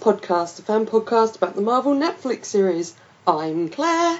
Podcast, a fan podcast about the Marvel Netflix series. I'm Claire,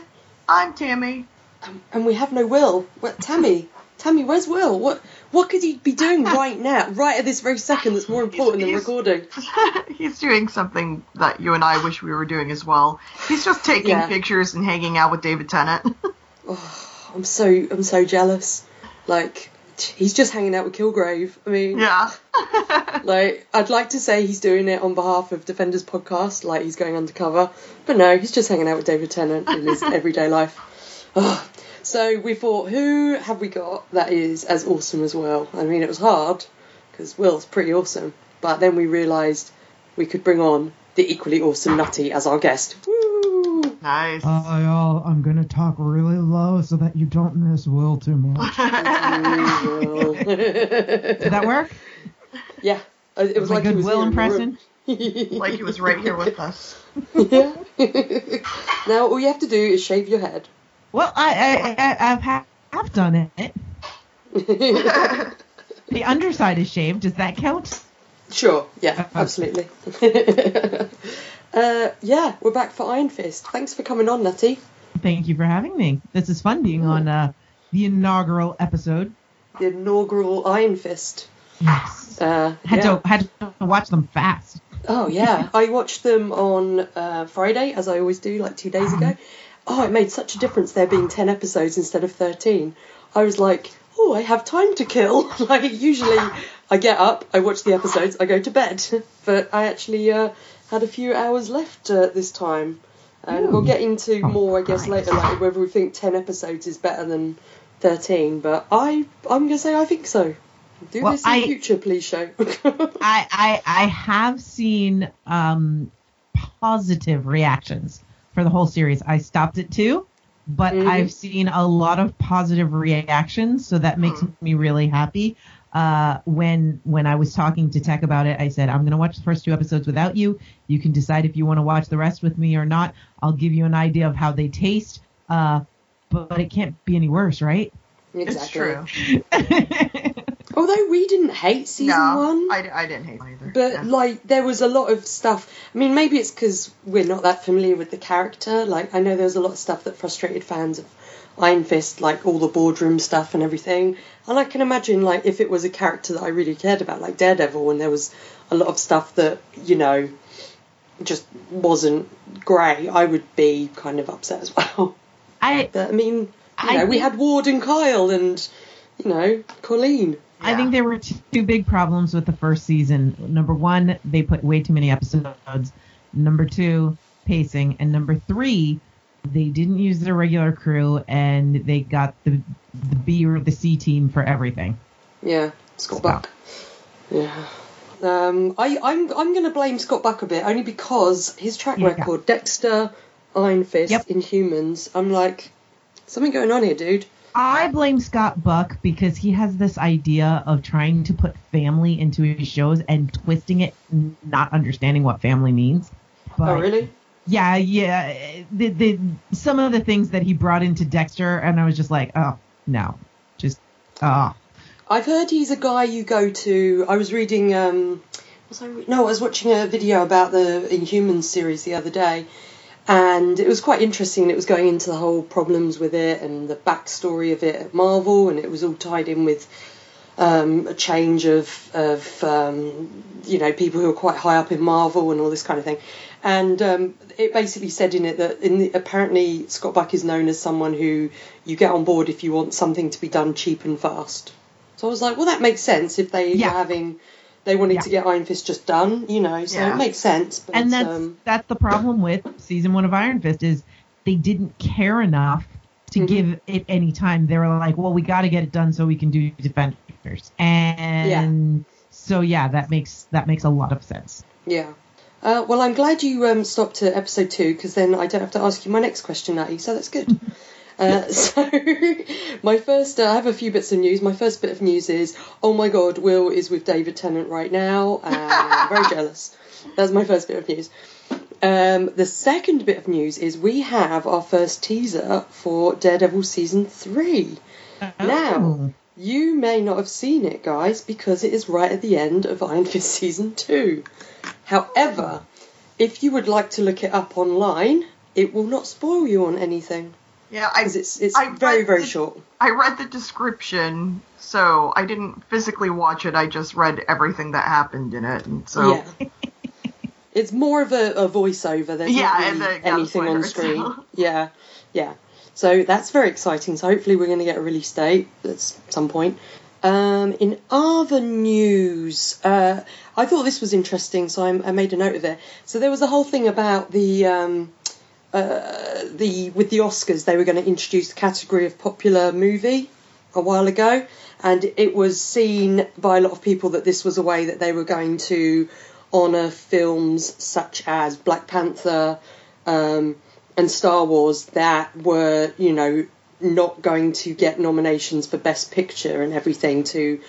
I'm Tammy. um, and we have no Will. What, Tammy, Tammy, where's Will? What what could he be doing right now, right at this very second? That's more important than He's- recording. He's doing something that you and I wish we were doing as well. He's just taking Yeah. pictures and hanging out with David Tennant. Oh, I'm so I'm so jealous. Like he's just hanging out with Kilgrave. I mean, yeah. like I'd like to say he's doing it on behalf of Defenders podcast, like he's going undercover, but no, he's just hanging out with David Tennant in his everyday life. Ugh. So we thought, who have we got that is as awesome as Will? I mean, it was hard because Will's pretty awesome, but then we realised we could bring on the equally awesome Nutty as our guest. Woo! nice. Uh, y'all, I'm gonna talk really low so that you don't miss Will too much. Will. Did that work? Yeah, Uh, it was My like he good was Will here in the room. impression. like he was right here with us. yeah. now all you have to do is shave your head. Well, I, I, I I've ha- have done it. The underside is shaved. Does that count? Sure, yeah, absolutely. uh, yeah, we're back for Iron Fist. Thanks for coming on, Nutty. Thank you for having me. This is fun being on uh, the inaugural episode. The inaugural Iron Fist. Yes. Uh, Had yeah. to had to watch them fast. Oh yeah, I watched them on uh, Friday, as I always do, like two days ago. Oh, it made such a difference there being ten episodes instead of thirteen. I was like, oh, I have time to kill. like usually, I get up, I watch the episodes, I go to bed. but I actually uh, had a few hours left uh, this time, and we'll get into Oh, more, I guess, nice. later, like whether we think ten episodes is better than thirteen. But I, I'm gonna say I think so. Do Well, this in I- future, please, show. I I, I have seen um, positive reactions for the whole series. I stopped at two, but Mhm. I've seen a lot of positive reactions, so that makes me really happy. Uh, when when I was talking to Tech about it, I said I'm going to watch the first two episodes without you. You can decide if you want to watch the rest with me or not. I'll give you an idea of how they taste. Uh, but, but it can't be any worse, right? It's true. Although we didn't hate season no, one, I, I didn't hate it either. but Yeah. like there was a lot of stuff. I mean, maybe it's because we're not that familiar with the character. Like I know there was a lot of stuff that frustrated fans of Iron Fist, like all the boardroom stuff and everything. And I can imagine like if it was a character that I really cared about, like Daredevil, and there was a lot of stuff that you know just wasn't great, I would be kind of upset as well. I But I mean, you I know, we had Ward and Kyle, and you know, Colleen. I think there were two big problems with the first season. Number one, they put way too many episodes. Number two, pacing. And number three, they didn't use their regular crew and they got the the B or the C team for everything. Yeah, Scott Scott. Buck. Yeah. Um, I, I'm I'm going to blame Scott Buck a bit only because his track Yeah. record, Dexter, Iron Fist, Yep. Inhumans. I'm like, something going on here, dude. I blame Scott Buck because he has this idea of trying to put family into his shows and twisting it, not understanding what family means. But oh, really? Yeah, yeah. The, the some of the things that he brought into Dexter, and I was just like, oh no, just oh. I've heard he's a guy you go to. I was reading. Um, was I re- no, I was watching a video about the Inhumans series the other day, and it was quite interesting. It was going into the whole problems with it and the backstory of it at Marvel, and it was all tied in with um, a change of of um, you know people who are quite high up in Marvel and all this kind of thing. And um, it basically said in it that in the, apparently Scott Buck is known as someone who you get on board if you want something to be done cheap and fast. So I was like, well, that makes sense if they Yeah. were having they wanted Yeah. to get Iron Fist just done, you know. So Yeah. it makes sense. But and that's um, that's the problem with season one of Iron Fist is they didn't care enough to Mhm. give it any time. They were like, well, we got to get it done so we can do Defenders, and so yeah, that makes that makes a lot of sense. Yeah. Uh, well, I'm glad you um, stopped at episode two because then I don't have to ask you my next question, Nutty. So that's good. uh, so my first, uh, I have a few bits of news. My first bit of news is, oh my God, Will is with David Tennant right now, and I'm very jealous. That's my first bit of news. Um, the second bit of news is we have our first teaser for Daredevil season three. Now, Oh. you may not have seen it, guys, because it is right at the end of Iron Fist season two. However, if you would like to look it up online, it will not spoil you on anything Yeah, I it's it's I very very the- short. I read the description, so I didn't physically watch it. I just read everything that happened in it, and so Yeah. it's more of a, a voiceover. There's Yeah, really anything on screen. yeah, yeah. So that's very exciting. So hopefully we're going to get a release date at some point. Um, in other news, uh, I thought this was interesting, so I, I made a note of it. So there was a whole thing about the um, uh, the with the Oscars. They were going to introduce the category of popular movie a while ago, and it was seen by a lot of people that this was a way that they were going to honour films such as Black Panther um, and Star Wars that were, you know, not going to get nominations for Best Picture and everything to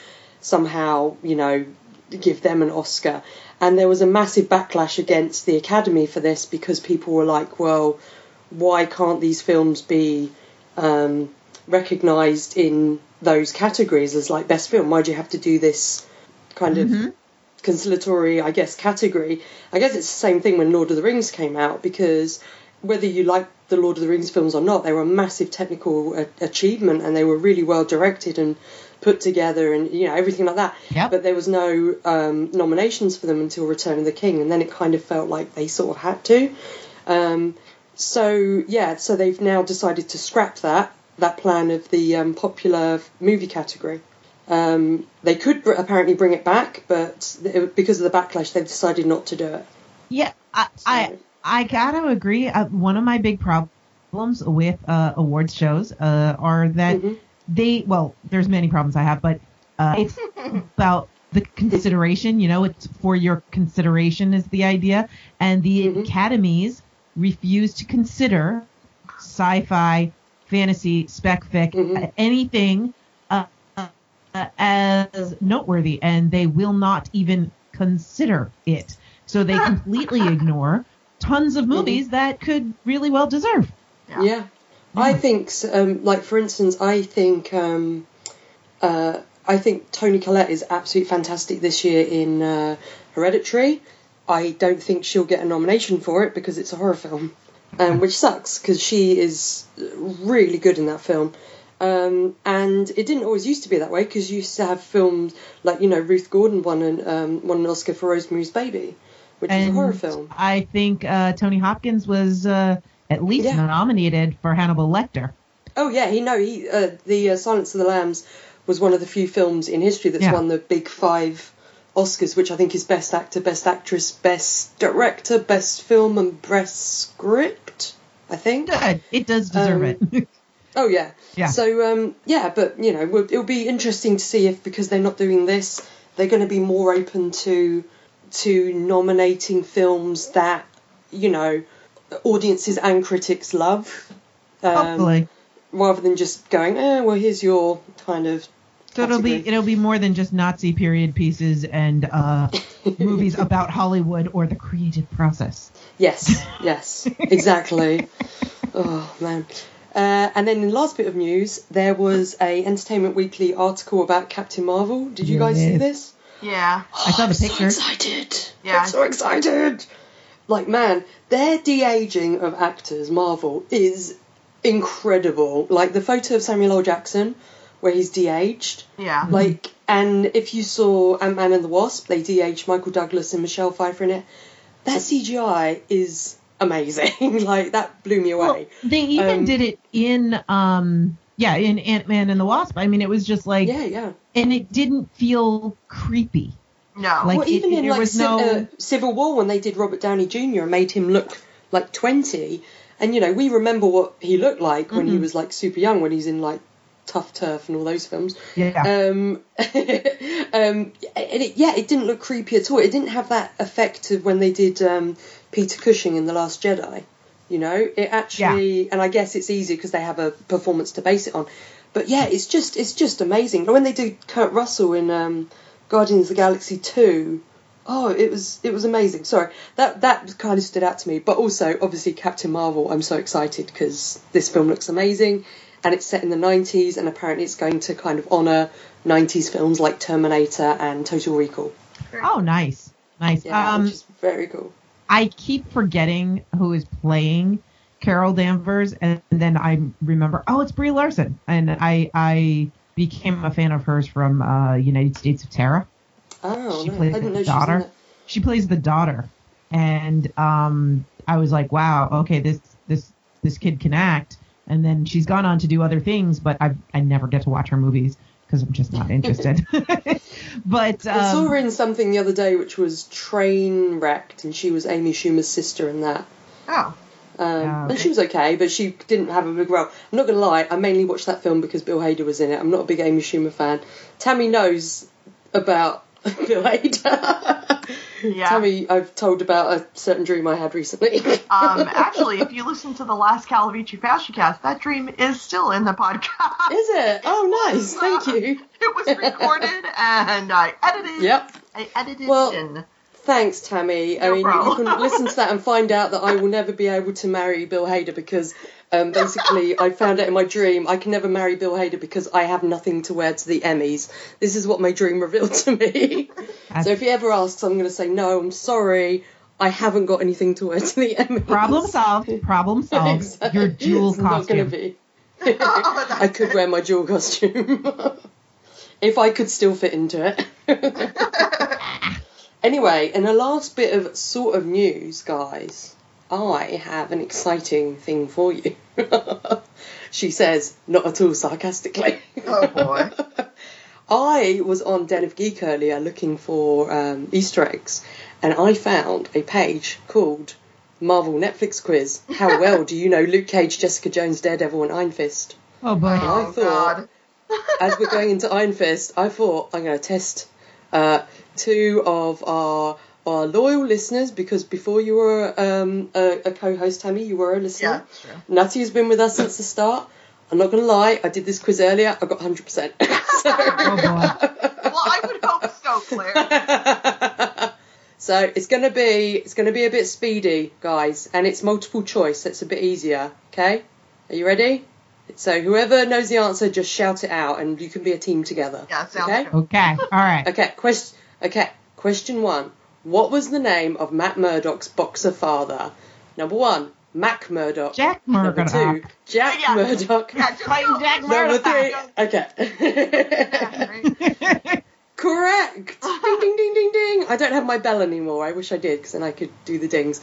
somehow, you know, give them an Oscar. And there was a massive backlash against the Academy for this because people were like, well, why can't these films be um, recognised in those categories as like best film? Why do you have to do this kind of conciliatory, I guess, category? I guess it's the same thing when Lord of the Rings came out because whether you like the Lord of the Rings films or not, they were a massive technical a- achievement and they were really well directed and put together and you know everything like that. Yep. But there was no um, nominations for them until Return of the King, and then it kind of felt like they sort of had to. Um, so yeah, so they've now decided to scrap that that plan of the um, popular movie category. Um, they could br- apparently bring it back, but because of the backlash, they've decided not to do it. Yeah, I, I So- I gotta agree. Uh, one of my big problems with uh, awards shows uh, are that Mhm. they well, there's many problems I have, but uh, it's about the consideration. You know, it's for your consideration is the idea, and the Mhm. academies refuse to consider sci-fi, fantasy, spec fic, Mhm. uh, anything uh, uh, as noteworthy, and they will not even consider it. So they completely ignore tons of movies that could really well deserve. Yeah. Yeah. I think, um, like for instance, I think, um, uh, I think Toni Collette is absolutely fantastic this year in uh, Hereditary. I don't think she'll get a nomination for it because it's a horror film, um, which sucks because she is really good in that film. Um, and it didn't always used to be that way because you used to have films like you know Ruth Gordon won an um, won an Oscar for Rosemary's Baby, which is a horror film. I think uh, Tony Hopkins was uh, at least Yeah. nominated for Hannibal Lecter. Oh yeah, he no he uh, the uh, Silence of the Lambs was one of the few films in history that's Yeah. won the big five Oscars, which I think is Best Actor, Best Actress, Best Director, Best Film, and Best Script. I think. Good. It does deserve Um, it. Oh yeah. Yeah. So um, yeah, but you know, it'll be interesting to see if because they're not doing this, they're going to be more open to to nominating films that you know audiences and critics love. Um, rather than just going, eh, well, here's your kind of. So it'll be it'll be more than just Nazi period pieces and uh, movies about Hollywood or the creative process. Yes, yes, exactly. oh man. Uh, and then the last bit of news, there was a Entertainment Weekly article about Captain Marvel. Did you guys see this? Yeah. I saw the I'm picture. So excited! Yeah. I'm so excited. Like man, their de aging of actors, Marvel, is incredible. Like the photo of Samuel L. Jackson, where he's de aged. Yeah. Like, and if you saw Ant Man and the Wasp, they de-aged Michael Douglas and Michelle Pfeiffer in it. That CGI is amazing. like that blew me Well, away. they even Um, did it in um yeah in Ant Man and the Wasp. I mean, it was just like, yeah, yeah. and it didn't feel creepy. No. Like, well, even it- in there like was Ci- no- uh, Civil War when they did Robert Downey Jr. and made him look like twenty, and you know we remember what he looked like when he Mhm. was like super young when he's in like Tuff Turf and all those films. Yeah. Um, um, and it, yeah, it didn't look creepy at all. It didn't have that effect of when they did um, Peter Cushing in The Last Jedi. You know, it actually, and I guess it's easy because they have a performance to base it on. But yeah, it's just it's just amazing. When they did Kurt Russell in um, Guardians of the Galaxy Two, oh, it was it was amazing. Sorry, that that kind of stood out to me. But also, obviously, Captain Marvel. I'm so excited because this film looks amazing, and it's set in the 90s, and apparently it's going to kind of honour 90s films like Terminator and Total Recall. oh, nice, nice. Yeah, um, which is very cool. I keep forgetting who is playing Carol Danvers, and then I remember, oh, it's Brie Larson, and I I became a fan of hers from uh, United States of Tara. Oh, She no, plays I didn't the know she daughter. it. She plays the daughter, and um, I was like, wow, okay, this this this kid can act. And then she's gone on to do other things, but I I never get to watch her movies because I'm just not interested. but I saw um, her in something the other day which was Train Wrecked, and she was Amy Schumer's sister in that. Oh. Um, Oh, And she was okay, but she didn't have a big role. I'm not going to lie, I mainly watched that film because Bill Hader was in it. I'm not a big Amy Schumer fan. Tammy knows about Bill Hader. Yeah. Tammy, I've told about a certain dream I had recently. Um, actually, if you listen to the last Calavici Fascicast, that dream is still in the podcast. Is it? Oh, nice. Thank you. It was recorded and I edited. Yep. I edited Well, in. Thanks, Tammy. I No mean, you can listen to that and find out that I will never be able to marry Bill Hader because um, basically I found out in my dream I can never marry Bill Hader because I have nothing to wear to the Emmys. This is what my dream revealed to me. so if he ever asks, I'm going to say, no, I'm sorry. I haven't got anything to wear to the Emmys. problem solved. Problem solved. Exactly. Your jewel It's not gonna costume. be. I could wear my jewel costume. if I could still fit into it. anyway, in the last bit of sort of news, guys, I have an exciting thing for you. she says, not at all sarcastically. Oh boy. I was on Den of Geek earlier looking for um, Easter eggs, and I found a page called Marvel Netflix Quiz. How well do you know Luke Cage, Jessica Jones, Daredevil, and Iron Fist? Oh boy. I Oh thought- god. As we're going into Iron Fist, I thought I'm going to test uh, two of our our loyal listeners because before you were um, a, a co-host, Tammy, you were a listener. that's true. Nutty has been with us since the start. I'm not going to lie, I did this quiz earlier. I got 100%. Oh boy. Well, I would hope so, Claire. so it's gonna be it's gonna be a bit speedy, guys, and it's multiple choice. That's a bit easier. Okay, are you ready? So whoever knows the answer, just shout it out, and you can be a team together. Yeah, sounds okay. good. Okay. All right. Okay. Question. Okay. Question one. What was the name of Matt Murdock's boxer father? Number one, Mac Murdock. Jack Number two, Jack Yeah. Murdock. Yeah, just Fighting go- Jack Number three. Okay. Correct. ding ding ding ding ding. I don't have my bell anymore. I wish I did because then I could do the dings.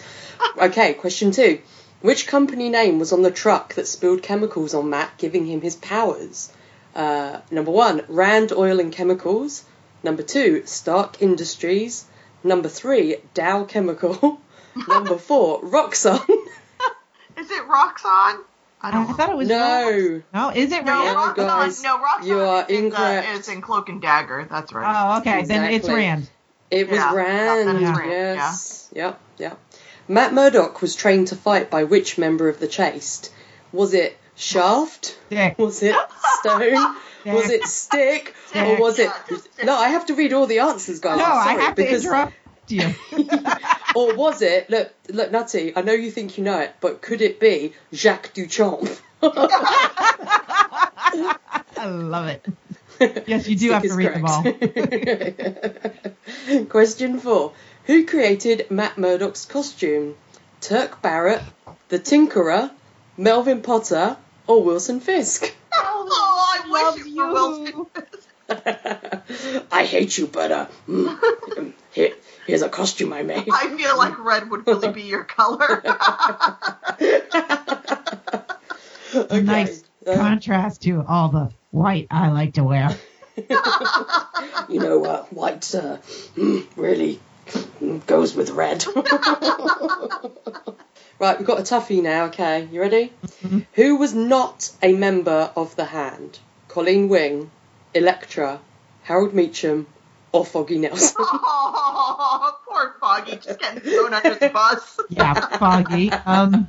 Okay, question two. Which company name was on the truck that spilled chemicals on Matt, giving him his powers? Uh, number one, Rand Oil and Chemicals. Number two, Stark Industries. Number three, Dow Chemical. Number four, Roxxon. Is it Roxxon? I I don't know. thought it was. no. No, is it No, Rand? Yeah, Roxxon. guys, no, Roxxon. you are is, incorrect. Uh, is in Cloak and Dagger. That's right. Oh, okay. Then it's Exactly. Rand. It was Yeah, Rand. that is Rand, Yes. Yep. Yep. Matt Murdock was trained to fight by which member of the Chaste? Was it Shaft? Dick. Was it Stone? Was it Stick? Or was it? Yeah, just Stick. No, I have to read all the answers, guys. No, I'm I sorry, have to interrupt you. or was it? Look, look, Nutty. I know you think you know it, but could it be Jacques Duchamp? I love it. Yes, you do have to read them all. all. Question four. Who created Matt Murdock's costume? Turk Barrett, the Tinkerer, Melvin Potter, or Wilson Fisk? Oh, I Loves wish it were Wilson. I hate you, but uh, mm, here, here's a costume I made. I feel like red would really be your color. Okay, Nice uh, contrast to all the white I like to wear. you know, uh, white uh, mm, really mm, goes with red. Right, we've got a toughie now, okay? You ready? Mhm. Who was not a member of the Hand? Colleen Wing, Elektra, Harold Meachum, or Foggy Nelson? oh, poor Foggy, just getting thrown under the bus. Yeah, foggy. Um,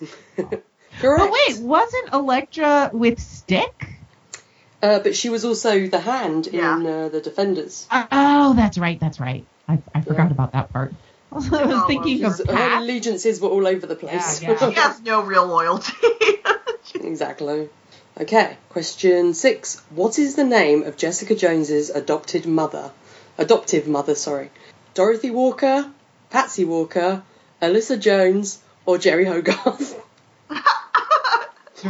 Correct. but wait, wasn't Elektra with Stick? Uh, but she was also the Hand Yeah. in uh, the Defenders. Oh, that's right. That's right. I, I forgot Yeah. about that part. I was thinking of Her Pat. allegiances were all over the place. Yeah, yeah. She has no real loyalty. Exactly. Okay, question six. What is the name of Jessica Jones's adopted mother? Adoptive mother, sorry. Dorothy Walker, Patsy Walker, Alisa Jones or Jeri Hogarth?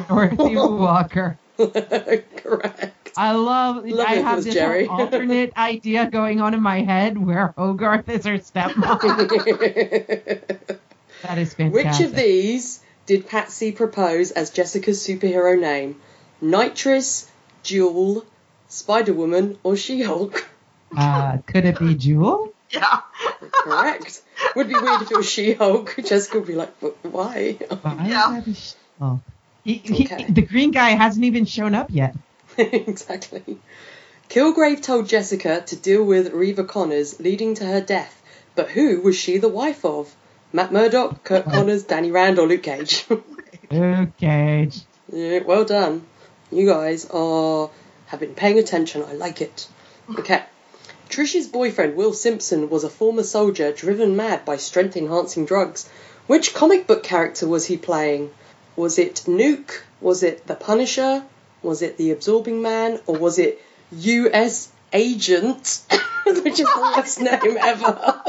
Dorothy Walker. Correct. I love. Love I have this Jeri. alternate idea going on in my head where Hogarth is her stepmom. that is fantastic. Which of these did Patsy propose as Jessica's superhero name? Nitrous, Jewel, Spider Woman, or She Hulk? Uh, could it be Jewel? Yeah. Correct. Would be weird if it was She Hulk. Jessica would be like, why? Why Yeah. is that a sh-. He, he, Okay. the green guy hasn't even shown up yet. exactly. Kilgrave told Jessica to deal with Reva Connors, leading to her death. But who was she the wife of? Matt Murdock, Curt Connors, Danny Rand, or Luke Cage? Luke Cage. yeah, well done. You guys are have been paying attention. I like it. Okay. Trish's boyfriend, Will Simpson, was a former soldier driven mad by strength enhancing drugs. Which comic book character was he playing? Was it Nuke? Was it the Punisher? Was it the Absorbing Man? Or was it US Agent? Which is the last name ever.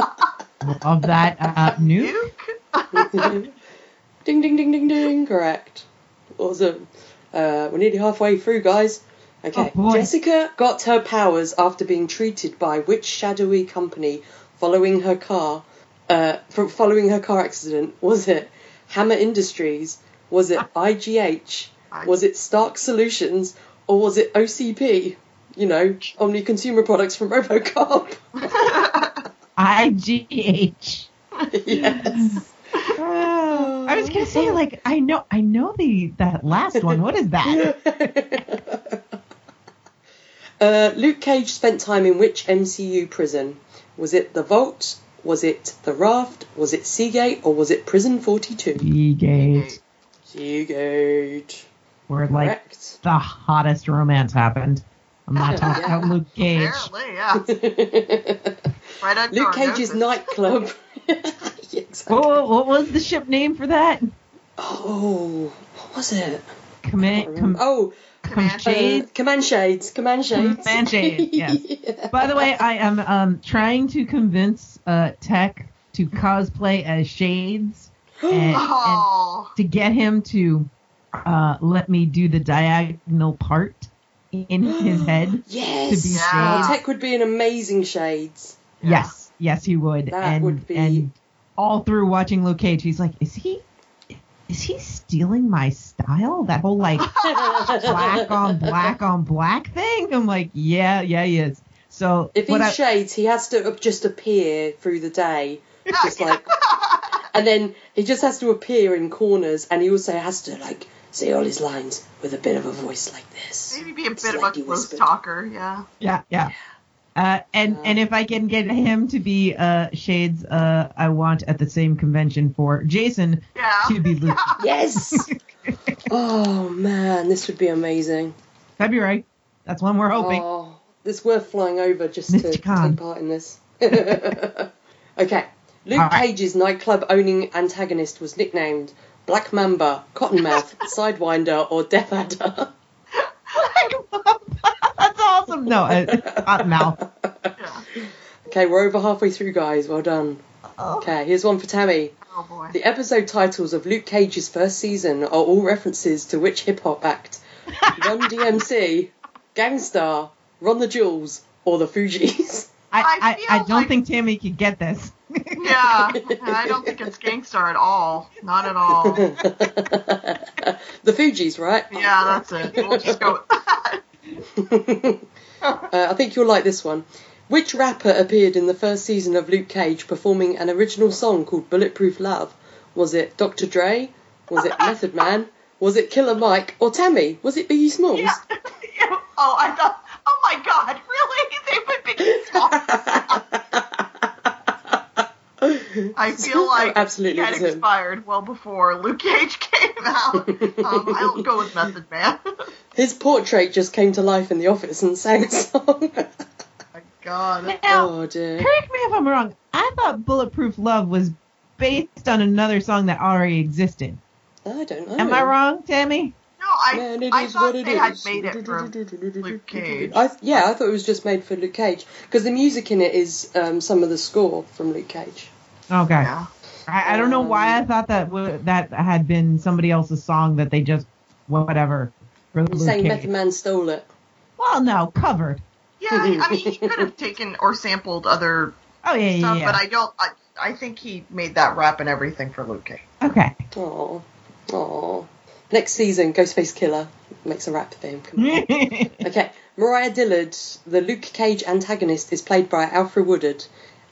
Of that uh, new. Nuke? ding, ding, ding, ding, ding. Correct. Awesome. Uh, we're nearly halfway through, guys. Okay. Oh. Jessica got her powers after being treated by which shadowy company following her car, uh, from following her car accident? Was it Hammer Industries? Was it IGH? Was it Stark Solutions? Or was it OCP? You know, Omni Consumer Products from Robocop. IGH. yes. Oh, I was gonna say like I know I know the that last one. What is that? uh, Luke Cage spent time in which MCU prison? Was it the Vault? Was it the Raft? Was it Seagate? Or was it Prison 42? Seagate, Seagate. Where like Correct. the hottest romance happened. I'm not talking Yeah. about Luke Cage. Apparently, yeah. Right on Luke Cage's noses. nightclub. Exactly. What, what was the ship name for that? Oh, what was it? Command, com, Oh, Command uh, Shades? Command Shades. Command Shades. Command Shades, yes. Yeah. By the way, I am um, trying to convince uh, Tech to cosplay as Shades and, and Oh, to get him to uh, let me do the diagonal part in his head. Yes. To be Yeah. Tech would be an amazing Shades. Yeah. Yes, yes, he would. That and, would be- and all through watching Luke Cage, he's like, is he, is he stealing my style? That whole like black on black on black thing. I'm like, yeah, yeah, he is. So If what he's I, Shades, he has to just appear through the day, just like, and then he just has to appear in corners, and he also has to like say all his lines with a bit of a voice like this. maybe be a bit of a close whispered. talker, yeah. yeah, yeah. Uh, and Yeah. and if I can get him to be uh, Shades, uh, I want at the same convention for Jason Yeah. to be Luke. Yes. oh man, this would be amazing. February. That's when we're hoping. Oh, it's worth flying over just to Khan. take part in this. okay. Luke All right. Cage's nightclub owning antagonist was nicknamed Black Mamba, Cottonmouth, Sidewinder, or Death Adder. That's awesome. No, uh, hot mouth. yeah. Okay, we're over halfway through, guys. Well done. Oh. Okay, here's one for Tammy. Oh boy. The episode titles of Luke Cage's first season are all references to which hip hop act? Run DMC, Gang Starr, Run the Jewels, or the Fugees? I, I I, I don't like- think Tammy could get this. Yeah. And I don't think it's Gang Starr at all. Not at all. the Fugees, right? Yeah, that's it. We'll just go with that. Uh, I think you'll like this one. Which rapper appeared in the first season of Luke Cage performing an original song called Bulletproof Love? Was it Dr. Dre? Was it Method Man? Was it Killer Mike? Or Tammy? Was it Biggie Smalls? Yeah. Yeah. Oh, I thought. Oh my God! Really? They would be small. I feel like Absolutely he had expired well before Luke Cage came out. Um, I'll go with Method Man. His portrait just came to life in the office and sang a song. my God. Now, oh dear. correct me if I'm wrong. I thought Bulletproof Love was based on another song that already existed. I don't know. Am I wrong, Tammy? No, I Man, it I is thought what it they had made it for Luke Cage. I, yeah, I thought it was just made for Luke Cage because the music in it is um, some of the score from Luke Cage. Okay. Yeah. I, I don't know why I thought that w- that had been somebody else's song that they just whatever. for You're Luke saying Cage. Method Man stole it. Well, no, covered. Yeah, I mean, he could have taken or sampled other Oh yeah, yeah, stuff, yeah. but I don't. I, I think he made that rap and everything for Luke Cage. okay. Oh, oh. Next season, Ghostface Killah makes a rap for him. Come on. Okay, Mariah Dillard, the Luke Cage antagonist, is played by Alfre Woodard.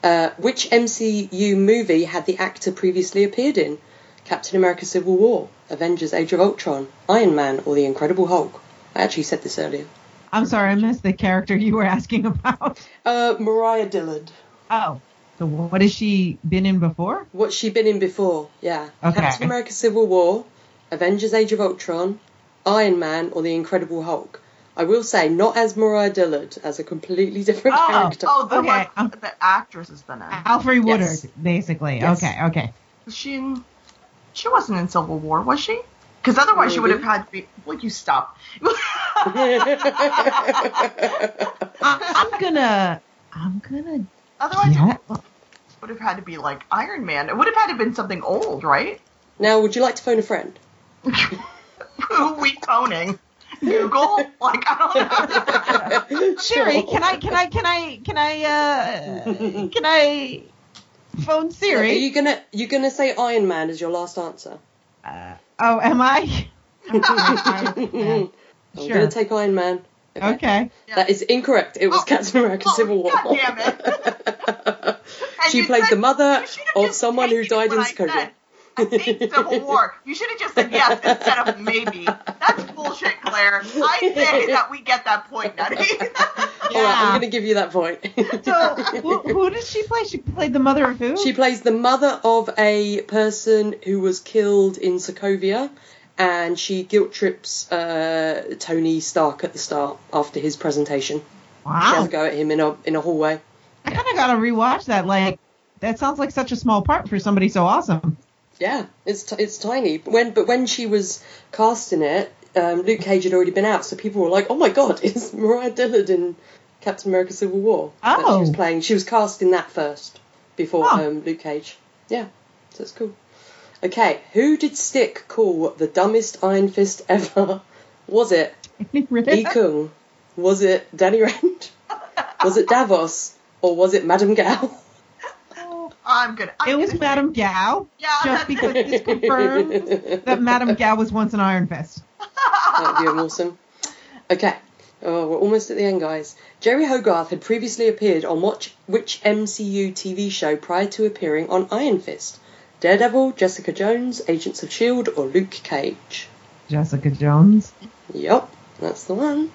Uh, which MCU movie had the actor previously appeared in? Captain America Civil War, Avengers Age of Ultron, Iron Man, or The Incredible Hulk? I actually said this earlier. I'm sorry, I missed the character you were asking about. Uh, Mariah Dillard. Oh, so what has she been in before? What's she been in before? Yeah. Okay. Captain America Civil War, Avengers Age of Ultron, Iron Man, or The Incredible Hulk? I will say, not as Mariah Dillard, as a completely different Oh, character. Oh, the Okay, one um, the actress is the name. Alfre Woodard, Yes. basically. Yes. Okay, okay. She in? She wasn't in Civil War, was she? Because otherwise, she would have had to be. Would you stop? I, I'm gonna, I'm gonna. otherwise, Yeah. would have had to be like Iron Man. It would have had to been something old, right? now, would you like to phone a friend? Who are we phoning? Google? Like I don't know. Siri, can I, can I, can I, can I, uh, can I phone Siri? Are you gonna you gonna say Iron Man as your last answer? Uh, oh, am I? I'm Sure. gonna take Iron Man. Okay. That is incorrect. It was Oh, Captain America oh, Civil War. God damn it. She played said- the mother you should have of someone who died in I Sokovia. Said. I think Civil War. You should have just said yes instead of maybe. That's bullshit, Claire. I say that we get that point, Nutty. All right, Yeah. I'm gonna give you that point. So, who, who did she play? She played the mother of who? She plays the mother of a person who was killed in Sokovia, and she guilt trips uh, Tony Stark at the start after his presentation. Wow. She has a go at him in a in a hallway. I kind of gotta rewatch that. Like, that sounds like such a small part for somebody so awesome. Yeah, it's t- it's tiny. But when but when she was casting it, um, Luke Cage had already been out, so people were like, "Oh my God, it's Mariah Dillard in Captain America: Civil War." that she was Oh. playing. She was casting that first before Oh. um, Luke Cage. Yeah, so it's cool. Okay, who did Stick call the dumbest Iron Fist ever? Was it E. Kung? Was it Danny Rand? Was it Davos? Or was it Madame Gao? I'm gonna. I'm It was gonna- Madame Gao, Yeah, just that's- because this confirms that Madame Gao was once an Iron Fist. That would be awesome. Okay. Oh, we're almost at the end, guys. Jeri Hogarth had previously appeared on which, which MCU TV show prior to appearing on Iron Fist? Daredevil, Jessica Jones, Agents of S.H.I.E.L.D., or Luke Cage? Jessica Jones. Yep, that's the one.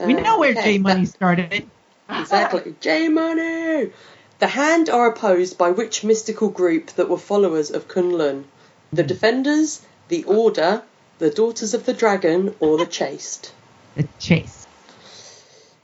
We Uh, know where okay, J Money started. Exactly. J Money! The Hand are opposed by which mystical group that were followers of Kunlun? The Defenders, the Order, the Daughters of the Dragon, or the Chaste? The Chase.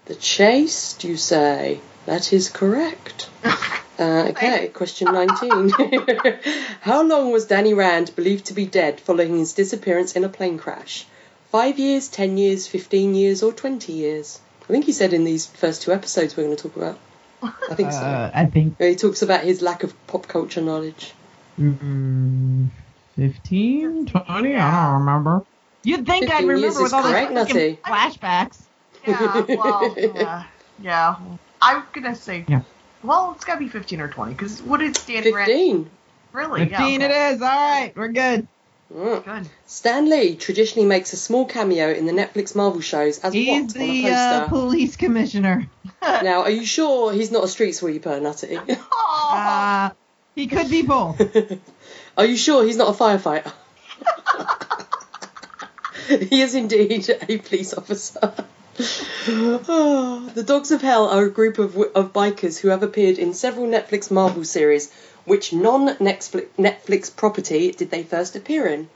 The Chaste, you say? That is correct. Uh, okay, question 19. How long was Danny Rand believed to be dead following his disappearance in a plane crash? Five years, ten years, fifteen years, or twenty years? I think he said in these first two episodes we're going to talk about. I think so. Uh, I think Where he talks about his lack of pop culture knowledge. mm, 15, 20, I don't remember. You'd think I'd remember with all those correct, Nutty. flashbacks. Yeah, well, yeah, yeah. I'm gonna say. Yeah. Well, it's gotta be 15 or 20. Because what is Danny Rand? 15. Really? 15 yeah, okay. it is. All right, we're good. Mm. Stan Lee traditionally makes a small cameo in the Netflix Marvel shows as He's what the uh, police commissioner. Now, are you sure he's not a street sweeper, Nutty? Uh, he could be both. are you sure he's not a firefighter? he is indeed a police officer. The Dogs of Hell are a group of, of bikers who have appeared in several Netflix Marvel series. Which non Netflix property did they first appear in?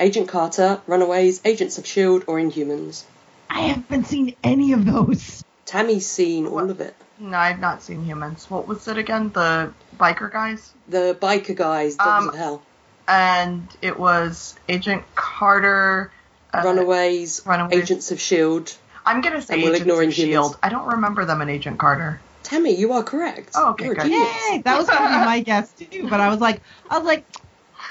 Agent Carter, Runaways, Agents of S.H.I.E.L.D., or Inhumans? I haven't seen any of those. Tammy's seen all of it. no, I've not seen humans. What was it again? The biker guys? The biker guys, Dogs Um, of Hell. And it was Agent Carter. uh, Runaways, Runaways. Agents of S.H.I.E.L.D. I'm gonna say Agents of Inhumans. Shield. I don't remember them in Agent Carter. Tammy, you are correct. Oh, okay, good. Yay! That was going to be my guess too, but I was like, I was like,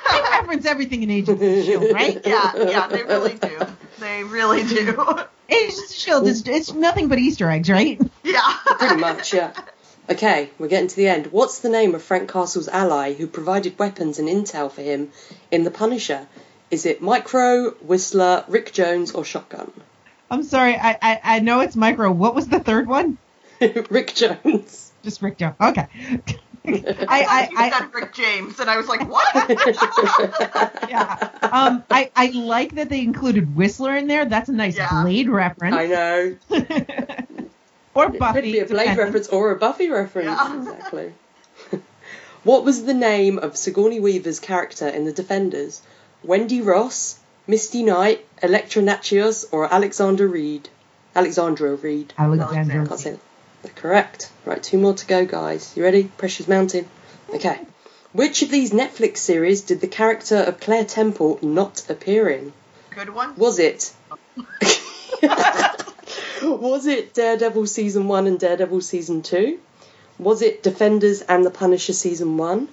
they reference everything in Agents of Shield, right? Yeah, yeah, they really do. They really do. Agents of Shield is it's nothing but Easter eggs, right? Yeah. Pretty much, yeah. Okay, we're getting to the end. What's the name of Frank Castle's ally who provided weapons and intel for him in The Punisher? Is it Micro, Whistler, Rick Jones, or Shotgun? I'm sorry, I, I I know it's micro. What was the third one? Rick Jones. Just Rick Jones. Okay. I, I, thought I, said Rick James, and I was like, what? Yeah. Um, I, I like that they included Whistler in there. That's a nice Yeah. Blade reference. I know. or It Buffy. could be a Blade depending. reference or a Buffy reference. Yeah. Exactly. what was the name of Sigourney Weaver's character in The Defenders? Wendy Ross, Misty Knight, Elektra Natchios, or Alexander Reed? Alexandra Reed. Alexander. Can't say that. Correct. Right, two more to go, guys. You ready? Pressure's mounting. Okay. Which of these Netflix series did the character of Claire Temple not appear in? Good one. Was it? was it Daredevil season one and Daredevil season two? Was it Defenders and the Punisher season one?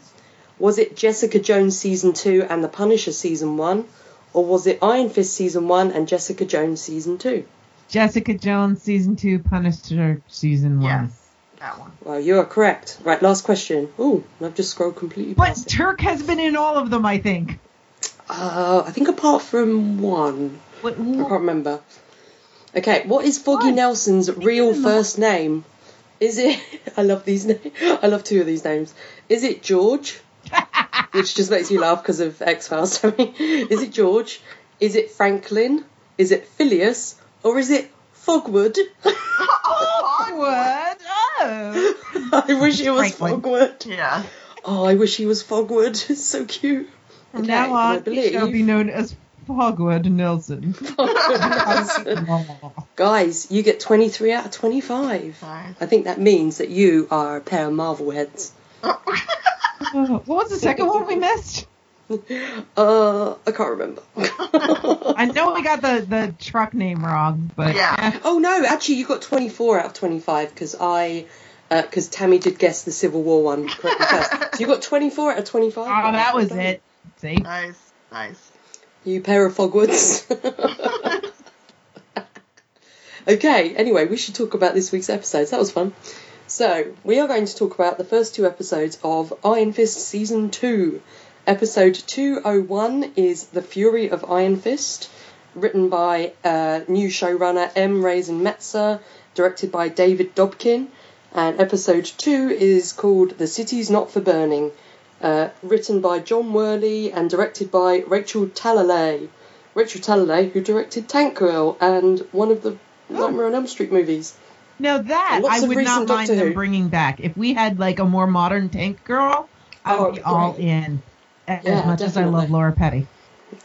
Was it Jessica Jones season two and the Punisher season one? Or was it Iron Fist season one and Jessica Jones season two? Jessica Jones season two, Punisher season one. Yes, that one. Well, you are correct. Right, last question. Ooh, I've just scrolled completely But past it. Turk has been in all of them, I think. Uh, I think apart from one. What, I can't remember. Okay, what is Foggy What? Nelson's real in the- first name? Is it? I love these names. I love two of these names. Is it George? Which just makes you laugh because of X Files. is it George? Is it Franklin? Is it Phileas? Or is it Fogwood? Oh, what? Oh. I wish it was Franklin. Fogwood. Yeah. Oh, I wish he was Fogwood. It's so cute. From Okay, now on, he shall be known as Fogwood Nelson. Guys, you get 23 out of 25. Nice. I think that means that you are a pair of Marvel heads. Oh, what was the second one we missed? Uh, I can't remember. I know we got the, the truck name wrong, but Yeah. oh no, actually, you got 24 out of 25 because I, because Tammy did guess the Civil War one correctly first. So you got 24 out of 25. oh, that was it. See, Nice. Nice. You pair of Fogwoods. okay, anyway, we should talk about this week's episodes. That was fun. So, we are going to talk about the first two episodes of Iron Fist Season 2. Episode 201 is The Fury of Iron Fist, written by uh, new showrunner M. Raven Metzner, directed by David Dobkin. And episode 2 is called The City's Not for Burning, uh, written by John Worley and directed by Rachel Talalay. Rachel Talalay, who directed Tank Girl and one of the Nightmare on Elm Street movies. now that Lots I would not mind Doctor them Who. bringing back. If we had like a more modern Tank Girl, I Oh, would be all in. As Yeah, much as I love. Lori Petty.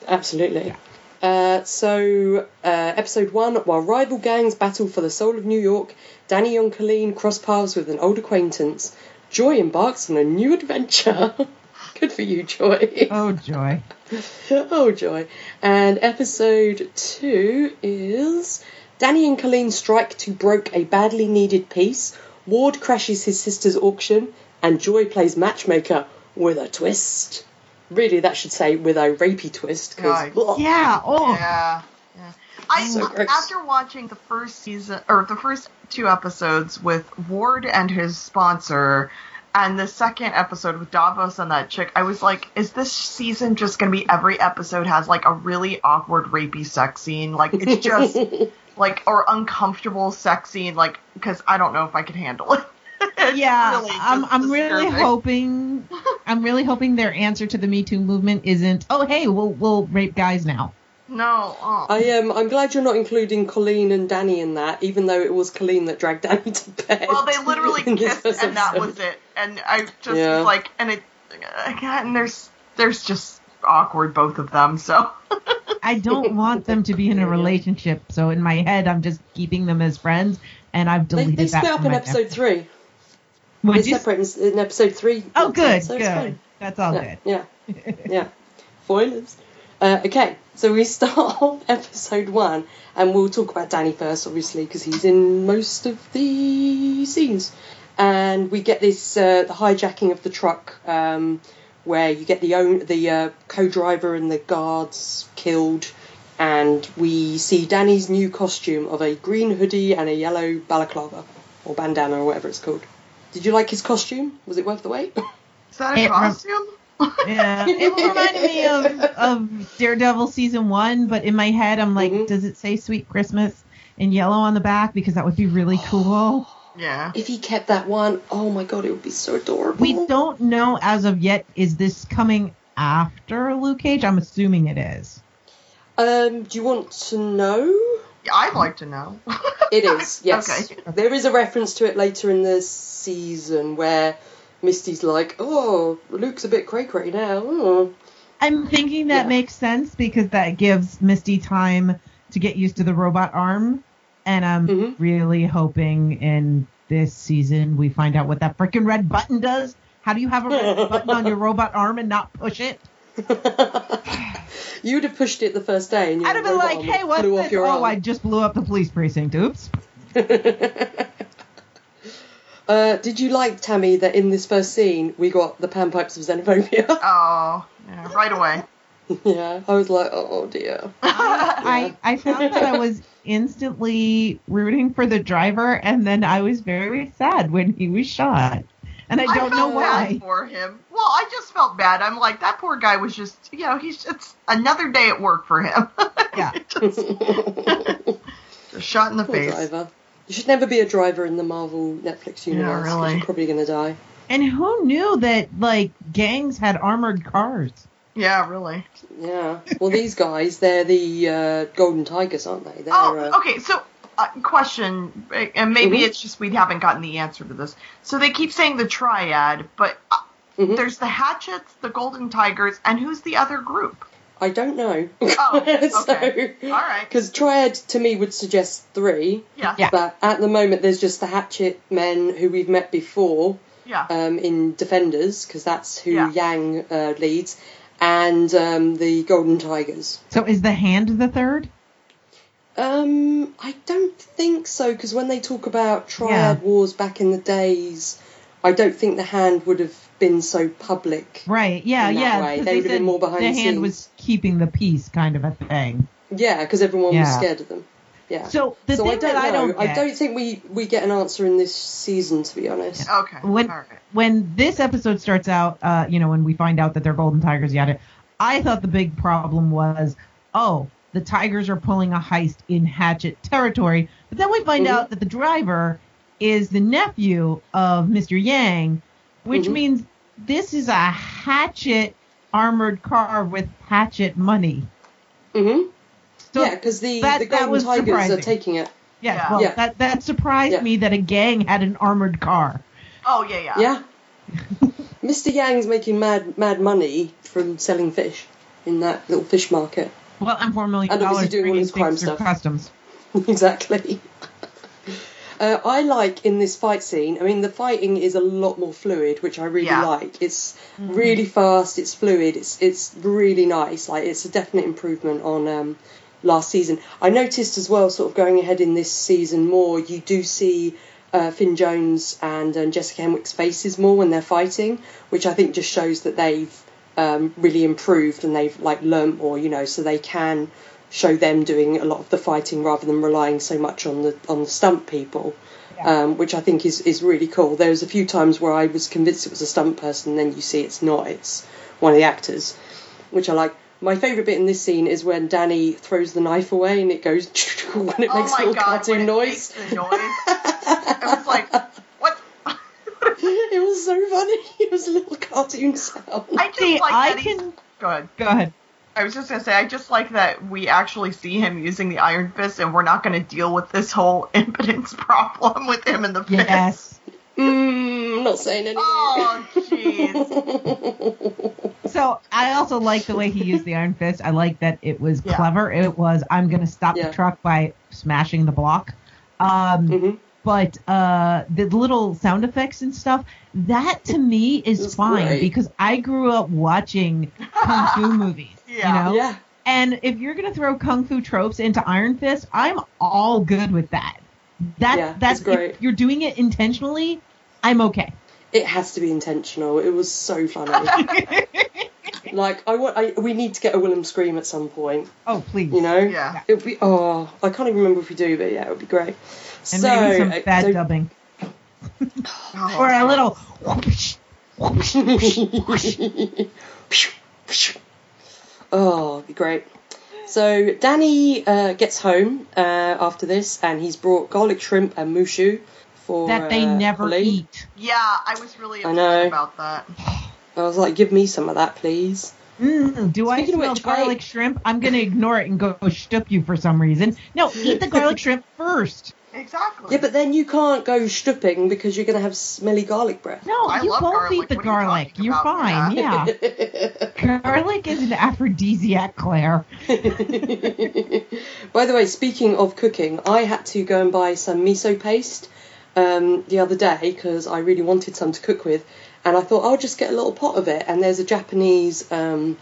Absolutely. Uh, so, uh, episode one while rival gangs battle for the soul of New York, Danny and Colleen cross paths with an old acquaintance. Joy embarks on a new adventure. Good for you, Joy. Oh joy! oh joy. And episode two is Danny and Colleen strike to broke a badly needed peace. Ward crashes his sister's auction, and Joy plays matchmaker with a twist. Really, that should say with a rapey twist. 'cause- Nice. Yeah. Oh. Yeah. Yeah. I So after watching the first season or the first two episodes with Ward and his sponsor and the second episode with Davos and that chick, I was like, is this season just gonna be every episode has like a really awkward rapey sex scene? Like it's just like or uncomfortable sex scene, like because I don't know if I could handle it. It's yeah, really I'm, I'm really hoping, I'm really hoping their answer to the Me Too movement isn't, oh hey, we'll we'll rape guys now. No. Oh. I am. I'm glad you're not including Colleen and Danny in that, even though it was Colleen that dragged Danny to bed. Well, they literally in this kissed, and that was it. And I just Yeah. was like, and it again. There's there's just awkward both of them. So I don't want them to be in a relationship, so in my head I'm just keeping them as friends, and I've deleted they that. split up in my episode three. Would They you? separate in, in episode three. Oh, good, so it's good. fine. That's all yeah, good. yeah, yeah. Spoilers. Uh, okay, so we start off episode one, and we'll talk about Danny first, obviously, because he's in most of the scenes. And we get this uh, the hijacking of the truck, um, where you get the own the uh, co-driver and the guards killed, and we see Danny's new costume of a green hoodie and a yellow balaclava or bandana or whatever it's called. Did you like his costume? Was it worth the wait? Is that a It rem- costume? Yeah, it reminded me of, of Daredevil season one, but in my head, I'm like, Mhm. does it say Sweet Christmas in yellow on the back? Because that would be really cool. yeah. if he kept that one, oh my god, it would be so adorable. We don't know as of yet. Is this coming after Luke Cage? I'm assuming it is. Um, do you want to know? I'd like to know. It is, yes. Okay. There is a reference to it later in the season where Misty's like, "Oh, Luke's a bit cray cray now." Oh. I'm thinking that Yeah. makes sense because that gives Misty time to get used to the robot arm, and I'm Mhm. really hoping in this season we find out what that freaking red button does. How do you have a red button on your robot arm and not push it? You'd have pushed it the first day, and I'd have been like, "Hey, what's flew off this? your Oh, arm. I just blew up the police precinct. Oops." Uh, did you like Tammy that in this first scene we got the panpipes of xenophobia? Oh, yeah, right away. yeah, I was like, "Oh dear." I, I found that I was instantly rooting for the driver, and then I was very sad when he was shot. And I I don't felt know bad why. for him. Well, I just felt bad. I'm like, that poor guy was just, you know, he's just another day at work for him. Yeah. just, just shot in the Poor face. driver. You should never be a driver in the Marvel Netflix universe. 'cause really. You're probably gonna die. And who knew that like gangs had armored cars? Yeah, really. Yeah. Well, these guys, they're the uh, Golden Tigers, aren't they? They're, Oh, uh, okay. So, uh, question, and maybe Mhm. it's just we haven't gotten the answer to this. So they keep saying the triad, but uh, Mhm. there's the Hatchets, the Golden Tigers, and who's the other group? I don't know. Oh, okay. All right. Because Triad to me would suggest three, Yeah. Yeah. but at the moment there's just the Hatchet men who we've met before Yeah. um, in Defenders, because that's who Yeah. Yang uh, leads, and um, the Golden Tigers. So is the hand the third? Um, I don't think so, because when they talk about Triad wars back in the days, I don't think the hand would have been so public. Right. Yeah. In that yeah. way. 'cause They would've been more behind the the hand scenes. was keeping the peace, kind of a thing. Yeah, because everyone was scared of them. Yeah. So the so thing I don't that I don't I don't think we we get an answer in this season, to be honest. Okay. when All right. when this episode starts out, uh, you know, when we find out that they're golden tigers, yada, I thought the big problem was, oh, the tigers are pulling a heist in Hatchet territory. But then we find Mhm. out that the driver is the nephew of Mr. Yang, which Mhm. means this is a Hatchet armored car with Hatchet money. Mm hmm So yeah, because the that- the that Golden was Tigers surprising. are taking it. yeah, Yeah. well, Yeah. that that surprised Yeah. me that a gang had an armored car. Oh yeah, yeah. Yeah. Mr. Yang's making mad mad money from selling fish in that little fish market. Well, I'm four million And dollars doing all his crime stuff. customs. exactly. Uh, I like in this fight scene. I mean, the fighting is a lot more fluid, which I really Yeah. like. It's really fast. It's fluid. It's it's really nice. Like it's a definite improvement on um, last season. I noticed as well, sort of going ahead in this season more. You do see uh, Finn Jones and um, Jessica Henwick's faces more when they're fighting, which I think just shows that they've um, really improved and they've like learnt more. You know, so they can show them doing a lot of the fighting rather than relying so much on the on the stunt people, um, which I think is is really cool. There was a few times where I was convinced it was a stunt person, and then you see it's not. It's one of the actors, which I like. My favourite bit in this scene is when Danny throws the knife away and it goes when it Oh makes a little god, cartoon noise. makes the noise. I was like? it was so funny. It was a little cartoon sound. I just See, like I that he's- can Go ahead. go ahead. I was just gonna say, I just like that we actually see him using the Iron Fist, and we're not gonna deal with this whole impotence problem with him in the fist. Yes. Mm, I'm not saying anything. Oh, jeez. So I also like the way he used the Iron Fist. I like that it was Yeah. clever. It was I'm gonna stop Yeah. the truck by smashing the block. Um, hmm but uh, the little sound effects and stuff that to me is It's fine great. because I grew up watching kung fu movies. Yeah. You know, Yeah. And if you're gonna throw kung fu tropes into Iron Fist, I'm all good with that. That Yeah, that's great. if you're doing it intentionally, I'm okay. It has to be intentional. It was so funny. like I want, I, we need to get a Wilhelm scream at some point. oh please. You know? Yeah. It would be. Oh, I can't even remember if we do, but yeah, it would be great. And so, maybe some uh, bad so- dubbing. Oh, Or a little whoosh, oh, it'd be great. So Danny uh, gets home uh, after this, and he's brought garlic shrimp and mushu for that they uh, never Colleen. eat. Yeah, I was really I upset know. about that. I was like, give me some of that, please. Mm, do I Speaking of smell which, I- garlic shrimp? I'm gonna ignore it and go shtup you for some reason. No, eat the garlic shrimp first. Exactly. Yeah, but then you can't go stripping because you're going to have smelly garlic breath. No, I you love both garlic. eat the What you garlic. You're about? fine. Yeah. garlic is an aphrodisiac, Claire. By the way, speaking of cooking, I had to go and buy some miso paste um, the other day because I really wanted some to cook with, and I thought I'll just get a little pot of it. And there's a Japanese um,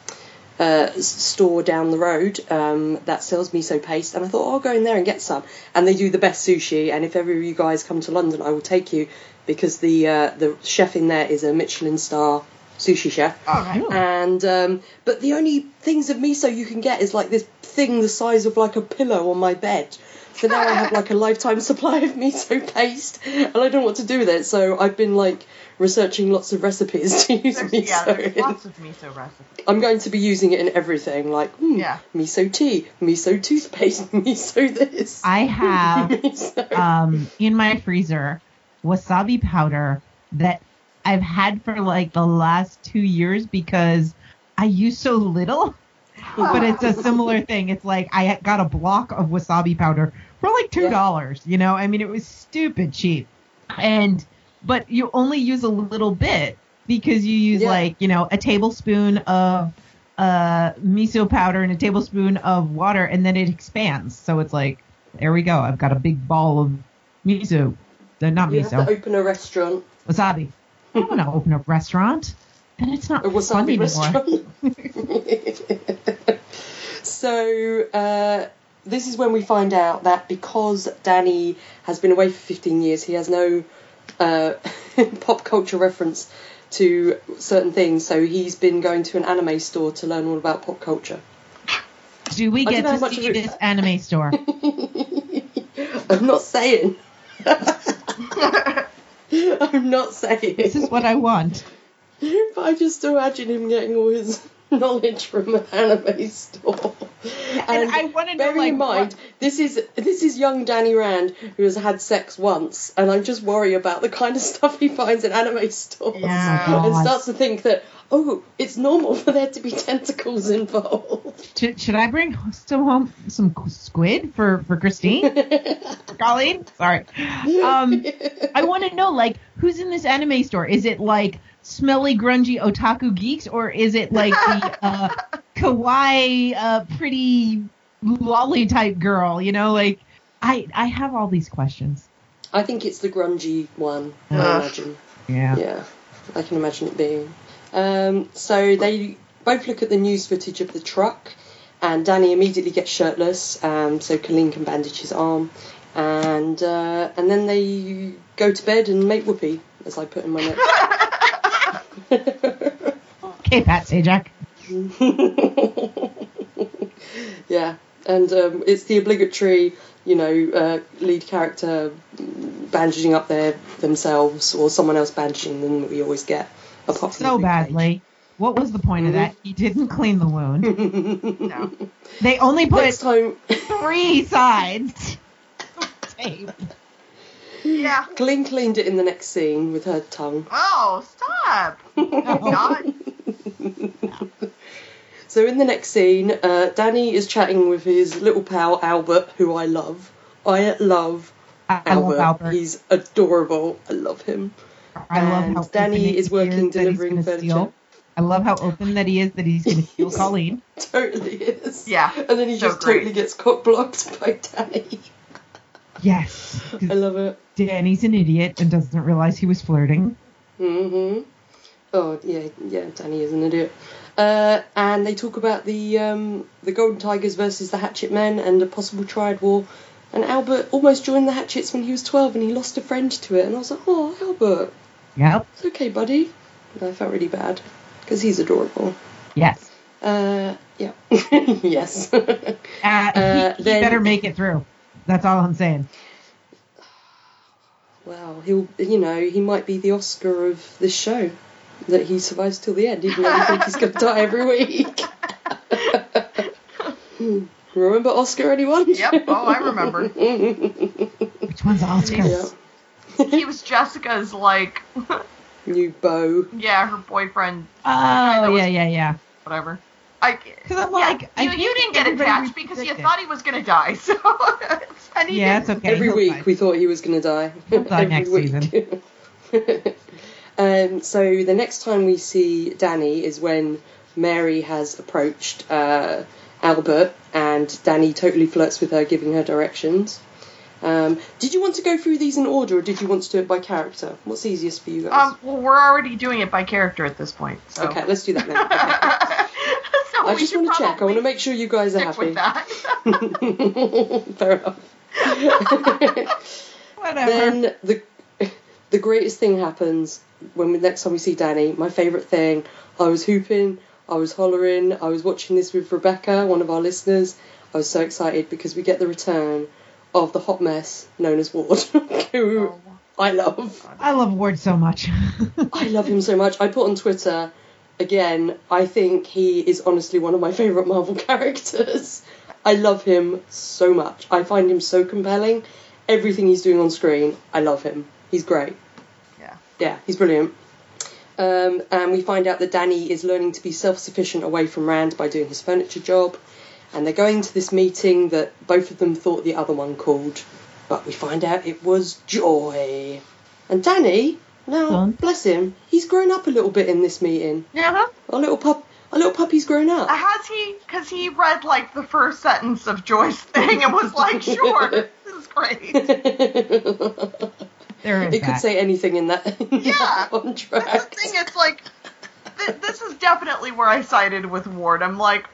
uh, store down the road um, that sells miso paste, and I thought oh, I'll go in there and get some. And they do the best sushi, and if ever you guys come to London, I will take you because the uh, the chef in there is a Michelin star sushi chef. All right. Ooh. And um, but the only things of miso you can get is like this thing the size of like a pillow on my bed. So now I have like a lifetime supply of miso paste, and I don't know what to do with it. So I've been like researching lots of recipes to use There's, miso. yeah, in. lots of miso recipes. I'm going to be using it in everything, like mm, Yeah. miso tea, miso toothpaste, miso this. I have miso. um, in my freezer wasabi powder that I've had for like the last two years because I use so little. But it's a similar thing. It's like I got a block of wasabi powder for like two dollars. You know, I mean, it was stupid cheap, and but you only use a little bit because you use Yeah. like you know a tablespoon of uh miso powder and a tablespoon of water, and then it expands. So it's like there we go. I've got a big ball of miso. Uh, not you have miso. to open a restaurant, Wasabi. I don't want to open a restaurant. And it's not a wasabi anymore. restaurant. so uh, this is when we find out that because Danny has been away for 15 years, he has no uh, pop culture reference to certain things. So he's been going to an anime store to learn all about pop culture. Do we get to see it- this anime store? I'm not saying. I'm not saying. this is what I want. But I just imagine him getting all his knowledge from an anime store. And, I wanna know, bearing like, in mind, this is this is young Danny Rand who has had sex once, and I just worry about the kind of stuff he finds in anime stores, oh Yeah. and starts to think that oh, it's normal for there to be tentacles involved. Should, should I bring some home some squid for for Christine? for Colleen? Sorry. Um, I want to know like who's in this anime store? Is it like smelly grungy otaku geeks or is it like the uh, kawaii uh, pretty lolly type girl? You know, like I I have all these questions. I think it's the grungy one. I imagine. Yeah. Yeah, I can imagine it being. Um, so they both look at the news footage of the truck, and Danny immediately gets shirtless, um, so Colleen can bandage his arm, and uh, and then they go to bed and make whoopee, as I put in my notes. Okay, Pat Sajak. yeah, and um, it's the obligatory, you know, uh, lead character bandaging up their themselves or someone else bandaging them that we always get. Apart So Luke Cage. badly. What was the point of that? He didn't clean the wound. No. They only put Next time, three sides tape. Yeah. Colleen cleaned it in the next scene with her tongue. Oh, stop. Not. So in the next scene, uh, Danny is chatting with his little pal Albert, who I love. I love I Albert. love Albert. He's adorable. I love him. I love how Danny is working that he's delivering furniture. steal. I love how open that he is that he's going to steal Colleen. Totally is. Yeah, And then he so just great. totally gets cock blocked by Danny. Yes. I love it. Danny's an idiot and doesn't realize he was flirting. Mm hmm Oh yeah, yeah. Danny is an idiot. Uh, and they talk about the um, the Golden Tigers versus the Hatchet Men and a possible triad war. And Albert almost joined the Hatchets when he was 12 and he lost a friend to it. And I was like, oh, Albert, Yep. it's okay, buddy. And I felt really bad because he's adorable. Yes. Uh, yeah. yes. Uh, Uh, he, he then- better make it through. That's all I'm saying. well, he'll, you know, he might be the Oscar of this show. That he survives till the end, even though we think he's going to die every week. Remember Oscar, anyone? Yep. Oh, I remember. Which one's Oscar? Yeah. He was Jessica's like, New beau. yeah, her boyfriend, Oh, that was- yeah, yeah, yeah. whatever. I, Because I'm yeah, like, I you, you didn't get attached because you predicted. thought he was gonna die. So, and he Yeah, didn't. okay. Every he'll week die. we thought he was going to die. He'll die Every next week. um, so the next time we see Danny is when Mary has approached uh, Albert and Danny totally flirts with her, giving her directions. Um, did you want to go through these in order or did you want to do it by character? What's easiest for you guys? Um, well, we're already doing it by character at this point. So. okay, let's do that then. Okay. so I just want to check. I want to make sure you guys are happy. with that. Fair enough. Whatever. then the the greatest thing happens when we, next time we see Danny. My favourite thing. I was hooping. I was hollering. I was watching this with Rebecca, one of our listeners. I was so excited because we get the return of the hot mess known as Ward, who Oh. I love. I love Ward so much. I love him so much. I put on Twitter again. I think he is honestly one of my favourite Marvel characters. I love him so much. I find him so compelling. Everything he's doing on screen, I love him. He's great. Yeah. Yeah, he's brilliant. Um, and we find out that Danny is learning to be self sufficient away from Rand by doing his furniture job. And they're going to this meeting that both of them thought the other one called. But we find out it was Joy. And Danny, now, Done. bless him, he's grown up a little bit in this meeting. Uh-huh. Yeah. Our little pup, our little puppy's grown up. Uh, has he? Because he read like the first sentence of Joy's thing and was like, "Sure, this is great." there is it could say anything in that, in Yeah. that That's the thing. It's like th- this is definitely where I sided with Ward. I'm like,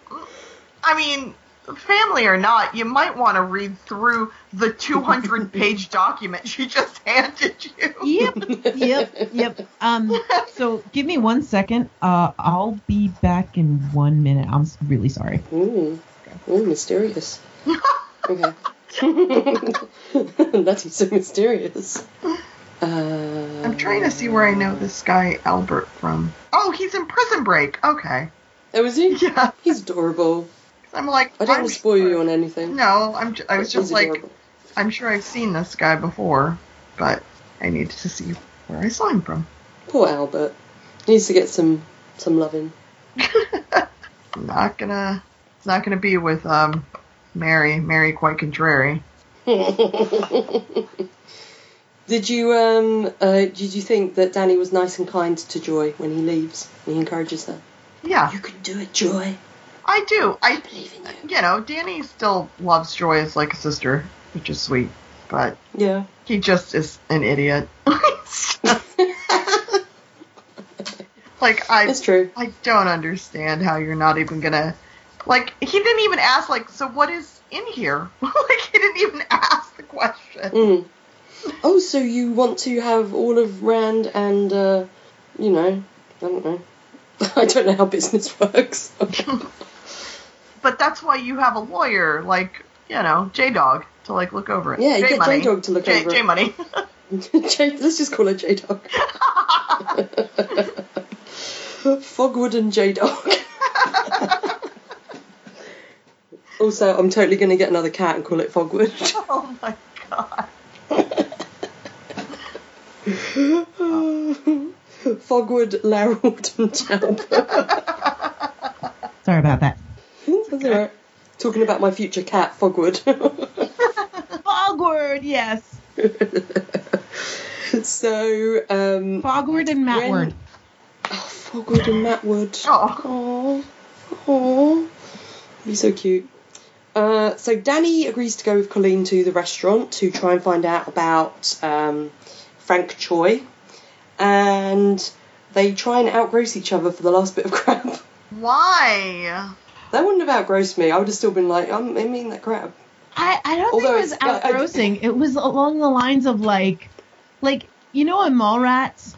I mean, family or not, you might want to read through the 200 page document she just handed you. Yep, yep, yep. Um, so give me one second. Uh, I'll be back in one minute. I'm really sorry. Ooh, ooh, mysterious. okay. That's so mysterious. Uh, I'm trying to see where I know this guy Albert from. Oh, he's in Prison Break. Okay. Oh, is he? Yeah. He's adorable. I'm like, I don't I'm spoil sure- you on anything. No, I'm. J- I was just like, adorable. I'm sure I've seen this guy before, but I need to see where I saw him from. Poor Albert. Needs to get some some loving. Not gonna. It's not gonna be with um, Mary. Mary quite contrary. did you um uh, did you think that Danny was nice and kind to Joy when he leaves? When he encourages her. Yeah, You can do it, Joy. I do. I, I believe in you. you know, Danny still loves Joy as like a sister, which is sweet, but Yeah. he just is an idiot. like I, It's true. I don't understand how you're not even gonna like he didn't even ask like so what is in here like he didn't even ask the question Mm. Oh, so you want to have all of Rand and, uh, you know, I don't know. I don't know how business works. But that's why you have a lawyer like you know J Dog to like look over it Yeah, you get Money. J-Dog to look J, over J it. Money J- let's just call her J Dog. Fogwood and J Dog. also, I'm totally going to get another cat and call it Fogwood. oh my god Fogwood, Larold, and Chalp. Sorry about that. That's alright. Talking about my future cat, Fogwood. Fogwood, yes. so, um, Fogward and When- Mattward. oh, Fogwood and Mattwood. oh Aww. Aww. Be so cute. Uh, so Danny agrees to go with Colleen to the restaurant to try and find out about um, Frank Choi. And they try and outgross each other for the last bit of crap. Why? That wouldn't have outgrossed me. I would have still been like, I'm eating that crab. I, I don't Although think it was it's- I- I- outgrossing. It was along the lines of like, like you know, in Mallrats,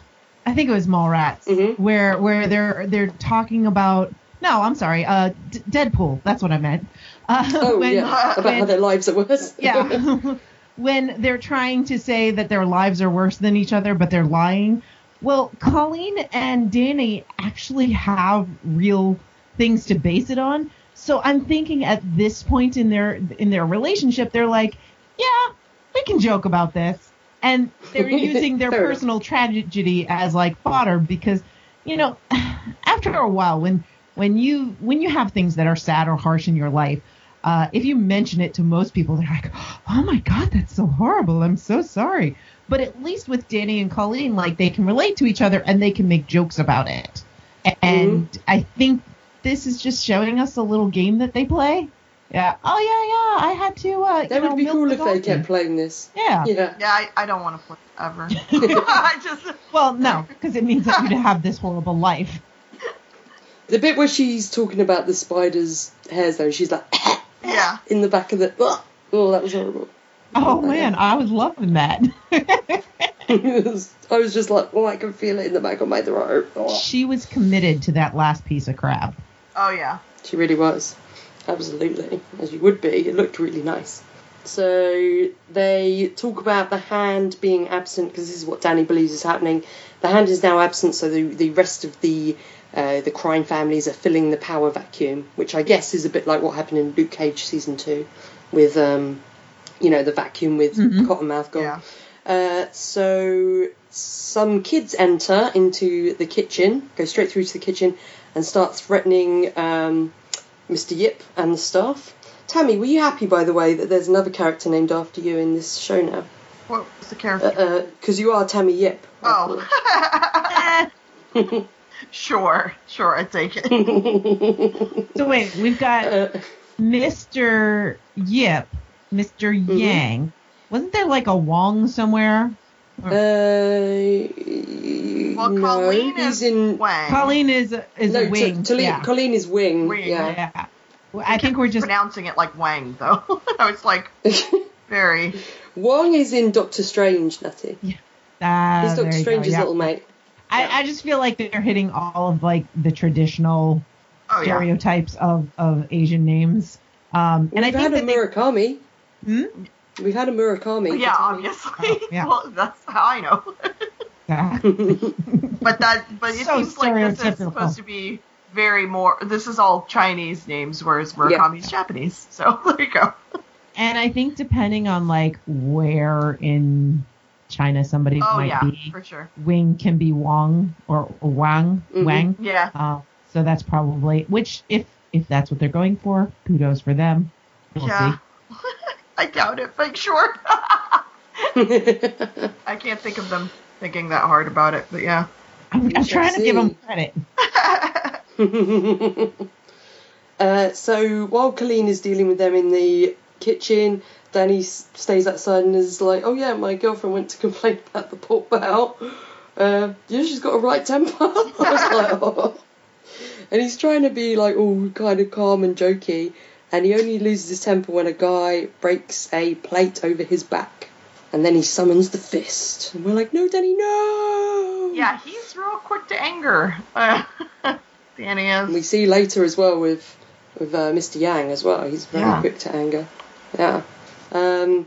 I think it was Mallrats, Mhm. where where they're they're talking about. No, I'm sorry. Uh, D- Deadpool. That's what I meant. Uh, Oh when- yeah, about how their lives are worse. yeah. when they're trying to say that their lives are worse than each other, but they're lying. Well, Colleen and Danny actually have real things to base it on. So I'm thinking at this point in their in their relationship, they're like, yeah, we can joke about this, and they're using their personal tragedy as like fodder because, you know, after a while when when you when you have things that are sad or harsh in your life, uh, if you mention it to most people, they're like, "Oh my god, that's so horrible! I'm so sorry." But at least with Danny and Colleen, like they can relate to each other and they can make jokes about it. And I think this is just showing us a little game that they play. Yeah. Oh yeah, yeah. I had to. Uh, That you know, would be cool the if they kept playing this. Yeah. Yeah. Yeah, I, I don't want to play ever. I just Well, no, because it means that you have this horrible life. The bit where she's talking about the spider's hairs, though, she's like yeah. in the back of the. Oh, that was horrible. Oh man, I was loving that. I was just like, oh, I can feel it in the back of my throat. Oh. she was committed to that last piece of crab. Oh yeah. She really was. Absolutely. As you would be. It looked really nice. So they talk about the hand being absent because this is what Danny believes is happening. The hand is now absent, so the, the rest of the uh, the crime families are filling the power vacuum, which I guess is a bit like what happened in Luke Cage season two, with um, you know, the vacuum with Mhm. Cottonmouth gone. Yeah. Uh, so some kids enter into the kitchen, go straight through to the kitchen, and start threatening um, Mr. Yip and the staff. Tammy, were you happy, by the way, that there's another character named after you in this show now? What was the character? Because you are Tammy Yip. oh. Sure. Sure. I take it. So wait, we've got Uh, Mr. Yip, Mr. Mm-hmm. Yang. Wasn't there like a Wong somewhere? Uh, Well, no, Colleen he's is in. Wang. Colleen is is No, a wing. T- yeah. Colleen is Wing. Wing, Yeah. yeah. Well, I think we're just pronouncing it like Wang though. I was like very. Wong is in Doctor Strange, Nutty. uh, He's there Doctor Strange's yeah. little mate. I, I just feel like they're hitting all of like the traditional Oh yeah. stereotypes of, of Asian names. Um, and I We've think had a that they, Murakami. Hmm? We've had a Murakami. Yeah, obviously. Oh, yeah. well, that's how I know. Yeah. but that, but it So seems like this is supposed to be very more. This is all Chinese names, whereas Murakami's Japanese. So there you go. and I think depending on like where in China somebody Oh might yeah, be, for sure. Wing can be Wang or, or Wang. Mhm. Wang. Yeah. Uh, so that's probably which if if that's what they're going for, kudos for them. We'll yeah. see. I doubt it, but sure. I can't think of them thinking that hard about it, but yeah. I'm, I'm shall trying to give them credit. uh, so while Colleen is dealing with them in the kitchen, Danny stays outside and is like, "Oh yeah, my girlfriend went to complain about the pork bowl. Uh, yeah, she's got a right temper." I was like, "Oh." And he's trying to be like all kind of calm and jokey, and he only loses his temper when a guy breaks a plate over his back, and then he summons the fist. And we're like, "No, Danny, no!" yeah, he's real quick to anger. Uh, Danny And we see later as well with with uh, Mr. Yang as well. He's very Yeah. quick to anger. Yeah. Um,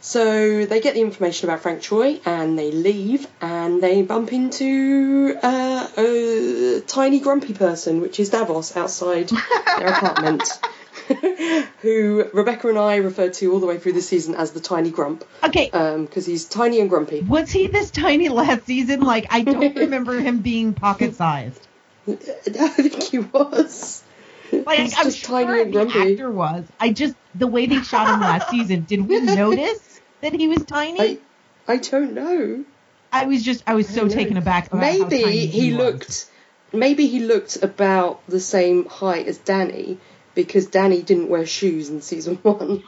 so they get the information about Frank Choi and they leave and they bump into uh, a tiny grumpy person, which is Davos outside their apartment. Who Rebecca and I referred to all the way through the season as the tiny grump Okay, um, because he's tiny and grumpy. was he this tiny last season? Like I don't remember him being pocket sized. I think he was. Like He's I'm just sure tiny and the actor was. I just the way they shot him last season. Did we notice that he was tiny? I, I don't know. I was just I was I so know. taken aback. Maybe he, was. looked maybe he looked about the same height as Danny because Danny didn't wear shoes in season one.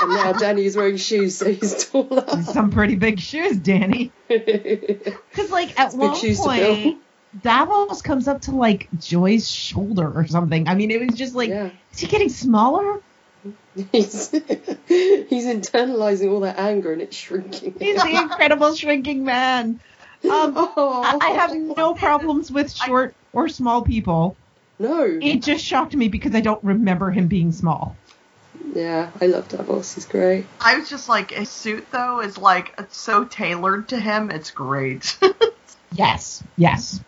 and now Danny is wearing shoes so he's taller. Some pretty big shoes, Danny. Because like at big one point, Davos comes up to like Joy's shoulder or something. I mean, it was just like, Yeah. is he getting smaller? He's he's internalizing all that anger and it's shrinking. He's the incredible shrinking man. Um, oh, I I have no problems with short or small people. No. It just shocked me because I don't remember him being small. Yeah, I love Davos. He's great. I was just like, his suit though is like it's so tailored to him. It's great. Yes, yes.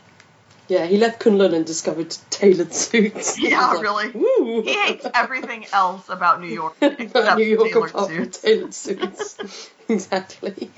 Yeah, he left Kunlun and discovered tailored suits. Yeah, like, really. Woo. he hates everything else about New York except New York tailored apart suits. tailored suits. exactly.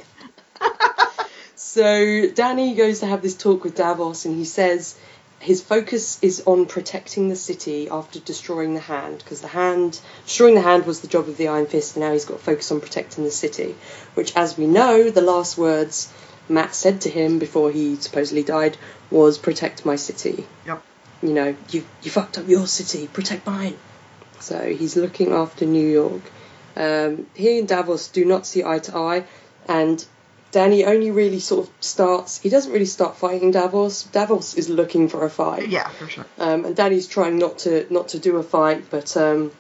so Danny goes to have this talk with Davos, and he says his focus is on protecting the city after destroying the Hand, because the Hand, destroying the Hand was the job of the Iron Fist, and now he's got to focus on protecting the city. Which, as we know, the last words Matt said to him before he supposedly died was "Protect my city." Yep. You know, you you fucked up your city, protect mine. So he's looking after New York. Um, he and Davos do not see eye to eye, and Danny only really sort of starts. He doesn't really start fighting Davos. Davos is looking for a fight, Yeah, for sure. um, and Danny's trying not to not to do a fight, but um,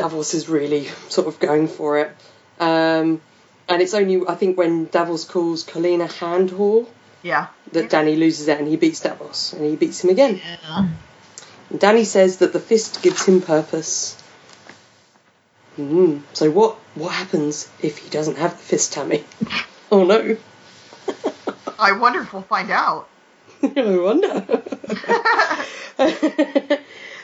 Davos is really sort of going for it. Um, and it's only I think when Davos calls Colleen a hand whore Yeah. that Danny loses it, and he beats Davos, and he beats him again. Yeah. And Danny says that the fist gives him purpose. Mm, so what what happens if he doesn't have the fist, Tammy? Oh no. I wonder if we'll find out. I wonder.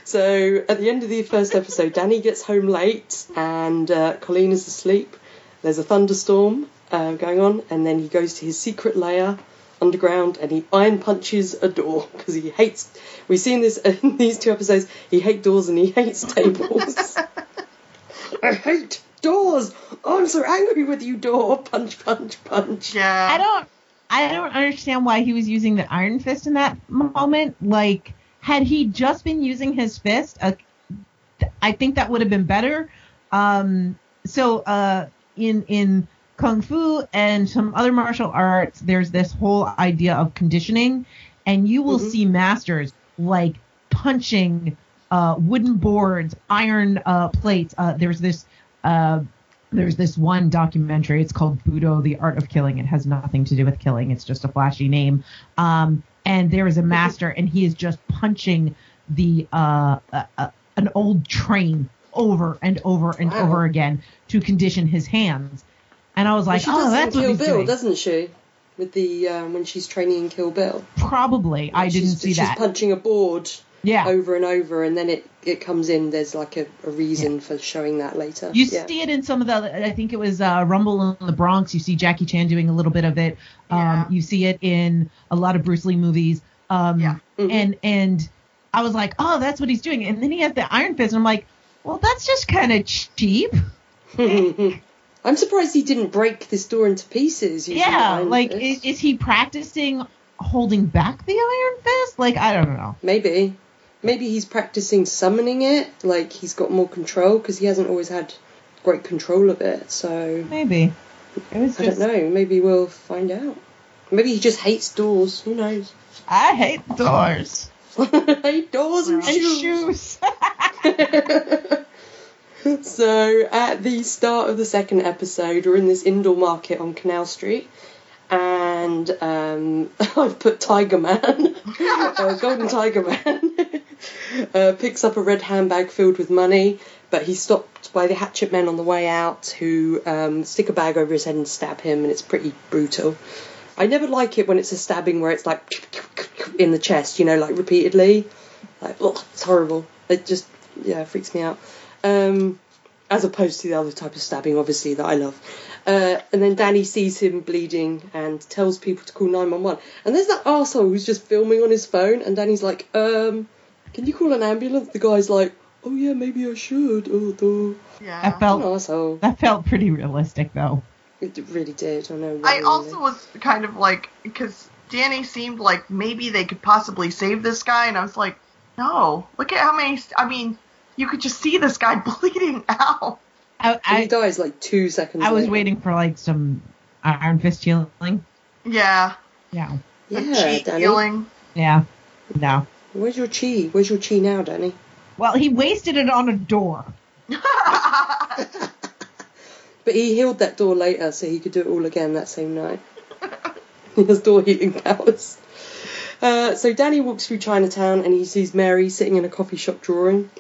so at the end of the first episode, Danny gets home late and uh, Colleen is asleep. There's a thunderstorm uh, going on, and then he goes to his secret lair underground and he iron punches a door because he hates. We've seen this in these two episodes. He hates doors and he hates tables. I hate doors. Oh, I'm so angry with you, door. Punch, punch, punch. Yeah. I don't I don't understand why he was using the Iron Fist in that moment. Like, had he just been using his fist, uh, I think that would have been better. Um, so, uh, in in kung fu and some other martial arts, there's this whole idea of conditioning, and you will Mhm. see masters like punching uh, wooden boards, iron uh, plates. Uh, there's this. Uh, there's this one documentary. It's called Budo: The Art of Killing. It has nothing to do with killing. It's just a flashy name. Um, and there is a master, and he is just punching the uh, uh, uh, an old train over and over and Wow. over again to condition his hands. And I was Well, like, she oh, that's in what he's Bill, doing. doesn't she? With the um, when she's training in Kill Bill. Probably. I didn't see she's that. She's punching a board yeah. over and over, and then it, it comes in. There's like a, a reason for showing that later. You yeah. see it in some of the. I think it was uh, Rumble in the Bronx. You see Jackie Chan doing a little bit of it. Um, Yeah. You see it in a lot of Bruce Lee movies. Um, Yeah. Mhm. And and I was like, oh, that's what he's doing. And then he has the Iron Fist, and I'm like, well, that's just kind of cheap. I'm surprised he didn't break this door into pieces. yeah. Like, is, is he practicing holding back the Iron Fist? Like, I don't know. maybe, maybe he's practicing summoning it. Like he's got more control because he hasn't always had great control of it. So Maybe. I don't know. Maybe we'll find out. Maybe he just hates doors. Who knows? I hate doors I hate doors and And and shoes. shoes. so at the start of the second episode, we're in this indoor market on Canal Street, and um, I've put Tiger Man, uh, Golden Tiger Man, uh, picks up a red handbag filled with money, but he's stopped by the hatchet men on the way out who um, stick a bag over his head and stab him, and it's pretty brutal. I never like it when it's a stabbing where it's like in the chest, you know, like repeatedly. Like, ugh, it's horrible. It just, yeah, freaks me out. Um, as opposed to the other type of stabbing, obviously, that I love. Uh, and then Danny sees him bleeding and tells people to call 911. And there's that arsehole who's just filming on his phone, and Danny's like, um, can you call an ambulance? The guy's like, oh yeah, maybe I should. Oh, duh. Yeah. That felt An arsehole. that felt pretty realistic though. It really did. I know. I also was kind of like, because Danny seemed like maybe they could possibly save this guy, and I was like, no, look at how many. I mean, you could just see this guy bleeding out. I, And he I, dies like two seconds I was later. waiting for like some Iron Fist healing. Yeah. Yeah. Yeah, Danny. healing. Yeah. No. Where's your chi? Where's your chi now, Danny? Well, he wasted it on a door. But he healed that door later, so he could do it all again that same night. he has door healing powers. Uh, so Danny walks through Chinatown and he sees Mary sitting in a coffee shop drawing,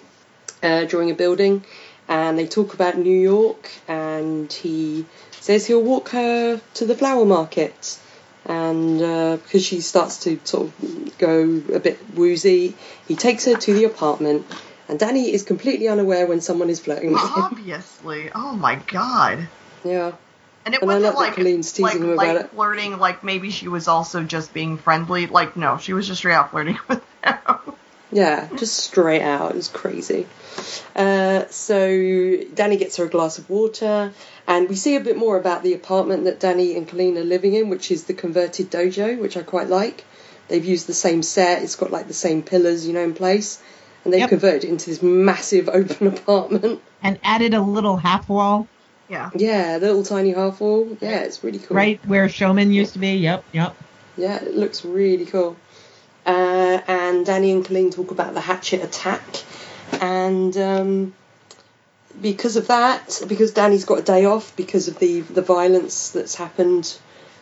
uh, drawing a building, and they talk about New York. And he says he'll walk her to the flower market, and uh, because she starts to sort of go a bit woozy, he takes her to the apartment. And Danny is completely unaware when someone is flirting with him. Obviously. Oh my god. Yeah. And it And wasn't like like, teasing like flirting, like maybe she was also just being friendly. Like no, she was just straight out flirting with him. Yeah, just straight out. It was crazy. Uh, so Danny gets her a glass of water, and we see a bit more about the apartment that Danny and Colleen are living in, which is the converted dojo, which I quite like. They've used the same set. It's got like the same pillars, you know, in place, and they've Yep. converted it into this massive open apartment. And added a little half wall yeah. Yeah, the little tiny half wall. Yeah, it's really cool. right where Showman used to be. Yep, yep. Yeah, it looks really cool. Uh, and Danny and Colleen talk about the hatchet attack, and um, because of that, because Danny's got a day off because of the the violence that's happened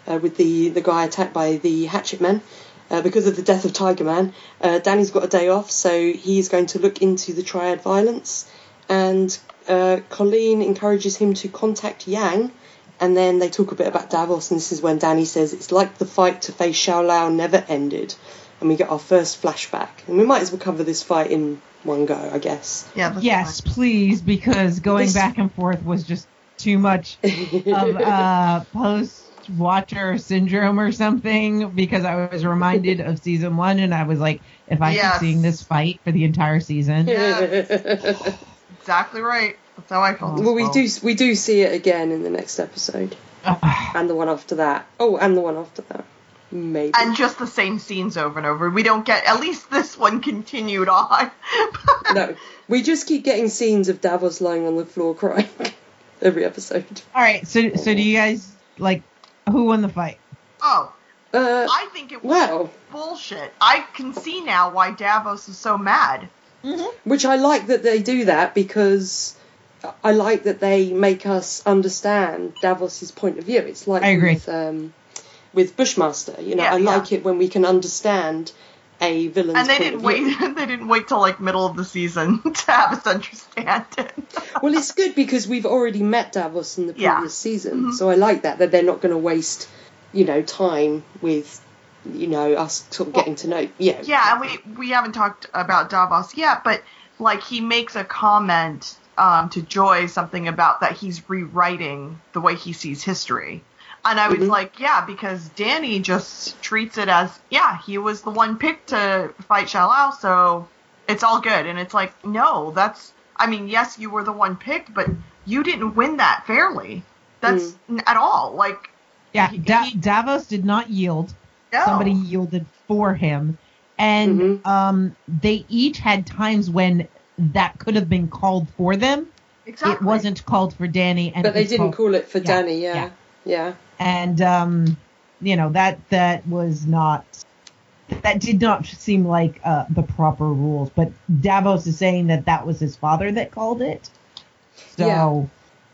uh, with the the guy attacked by the hatchet men. Uh, because of the death of Tiger Man, uh, Danny's got a day off, so he's going to look into the triad violence. And uh, Colleen encourages him to contact Yang, and then they talk a bit about Davos, and this is when Danny says it's like the fight to face Shou-Lao never ended, and we get our first flashback. And we might as well cover this fight in one go, I guess. Yeah. That's Yes, please, because going This- back and forth was just too much of uh, post watcher syndrome or something because I was reminded of season one and I was like, if I Yes. keep seeing this fight for the entire season. fine. exactly right. That's how I felt. well, we do we do see it again in the next episode, and the one after that. Oh, and the one after that, maybe. And just the same scenes over and over. We don't get at least this one continued on. no, we just keep getting scenes of Davos lying on the floor crying every episode. All right, so so do you guys like who won the fight? Oh, Uh, I think it was well, bullshit. I can see now why Davos is so mad. which I like that they do that because I like that they make us understand Davos's point of view. It's like I agree. with um, with Bushmaster. You know, Yeah, I yeah. like it when we can understand a villain. And they didn't wait. they didn't wait till like middle of the season to have us understand it. Well, it's good because we've already met Davos in the Yeah. previous season, Mhm. so I like that that they're not going to waste, you know, time with, you know, us sort of Well, getting to know. Yeah. yeah, and we we haven't talked about Davos yet, but like he makes a comment um, to Joy something about that he's rewriting the way he sees history. And I was Mhm. like, yeah, because Danny just treats it as, yeah, he was the one picked to fight Shou-Lao, so it's all good. And it's like, no, that's, I mean, yes, you were the one picked, but you didn't win that fairly. That's n- at all. Like, Yeah, He- da- he- Davos did not yield. no. Somebody yielded for him, and Mhm. um, they each had times when that could have been called for them. exactly. It wasn't called for Danny, and but they didn't called- call it for yeah, Danny. Yeah. yeah. Yeah. and um, you know that that was not that did not seem like uh, the proper rules. But Davos is saying that that was his father that called it, so Yeah.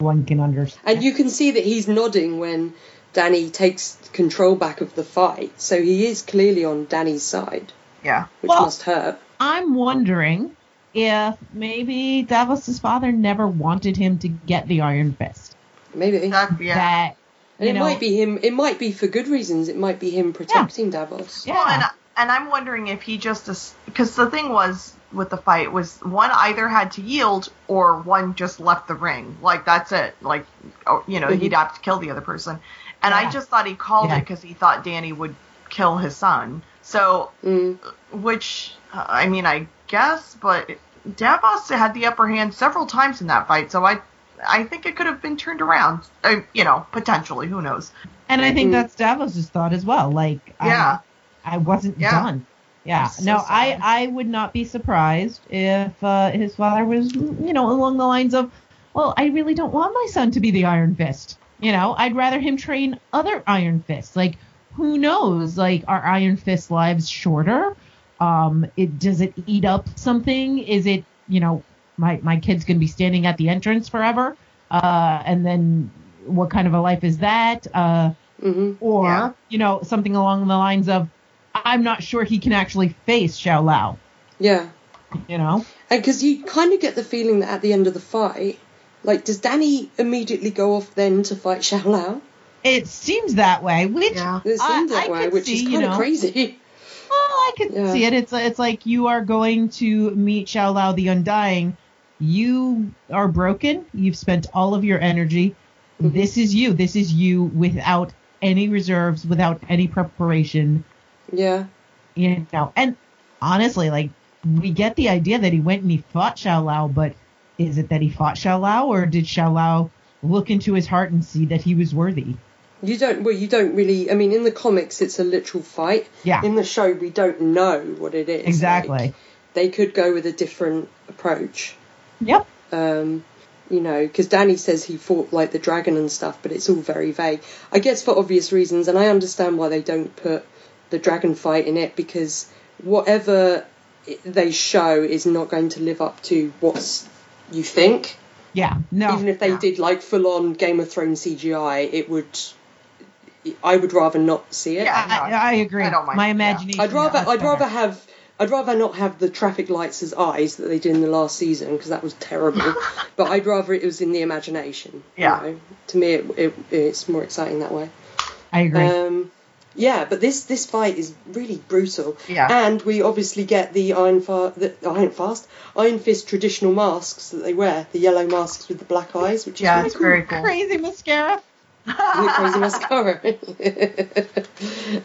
one can understand. And you can see that he's nodding when Danny takes control back of the fight. So he is clearly on Danny's side, yeah. which Well- must hurt. I'm wondering if maybe Davos's father never wanted him to get the Iron Fist. Maybe. That, yeah. That and it know, might be him. It might be for good reasons. It might be him protecting Davos. Yeah. Well, and, and I'm wondering if he just because the thing was with the fight was one either had to yield or one just left the ring. Like that's it. Like oh, you know he'd have to kill the other person. And I just thought he called Yeah. it because he thought Danny would kill his son. So Mm. which uh, I mean I guess, but Davos had the upper hand several times in that fight. So I. I think it could have been turned around. Uh, you know, potentially. Who knows? and I think Mm. that's Davos's thought as well. Like Yeah. I, I wasn't Yeah. done. Yeah. So no, I. I would not be surprised if uh, his father was you know along the lines of, well, I really don't want my son to be the Iron Fist. You know, I'd rather him train other Iron Fists. Like who knows? Like, are Iron Fist lives shorter? Um, it does it eat up something? Is it you know my my kid's gonna be standing at the entrance forever? Uh, and then what kind of a life is that? Uh, hmm or Yeah. you know something along the lines of I'm not sure he can actually face Shou-Lao. Yeah. You know, And because you kind of get the feeling that at the end of the fight, like, does Danny immediately go off then to fight Shou-Lao? it seems that way. Which Yeah. It I- seems that I way, could which see, is you kind of know. crazy. Well, I can Yeah. see it. It's it's like you are going to meet Shou-Lao the Undying. You are broken. You've spent all of your energy. Mhm. This is you. This is you without any reserves, without any preparation. Yeah. You know, and honestly, like we get the idea that he went and he fought Shou-Lao, but is it that he fought Shou-Lao, or did Shou-Lao look into his heart and see that he was worthy? You don't. Well, you don't really. I mean, in the comics, it's a literal fight. Yeah, In the show, we don't know what it is. exactly. Like, they could go with a different approach. Yep. Um, you know, because Danny says he fought like the dragon and stuff, but it's all very vague. I guess for obvious reasons, and I understand why they don't put the dragon fight in it because whatever they show is not going to live up to what you think. Yeah. No. Even if they yeah. did like full on Game of Thrones CGI, it would. I would rather not see it. Yeah. I, I agree. I don't mind. My Yeah. imagination. I'd rather that's I'd rather have I'd rather not have the traffic lights as eyes that they did in the last season because that was terrible. but I'd rather it was in the imagination. you Yeah. know. To me, it, it, it's more exciting that way. I agree. Um, yeah, but this this fight is really brutal. Yeah. And we obviously get the Iron Fa- the Iron Fast Iron Fist traditional masks that they wear, the yellow masks with the black eyes, which Yeah, is it's very cool. Crazy mascara. Really cool. crazy mascara.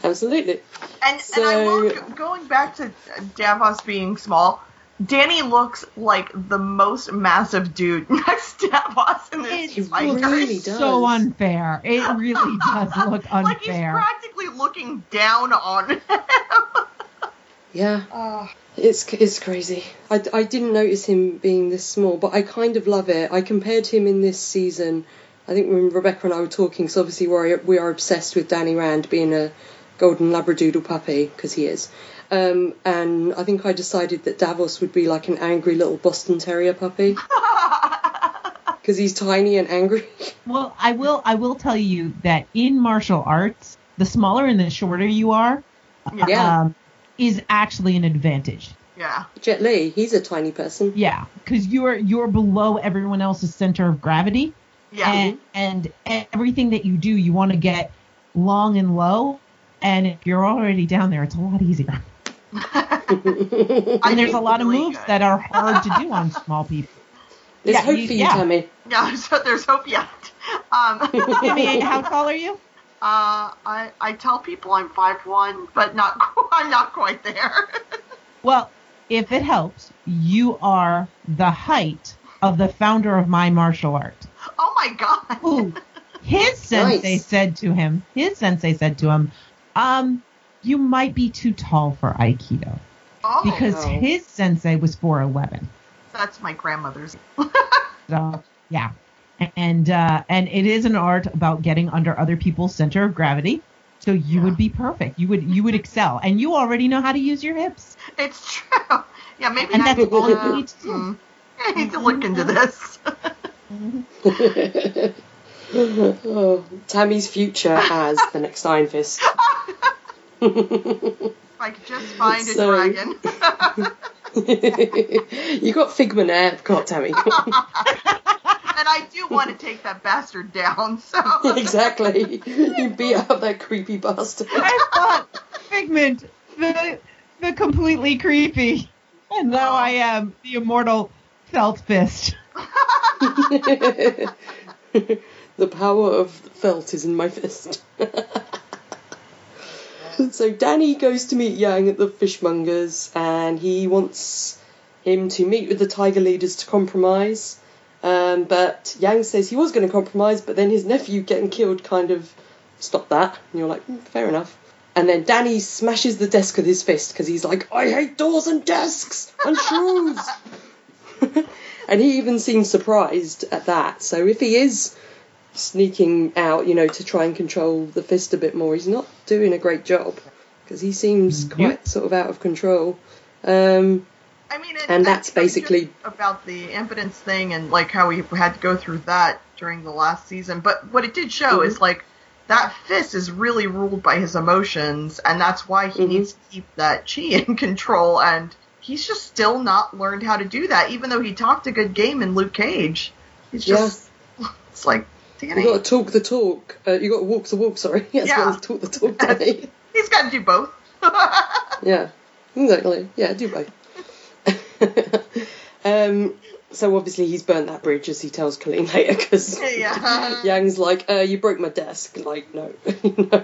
Absolutely. And, So- and I love going back to Davos being small. Danny looks like the most massive dude next to Davos in this It's fight. really does. so unfair. It really does look unfair. Like he's practically looking down on him. Yeah. Oh, It's it's crazy. I, I didn't notice him being this small, but I kind of love it. I compared him in this season. I think when Rebecca and I were talking, so obviously we're, we are obsessed with Danny Rand being a golden labradoodle puppy because he is. Um, and I think I decided that Davos would be like an angry little Boston Terrier puppy because he's tiny and angry. Well, I will. I will tell you that in martial arts, the smaller and the shorter you are, Yeah. um, is actually an advantage. yeah. Jet Li, he's a tiny person. Yeah, because you're you're below everyone else's center of gravity, Yeah. and, and everything that you do, you want to get long and low. And if you're already down there, it's a lot easier. And there's a lot of moves good. that are hard to do on small people. There's Yeah, hope you- for you, yeah. Tammy. Yeah, so there's hope yet. Um, Jimmy, how tall are you? Uh, I I tell people I'm five one, but not I'm not quite there. Well, if it helps, you are the height of the founder of my martial art. Oh my god. Ooh, his sensei Nice. said to him, his sensei said to him, um, you might be too tall for Aikido. Oh, Because wow. his sensei was 4'11. that's my grandmother's. So, yeah. And, uh, and it is an art about getting under other people's center of gravity. So you Yeah. would be perfect. You would, you would excel. And you already know how to use your hips. It's true. Yeah, maybe And I that's all you uh, need to do. I need to look into this. Oh, Tammy's future as the next Iron Fist. I could just find a So- dragon. you got Figment there, got Tammy. and I do want to take that bastard down, so. exactly. You beat up that creepy bastard. I thought Figment, the, the completely creepy. And now I am the immortal Felt Fist. the power of felt is in my fist. so Danny goes to meet Yang at the fishmongers and he wants him to meet with the tiger leaders to compromise. Um, but Yang says he was going to compromise, but then his nephew getting killed kind of stopped that. And you're like, "Mm, fair enough. And then Danny smashes the desk with his fist because he's like, I hate doors and desks and shoes. and he even seems surprised at that. So if he is sneaking out, you know, to try and control the fist a bit more. He's not doing a great job because he seems Yep. quite sort of out of control. Um, I mean, it, And that's I- I basically- about the impotence thing and like how we had to go through that during the last season. But what it did show Mhm. is like that fist is really ruled by his emotions, and that's why he Mhm. needs to keep that chi in control. And he's just still not learned how to do that, even though he talked a good game in Luke Cage. He's just, it's like, Danny, you got to talk the talk. Uh, you got to walk the walk. Sorry, as Yeah. well talk the talk. Danny. he's got to do both. Yeah, exactly. Yeah, do both. um, so obviously he's burnt that bridge as he tells Colleen later because Yeah. Yang's like, uh, "You broke my desk." Like, no, no.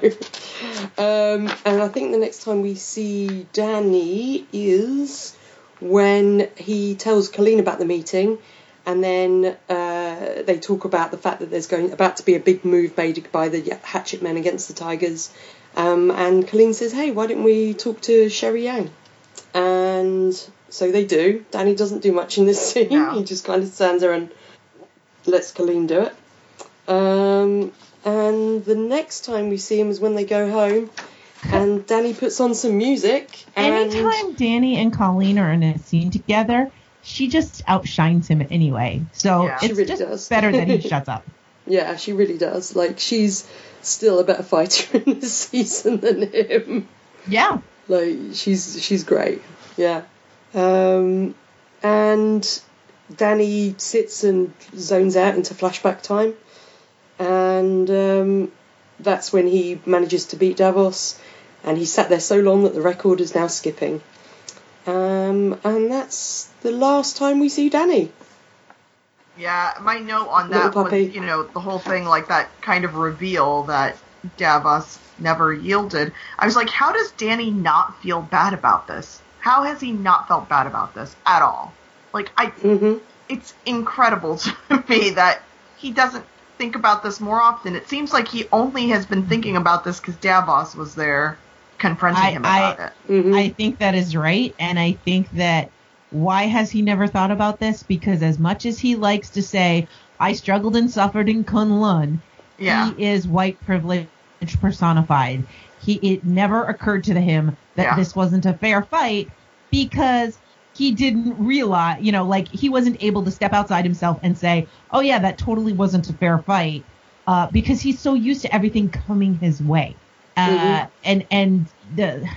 Um, and I think the next time we see Danny is when he tells Colleen about the meeting, and then uh, they talk about the fact that there's going about to be a big move made by the Hatchet Men against the Tigers. Um, and Colleen says, "Hey, why don't we talk to Sherry Yang?" And so they do. Danny doesn't do much in this scene. No. He just kind of stands there and lets Colleen do it. Um, and the next time we see him is when they go home, and Danny puts on some music. And Anytime Danny and Colleen are in a scene together, she just outshines him anyway. So Yeah. it's She really just does. better that he shuts up. Yeah, she really does. Like she's still a better fighter in this season than him. Yeah. Like she's she's great. Yeah. Um, and Danny sits and zones out into flashback time, and um, that's when he manages to beat Davos, and he sat there so long that the record is now skipping. Um, and that's the last time we see Danny. Yeah, my note on that was, you know, the whole thing, like that kind of reveal that Davos never yielded. I was like, how does Danny not feel bad about this? How has he not felt bad about this at all? Like, I, hmm it's incredible to me that he doesn't think about this more often. It seems like he only has been thinking about this because Davos was there confronting I- him I- about it. hmm I think that is right, and I think that why has he never thought about this? Because as much as he likes to say, "I struggled and suffered in Kunlun," Yeah. he is white privilege personified. He it never occurred to him that Yeah. this wasn't a fair fight because he didn't realize, you know, like he wasn't able to step outside himself and say, "Oh yeah, that totally wasn't a fair fight," uh, because he's so used to everything coming his way. Uh, Mhm. And and the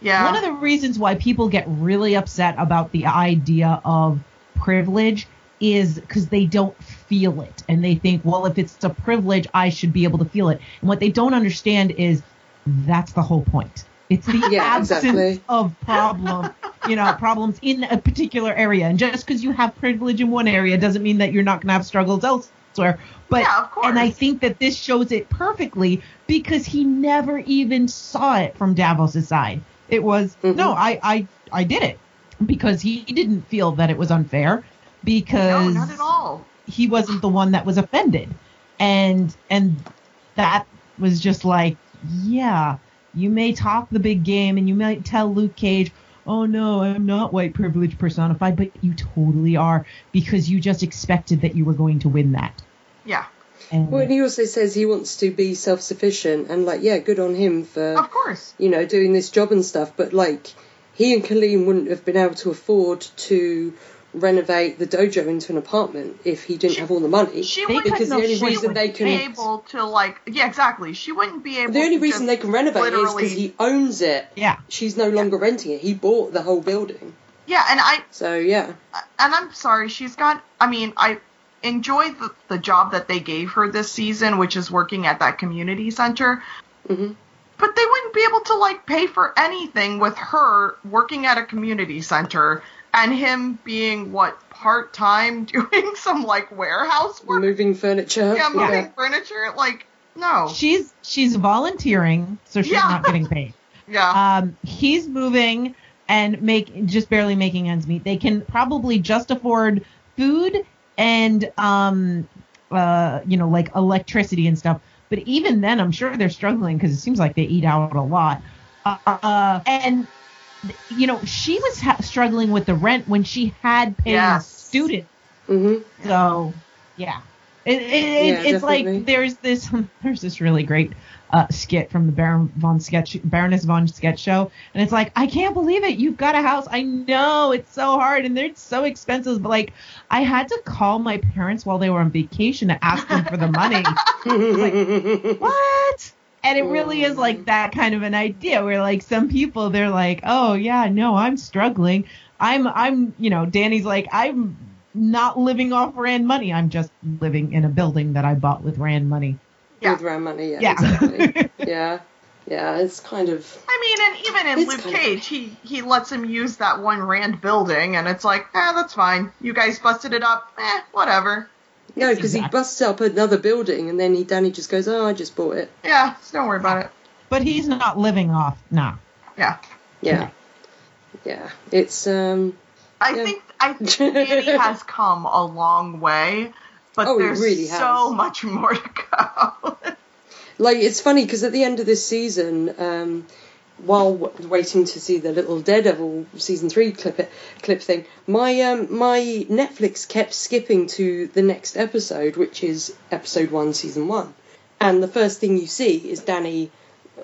Yeah. one of the reasons why people get really upset about the idea of privilege is because they don't feel it and they think, well, if it's a privilege, I should be able to feel it. And what they don't understand is that's the whole point. It's the Yeah, absence exactly. of problem, you know, problems in a particular area. And just because you have privilege in one area doesn't mean that you're not going to have struggles elsewhere. But Yeah, of course. and I think that this shows it perfectly because he never even saw it from Davos's side. It was Mhm. no, I, I I did it because he didn't feel that it was unfair because no, not at all. he wasn't the one that was offended. And and that was just like, yeah, you may talk the big game and you might tell Luke Cage, "Oh no, I'm not white privilege personified," but you totally are because you just expected that you were going to win that. Yeah. And Well, and he also says he wants to be self-sufficient, and like, yeah, good on him for Of course. you know doing this job and stuff. But like, he and Colleen wouldn't have been able to afford to renovate the dojo into an apartment if he didn't She- have all the money. She wouldn't because the only she reason would they be able to like yeah exactly she wouldn't be able the only to reason they can renovate it is literally- because he owns it. yeah, She's no longer renting it. He bought the whole building. yeah and i So yeah, and i'm sorry she's got i mean i enjoy the, the job that they gave her this season which is working at that community center hmm but they wouldn't be able to like pay for anything with her working at a community center and him being what part-time doing some like warehouse work moving furniture. yeah moving furniture like no she's she's volunteering, so she's Yeah. not getting paid. yeah Um, he's moving and make just barely making ends meet. They can probably just afford food and um, uh, you know, like electricity and stuff. But even then, I'm sure they're struggling because it seems like they eat out a lot. Uh, and you know, she was ha- struggling with the rent when she had paying Yes. students. hmm So yeah, It, it, it, Yeah, it's definitely. like there's this there's this really great uh, skit from the Baron von sketch Baroness von sketch show, and it's like I can't believe it. You've got a house. I know it's so hard and they're so expensive, but like I had to call my parents while they were on vacation to ask them for the money. Like, what? And it really is like that kind of an idea where like some people they're like, oh yeah, no, I'm struggling. I'm I'm you know Danny's like I'm not living off Rand money. I'm just living in a building that I bought with Rand money. Yeah. With round money, yeah, Yeah. exactly. yeah, yeah, it's kind of I mean, and even in Luke kind of- Cage, he he lets him use that one Rand building, and it's like, eh, that's fine. You guys busted it up, eh, whatever. No, because he Exactly. busts up another building, and then he Danny just goes, "Oh, I just bought it." Yeah, so don't worry about it. But he's not living off. Nah. Yeah, Yeah, yeah, it's um, I Yeah. think I think Danny has come a long way, but Oh, there's really so has. much more to go. like it's funny because at the end of this season, um, while waiting to see the little Daredevil season three clip it, clip thing, my um, my Netflix kept skipping to the next episode, which is episode one, season one, and the first thing you see is Danny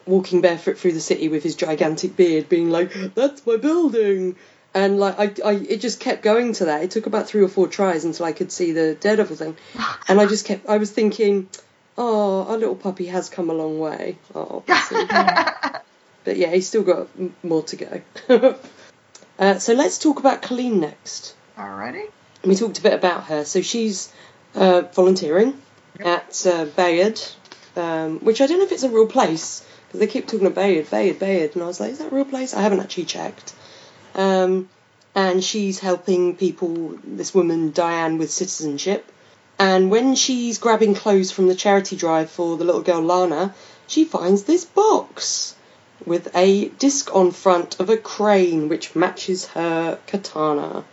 walking barefoot through the city with his gigantic beard, being like, "That's my building." And like I, I, it just kept going to that. It took about three or four tries until I could see the Daredevil thing, and I just kept. I was thinking, oh, our little puppy has come a long way. Oh. but yeah, he's still got m- more to go. uh, so let's talk about Colleen next. Alrighty. We talked a bit about her. So she's uh, volunteering at uh, Bayard, um, which I don't know if it's a real place because they keep talking about Bayard, Bayard, Bayard, and I was like, is that a real place? I haven't actually checked. Um, and she's helping people, this woman Diane, with citizenship. And when she's grabbing clothes from the charity drive for the little girl Lana, she finds this box with a disc on front of a crane which matches her katana.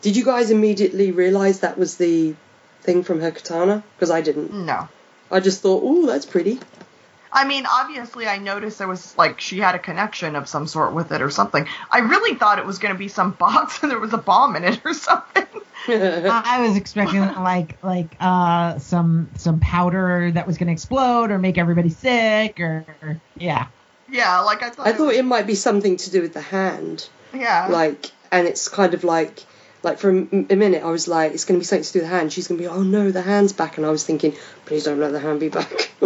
Did you guys immediately realise that was the thing from her katana? Because I didn't. No. I just thought, oh, that's pretty. I mean, obviously, I noticed there was like she had a connection of some sort with it or something. I really thought it was going to be some box and there was a bomb in it or something. I I was expecting like like uh some some powder that was going to explode or make everybody sick or, or- yeah. Yeah, like I thought. I thought it might be something to do with the hand. Yeah. like and it's kind of like like for a m- a minute I was like it's going to be something to do with the hand she's going to be oh no the hand's back and I was thinking please don't let the hand be back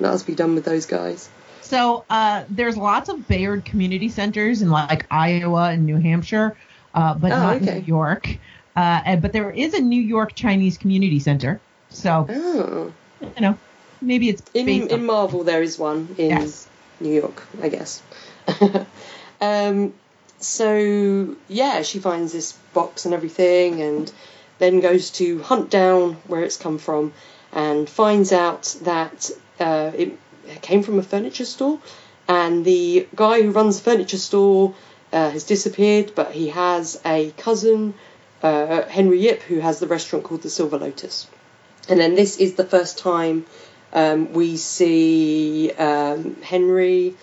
let us be done with those guys So uh, there's lots of Bayard community centers in like Iowa and New Hampshire, uh, but Oh, not okay. New York. Uh, and, but there is a New York Chinese community center. So oh you know, maybe it's in based in on- Marvel there is one in Yes. New York I guess. Um so yeah she finds this box and everything and then goes to hunt down where it's come from and finds out that uh, it came from a furniture store and the guy who runs the furniture store uh, has disappeared but he has a cousin uh, henry yip who has the restaurant called the silver lotus. And then this is the first time um, we see um, henry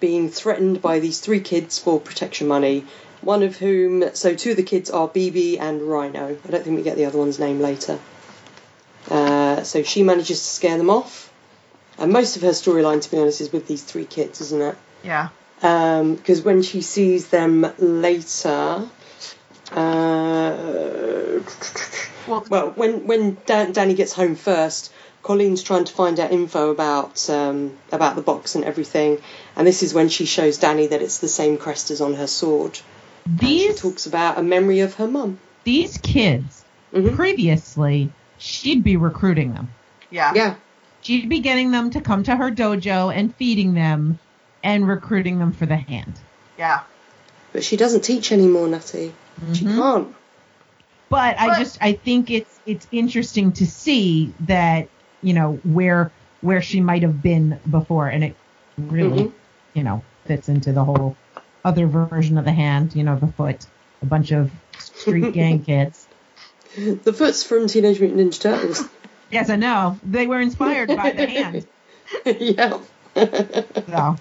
being threatened by these three kids for protection money one of whom so two of the kids are bb and rhino. I don't think we get the other one's name later. Uh, so she manages to scare them off. And most of her storyline to be honest is with these three kids isn't it? Yeah. because when she sees them later, uh, Well, well, when when Dan- Danny gets home first, Colleen's trying to find out info about um, about the box and everything, and this is when she shows Danny that it's the same crest as on her sword. And she talks about a memory of her mum. these kids Mhm. previously she'd be recruiting them. yeah. Yeah, She'd be getting them to come to her dojo and feeding them and recruiting them for the hand. Yeah. but she doesn't teach anymore, Nutty. She Mhm. can't. But I just I think it's it's interesting to see that you know where where she might have been before, and it really Mhm. you know fits into the whole other version of the hand. You know, the foot, a bunch of street gang kids. The foot's from Teenage Mutant Ninja Turtles. Yes, I know they were inspired by the hand. yeah. So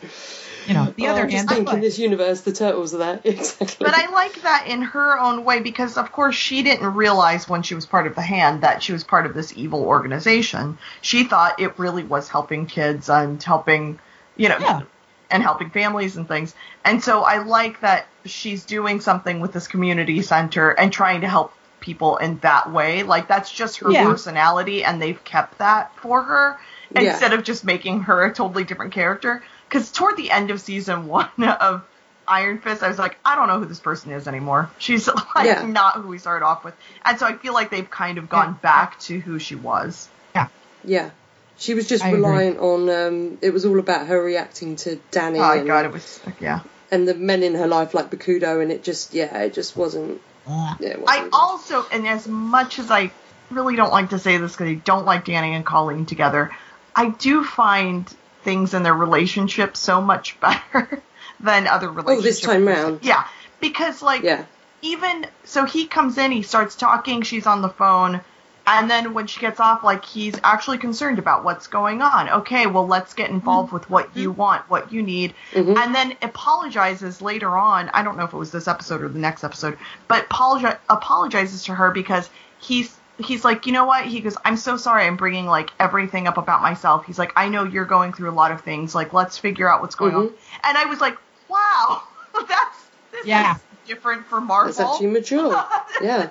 you know, the Oh, other I'm just hand, think in this universe the turtles are there exactly. But I like that in her own way because, of course, she didn't realize when she was part of the hand that she was part of this evil organization. She thought it really was helping kids and helping, you know, Yeah. and helping families and things. And so I like that she's doing something with this community center and trying to help people in that way. Like that's just her Yeah. personality, and they've kept that for her Yeah. instead of just making her a totally different character. Because toward the end of season one of Iron Fist, I was like, I don't know who this person is anymore. She's like Yeah. not who we started off with, and so I feel like they've kind of gone back to who she was. yeah, Yeah. she was just I agree. reliant on. Um, it was all about her reacting to Danny Oh my and, god, it was yeah. and the men in her life like Bakuto, and it just yeah, it just wasn't. Yeah, it wasn't I good. also, and as much as I really don't like to say this because I don't like Danny and Colleen together, I do find things in their relationship so much better than other relationships. Oh, this time round. Yeah, because like Yeah, even so, he comes in, he starts talking, she's on the phone. And then when she gets off, like he's actually concerned about what's going on. Okay, well let's get involved with what you want, what you need, Mhm. and then apologizes later on. I don't know if it was this episode or the next episode, but apologi- apologizes to her because he's he's like, you know what? He goes, I'm so sorry. I'm bringing like everything up about myself. He's like, I know you're going through a lot of things. Like, let's figure out what's going on. Mhm. And I was like, wow, that's this Yeah. is different for Marvel. it's actually mature. Yeah,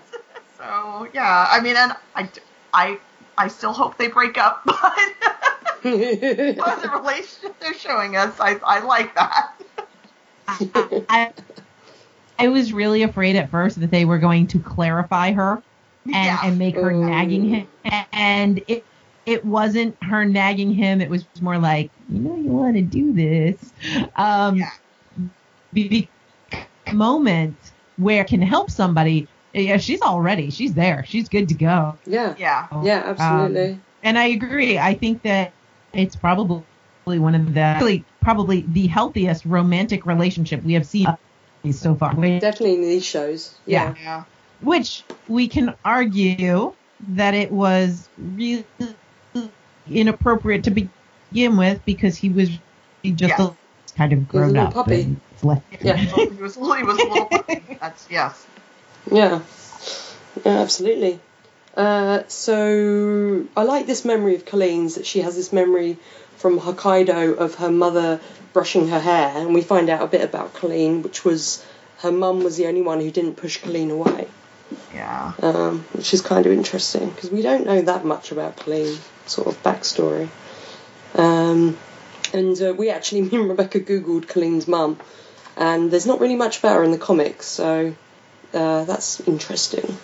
So yeah, I mean, and I, I, I still hope they break up, but but the relationship they're showing us, I, I like that. I, I was really afraid at first that they were going to clarify her and, Yeah. and make her Oh. nagging him. And it it wasn't her nagging him. It was more like, you know, you want to do this. Um, Yeah. be- be- moment where it can help somebody. Yeah, she's already. She's there. She's good to go. yeah, Yeah, yeah, absolutely. And I agree. I think that it's probably one of the really probably the healthiest romantic relationship we have seen so far. Definitely in these shows. Yeah, yeah, which we can argue that it was really inappropriate to begin with because he was just Yeah. a, kind of grown little up. puppy. and fle- Yeah. he was he was a little. puppy. That's yes. yeah, yeah, absolutely. Uh, so I like this memory of Colleen's that she has this memory from Hokkaido of her mother brushing her hair, and we find out a bit about Colleen, which was her mum was the only one who didn't push Colleen away. Yeah, um, which is kind of interesting because we don't know that much about Colleen, sort of backstory. Um, and uh, we actually, me and Rebecca googled Colleen's mum, and there's not really much about her in the comics, so uh, that's interesting.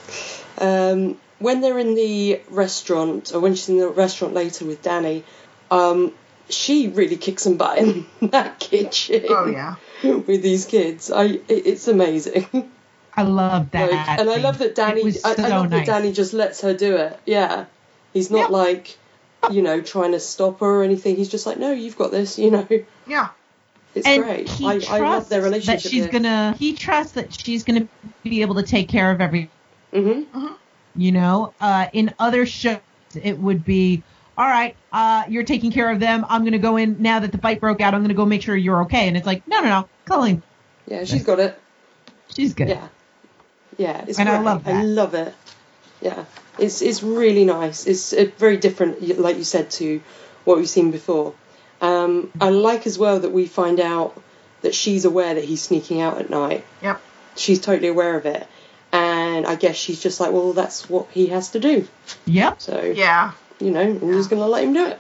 Um, when they're in the restaurant, or when she's in the restaurant later with Danny, um, she really kicks some butt in that kitchen oh yeah, with these kids. I, it, it's amazing. I love that. Like, and I love that Danny. Was I, I love nice. that Danny just lets her do it. Yeah, he's not Yeah. like, you know, trying to stop her or anything. He's just like, no, you've got this. You know, yeah, it's and great. he I, I love their relationship. that she's gonna. He trusts that she's gonna be able to take care of every. hmm You know, uh, in other shows, it would be. All right, uh, you're taking care of them. I'm gonna go in now that the fight broke out. I'm gonna go make sure you're okay. And it's like, no, no, no, Colleen, Yeah, she's got it. she's good. Yeah, yeah, it's And I great. love I love it. Yeah, it's it's really nice. It's uh, very different, like you said, to what we've seen before. Um, I like as well that we find out that she's aware that he's sneaking out at night. yep, she's totally aware of it. And I guess she's just like, well, that's what he has to do. Yep. So, yeah, you know, I'm just going to let him do it.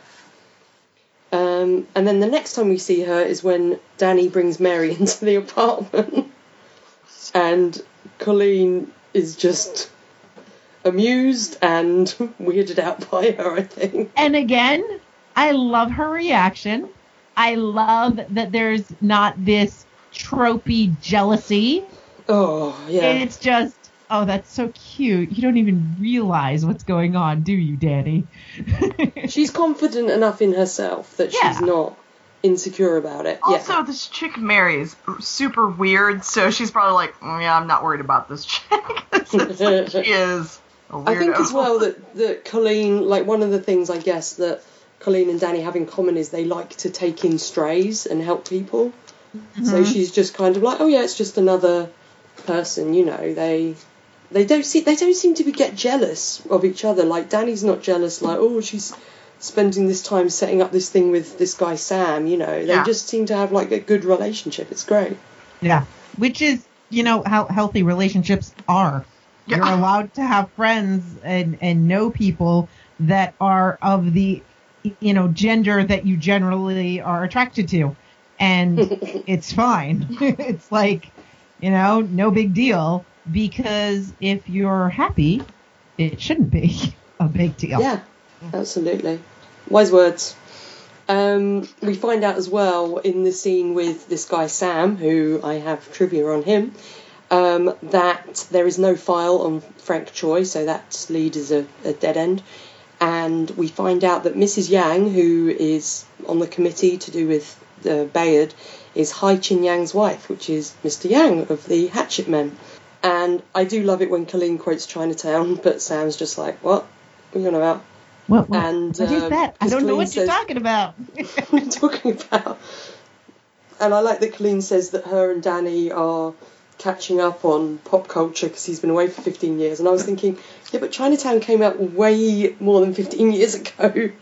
Um, and then the next time we see her is when Danny brings Mary into the apartment. and Colleen is just amused and weirded out by her, I think. And again, I love her reaction. I love that there's not this tropey jealousy. Oh, yeah. It's just, oh, that's so cute. You don't even realize what's going on, do you, Danny? She's confident enough in herself that she's not insecure about it. Also, this chick Mary is super weird, so she's probably like, oh, yeah, I'm not worried about this chick. It's like, she is a. I think as well that, that Colleen, like one of the things I guess that Colleen and Danny have in common is they like to take in strays and help people. So Mhm. she's just kind of like, oh yeah, it's just another person, you know. They they don't see they don't seem to be get jealous of each other. Like Danny's not jealous, like oh she's spending this time setting up this thing with this guy Sam. You know, they Yeah. just seem to have like a good relationship. It's great. Yeah, which is you know how healthy relationships are. Yeah. You're allowed to have friends and and know people that are of the you know gender that you generally are attracted to, and it's fine. it's like you know no big deal because if you're happy, it shouldn't be a big deal. Yeah, absolutely. Wise words. Um, we find out as well in the scene with this guy Sam, who I have trivia on him, um, that there is no file on Frank Choi, so that lead is a, a dead end. And we find out that Mrs. Yang, who is on the committee to do with the Bayard, is Hai-Qing Yang's wife, which is Mr. Yang of the Hatchet Men. And I do love it when Colleen quotes Chinatown, but Sam's just like, what? What are you on about? What, what, And, what is uh, that? I don't know Colleen what you're says- talking about. what are you talking about? And I like that Colleen says that her and Danny are catching up on pop culture because he's been away for 15 years. And I was thinking, yeah, but Chinatown came out way more than 15 years ago.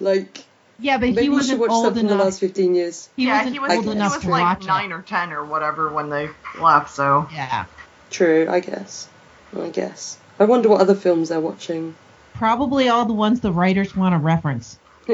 Like, yeah, but maybe he you should wasn't watch old something in the last 15 years. He yeah, wasn't he was, old he enough was to like nine it. or ten or whatever when they left. So Yeah. True, I guess. I guess. I wonder what other films they're watching. Probably all the ones the writers want to reference.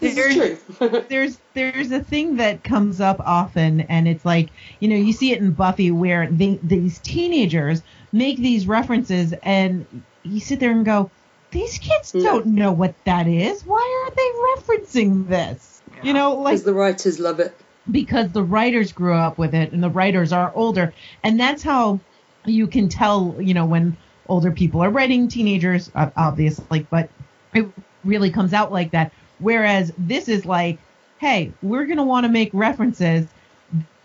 There's-. There's there's a thing that comes up often, and it's like you know you see it in Buffy where they, these teenagers make these references, and you sit there and go, these kids don't know what that is. Why are they referencing this? You know, like Because the writers love it. because the writers grew up with it and the writers are older and that's how you can tell you know when older people are writing teenagers uh, obviously but it really comes out like that whereas this is like hey we're going to want to make references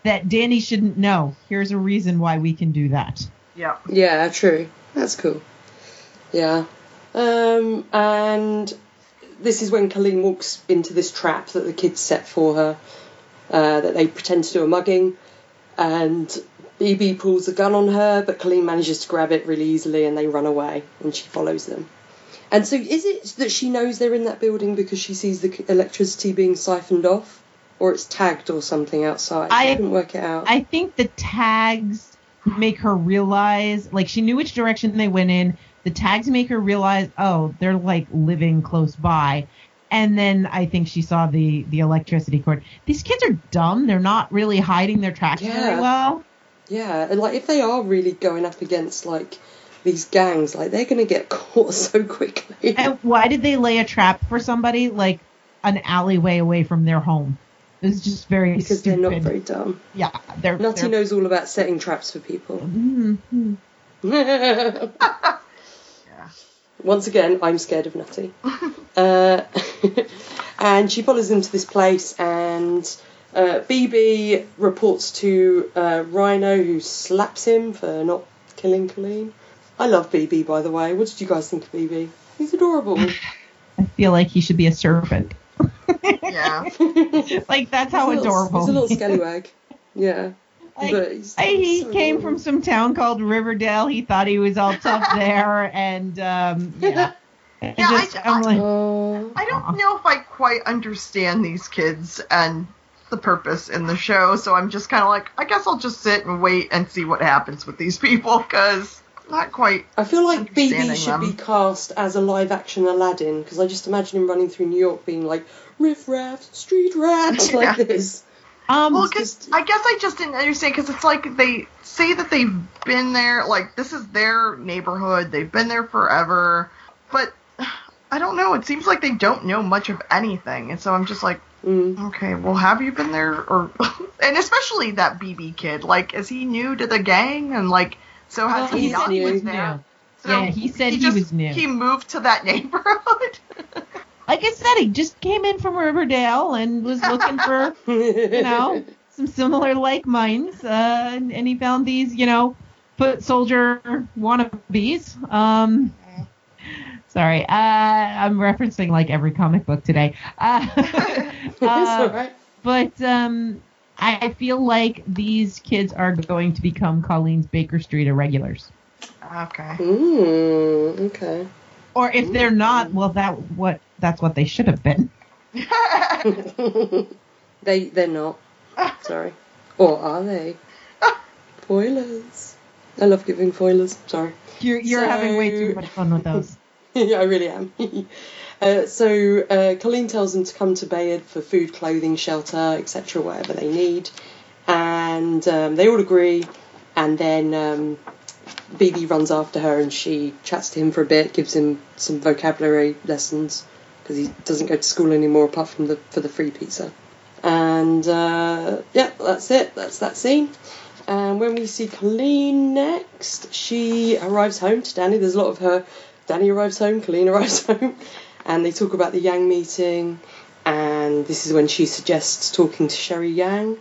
that danny shouldn't know here's a reason why we can do that yeah, Yeah, true. That's cool. Yeah. Um, and this is when Colleen walks into this trap that the kids set for her, uh, that they pretend to do a mugging, and BB pulls a gun on her, but Colleen manages to grab it really easily and they run away, and she follows them. And so, is it that she knows they're in that building because she sees the electricity being siphoned off, or it's tagged or something outside? I- couldn't work it out. I think the tags make her realize, like, she knew which direction they went in. The tags make her realize, oh, they're like living close by. And then I think she saw the the electricity cord. These kids are dumb. They're not really hiding their tracks very well. Yeah, and like if they are really going up against like these gangs, like they're gonna get caught so quickly. And why did they lay a trap for somebody like an alleyway away from their home? It was just very because stupid. they're not very dumb. yeah, they're. Nutty they're knows all about setting traps for people. Mhm. yeah. Once again, I'm scared of Nutty. uh, and she follows them to this place, and uh, BB reports to uh, Rhino, who slaps him for not killing Colleen. I love BB, by the way. What did you guys think of BB? He's adorable. I feel like he should be a serpent. Yeah. like that's how he's a little- adorable. He's a little he scallywag. Yeah. Like, but he's, I, he so came adorable. from some town called Riverdale. He thought he was all tough there, and um, yeah. I Yeah, just, I'm I- like, Oh. I don't know if I quite understand these kids and the purpose in the show, so I'm just kind of like, I guess I'll just sit and wait and see what happens with these people, because not quite. I feel like BB should them. be cast as a live action Aladdin because I just imagine him running through New York being like riff raff, street rat, Yeah. like this. um, Well, because just- I guess I just didn't understand because it's like they say that they've been there, like this is their neighborhood, they've been there forever, but I don't know. It seems like they don't know much of anything, and so I'm just like, Mm. okay, well, have you been there, or and especially that BB kid, like, is he new to the gang, and like, so has Oh, he he's not new. was there? So Yeah, he said he just- was new. He moved to that neighborhood. like I said, he just came in from Riverdale and was looking for you know some similar like minds, uh, and, and he found these you know foot soldier wannabes. Um, sorry, uh, I'm referencing like every comic book today. Uh, it's uh, alright. but um I feel like these kids are going to become Colleen's Baker Street irregulars. Okay. Mm, okay. Or if they're not, well, that what that's what they should have been. they they're not. Sorry. Or are they? Spoilers. I love giving spoilers. Sorry. You're you're So- having way too much fun with those. I really am. uh, so uh, Colleen tells them to come to Bayard for food, clothing, shelter, etc., whatever they need, and um, they all agree. And then um, BB runs after her, and she chats to him for a bit, gives him some vocabulary lessons because he doesn't go to school anymore apart from the for the free pizza. And uh, yeah, that's it. That's that scene. And when we see Colleen next, she arrives home to Danny. There's a lot of her. Danny arrives home, Colleen arrives home, and they talk about the Yang meeting. And this is when she suggests talking to Sherry Yang.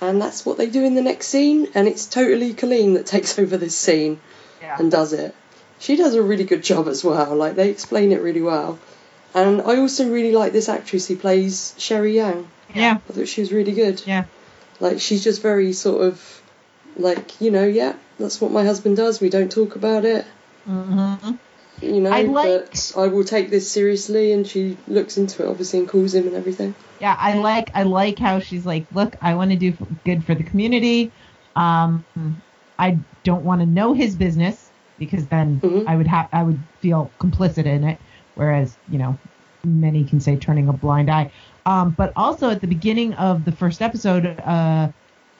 And that's what they do in the next scene. And it's totally Colleen that takes over this scene Yeah. and does it. She does a really good job as well. Like they explain it really well. And I also really like this actress who plays Sherry Yang. Yeah, I thought she was really good. yeah. Like she's just very sort of like you know, yeah, that's what my husband does. We don't talk about it, hmm you know. I like- But I will take this seriously, and she looks into it obviously and calls him and everything. Yeah, I like I like how she's like, look, I want to do good for the community. Um, I don't want to know his business because then Mhm. I would have I would feel complicit in it. Whereas you know, many can say turning a blind eye. Um, but also at the beginning of the first episode, uh,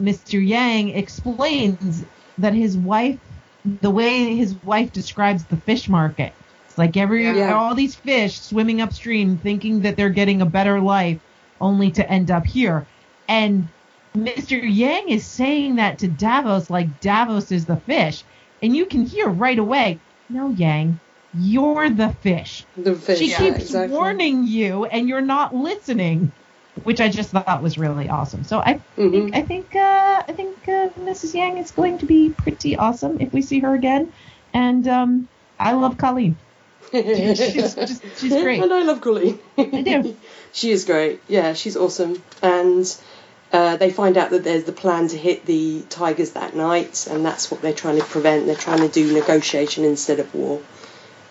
Mr. Yang explains that his wife, the way his wife describes the fish market, it's like every Yeah. all these fish swimming upstream, thinking that they're getting a better life, only to end up here. And Mr. Yang is saying that to Davos like Davos is the fish, and you can hear right away, no, Yang, you're the fish. The fish. She yeah, keeps exactly. warning you, and you're not listening, which I just thought was really awesome. So I Mhm. think I think uh, I think uh, Mrs. Yang is going to be pretty awesome if we see her again, and um, I love Colleen. she's just she's great. And I love Colleen. I do. she is great. Yeah, she's awesome. And uh, they find out that there's the plan to hit the tigers that night, and that's what they're trying to prevent. They're trying to do negotiation instead of war.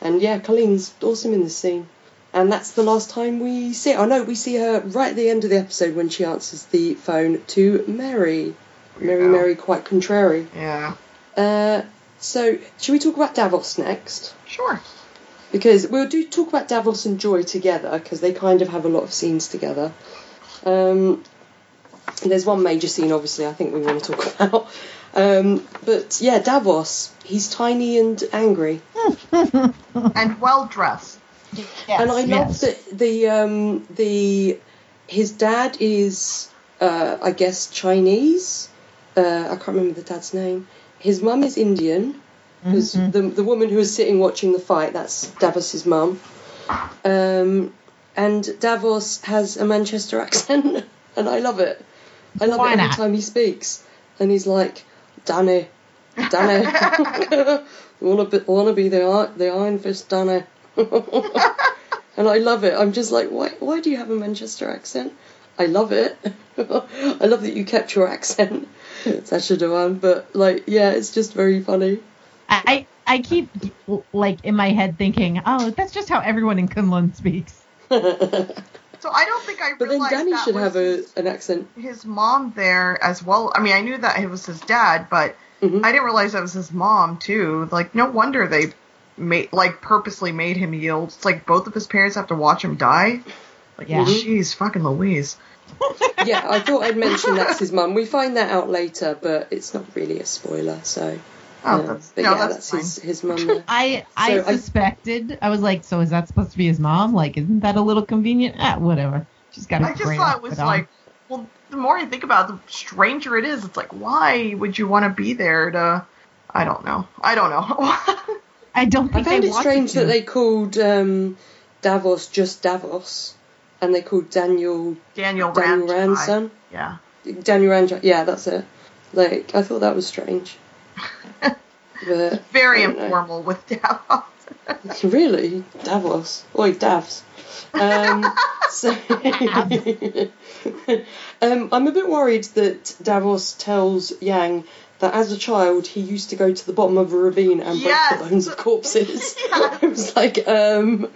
And yeah, Colleen's awesome in this scene. And that's the last time we see her. Oh no, we see her right at the end of the episode when she answers the phone to Mary. Mary, Yeah. Mary, quite contrary. Yeah. Uh, so, should we talk about Davos next? Sure. because we'll do talk about Davos and Joy together because they kind of have a lot of scenes together. Um, there's one major scene, obviously, I think we want to talk about. Um, but yeah, Davos, he's tiny and angry, And well dressed. Yes, and I love yes. that the um, the his dad is uh, I guess Chinese. Uh, I can't remember the dad's name. His mum is Indian. Because Mhm. the the woman who was sitting watching the fight, that's Davos's mum. Um, and Davos has a Manchester accent, and I love it. I love Why it every not? time he speaks, and he's like, "Danny, Danny, wanna be wanna be the the Iron Fist, Danny." and I love it. I'm just like, why why do you have a Manchester accent? I love it. I love that you kept your accent, Sacha Dhawan. But like, yeah, it's just very funny. I I keep like in my head thinking, oh, that's just how everyone in Kunlun speaks. So I don't think I then realized Danny that should have a, an accent. his mom there as well. I mean, I knew that it was his dad, but Mhm. I didn't realize that was his mom too. Like, no wonder they made like purposely made him yield. It's like both of his parents have to watch him die. Like, Yeah. jeez, fucking Louise. yeah, I thought I'd mention that's his mum. We find that out later, but it's not really a spoiler. So, Oh, that's, but no, yeah, that's, that's, his his mum. I I So I- suspected. I was like, so is that supposed to be his mom? Like, isn't that a little convenient? Ah, whatever. She's got a I just thought it was outfit on. like, well, the more I think about it, the stranger it is. It's like, why would you want to be there to? I don't know. I don't know. I don't I think found they it strange to. that they called um, Davos just Davos, and they called Daniel Daniel, Daniel Radcliffe. Rand's son. Yeah. Daniel Rand. Yeah, that's it. Like I thought that was strange. but Very I don't know. informal with Davos. Really? Davos? Oi, Davs. Um, so, um, I'm a bit worried that Davos tells Yang that as a child he used to go to the bottom of a ravine and Yes. break the bones of corpses. Yes. I was like, um,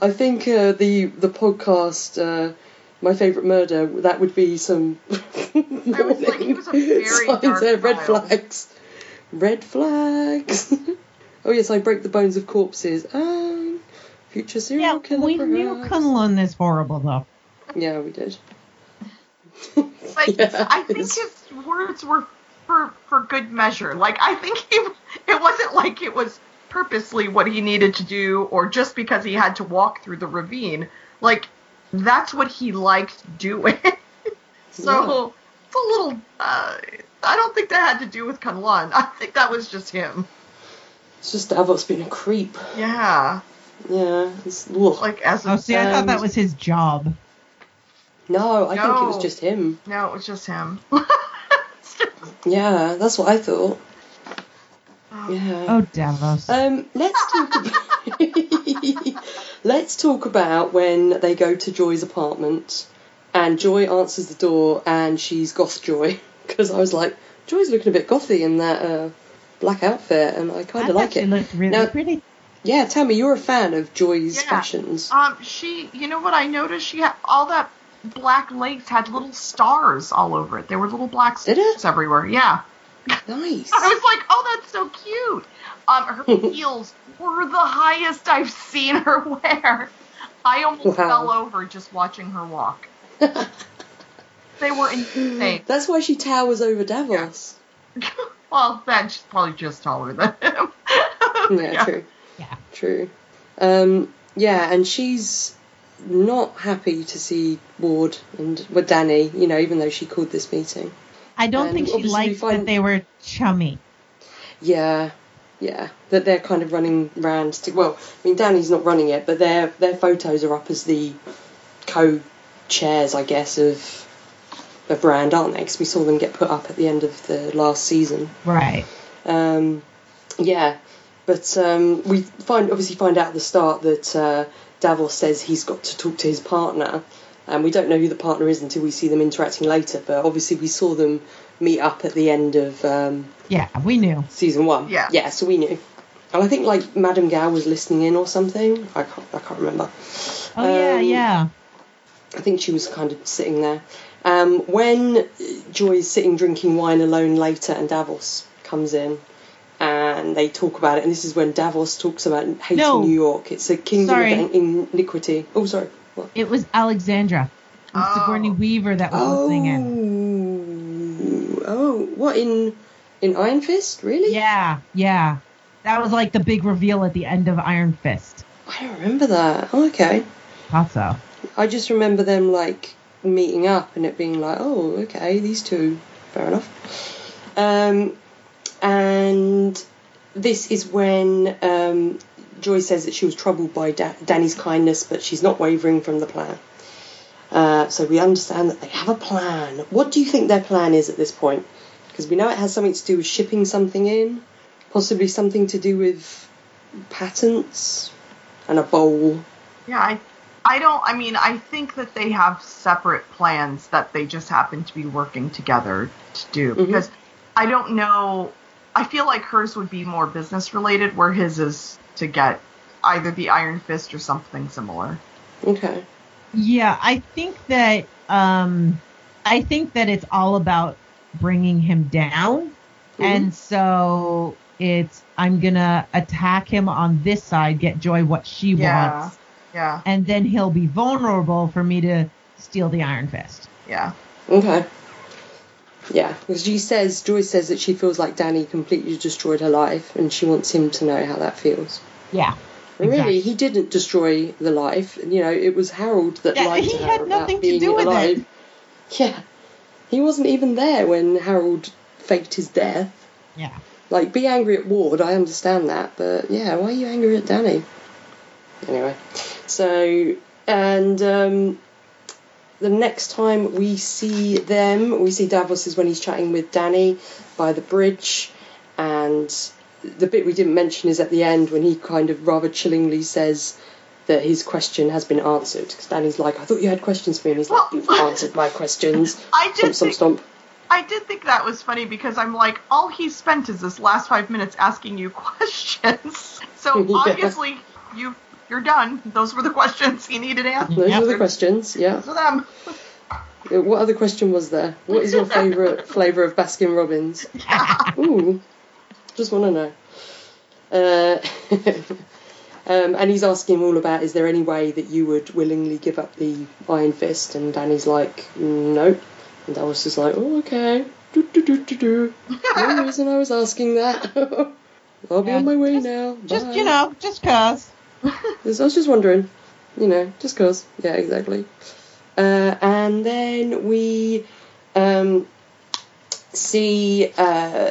I think uh, the the podcast. Uh, my favourite murder. That would be some. I was like, he was a very signs dark there, red flags. Red flags. oh yes, I break the bones of corpses. Um, future serial Yeah, killer. we knew perhaps. Kunlun is horrible though. Yeah, we did. Like Yeah, I think his words were for for good measure. Like I think he it wasn't like it was purposely what he needed to do or just because he had to walk through the ravine. Like that's what he liked doing. so it's a little uh, I don't think that had to do with Kunlun. I think that was just him. It's just Davos being a creep. Yeah. Yeah. It's. Like as Oh, see, I thought that was his job. no, I think it was just him. no, it was just him. Yeah, that's what I thought. Yeah. Oh, Davos. Um, let's talk about let's talk about when they go to Joy's apartment and Joy answers the door and she's goth Joy because I was like Joy's looking a bit gothy in that uh, black outfit and I kind of like it. looked really Now- pretty. Yeah, Tammy, you're a fan of Joy's Yeah. fashions. Um, she, you know what I noticed? She had all that black lace had little stars all over it. There were little black Did it? stars everywhere. Yeah, Nice. I was like, oh, that's so cute. Um, her heels were the highest I've seen her wear. I almost Wow. fell over just watching her walk. They were insane. That's why she towers over Davos. well, then she's probably just taller than him. Yeah, true. Yeah. True. Um, yeah, and she's not happy to see Ward and with Danny, you know, even though she called this meeting. I don't And think she liked find- that they were chummy. Yeah, yeah, that they're kind of running round. To, well, I mean, Danny's not running it, but their their photos are up as the co-chairs, I guess, of of Brand, aren't they? Because we saw them get put up at the end of the last season. Right. Um, yeah, but um, we find obviously find out at the start that uh, Davos says he's got to talk to his partner, and we don't know who the partner is until we see them interacting later. But obviously, we saw them meet up at the end of um, Yeah, we knew. season one. Yeah. yeah, so we knew. And I think like Madame Gao was listening in or something. I can't, I can't remember. Oh yeah, Um, yeah. I think she was kind of sitting there. Um, when Joy's sitting drinking wine alone later and Davos comes in and they talk about it, and this is when Davos talks about hating No. New York. It's a kingdom Sorry. of iniquity. Oh, sorry. What? It was Alexandra. It was Oh. Sigourney Weaver that was Oh, listening in. oh, what in in Iron Fist? Really? Yeah, yeah. That was like the big reveal at the end of Iron Fist. I don't remember that. Oh, okay. Thought so. I just remember them like meeting up and it being like, oh, okay, these two, fair enough. Um, and this is when um, Joy says that she was troubled by da- Danny's kindness, but she's not wavering from the plan. Uh, so we understand that they have a plan. What do you think their plan is at this point? Because we know it has something to do with shipping something in, possibly something to do with patents and a bowl. Yeah, I, I don't. I mean, I think that they have separate plans that they just happen to be working together to do. Mhm. Because I don't know. I feel like hers would be more business related, where his is to get either the Iron Fist or something similar. Okay. Yeah, I think that um, I think that it's all about bringing him down, and so it's I'm gonna attack him on this side, get Joy what she Yeah. wants, Yeah, and then he'll be vulnerable for me to steal the Iron Fist. yeah, Okay. Yeah, because she says, Joyce says that she feels like Danny completely destroyed her life and she wants him to know how that feels. Yeah, Exactly. Really, he didn't destroy the life. You know, it was Harold that Yeah, lied he to her had about nothing to being do with it. alive. Yeah. He wasn't even there when Harold faked his death. yeah. Like, be angry at Ward, I understand that, but yeah, why are you angry at Danny? Anyway, so, and um, the next time we see them, we see Davos is when he's chatting with Danny by the bridge, and the bit we didn't mention is at the end when he kind of rather chillingly says that his question has been answered. Because Danny's like, I thought you had questions for me. And he's like, You've answered my questions. I did Stomp, stomp, think- stomp. I did think that was funny because I'm like, all he spent is this last five minutes asking you questions. So Yeah. obviously you you're done. Those were the questions he needed answered. Those were the questions, yeah. For them. Uh, What other question was there? What is your favourite flavour of Baskin Robbins? Ooh, just want to know. Uh, um, and he's asking all about is there any way that you would willingly give up the Iron Fist? And Danny's like, no. And Davos is like, oh, okay. Do, do, do, do, do. No reason I was asking that. I'll be Yeah, on my way just- now. Just Bye. you know, just cause. I was just wondering, you know, just cause. Yeah, exactly. Uh, and then we um, see uh,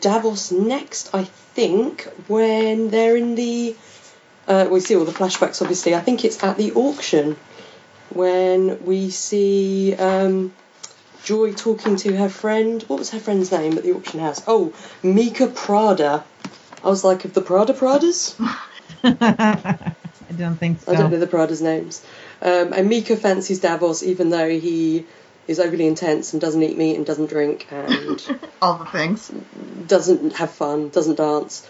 Davos next, I think, when they're in the. Uh, we see all the flashbacks, obviously. I think it's at the auction when we see um, Joy talking to her friend. What was her friend's name at the auction house? Oh, Mika Prada. I was like, of the Prada Pradas? I don't think so. I don't know the Prada's names. Um, and Mika fancies Davos even though he is overly intense and doesn't eat meat and doesn't drink and All the things. doesn't have fun, doesn't dance,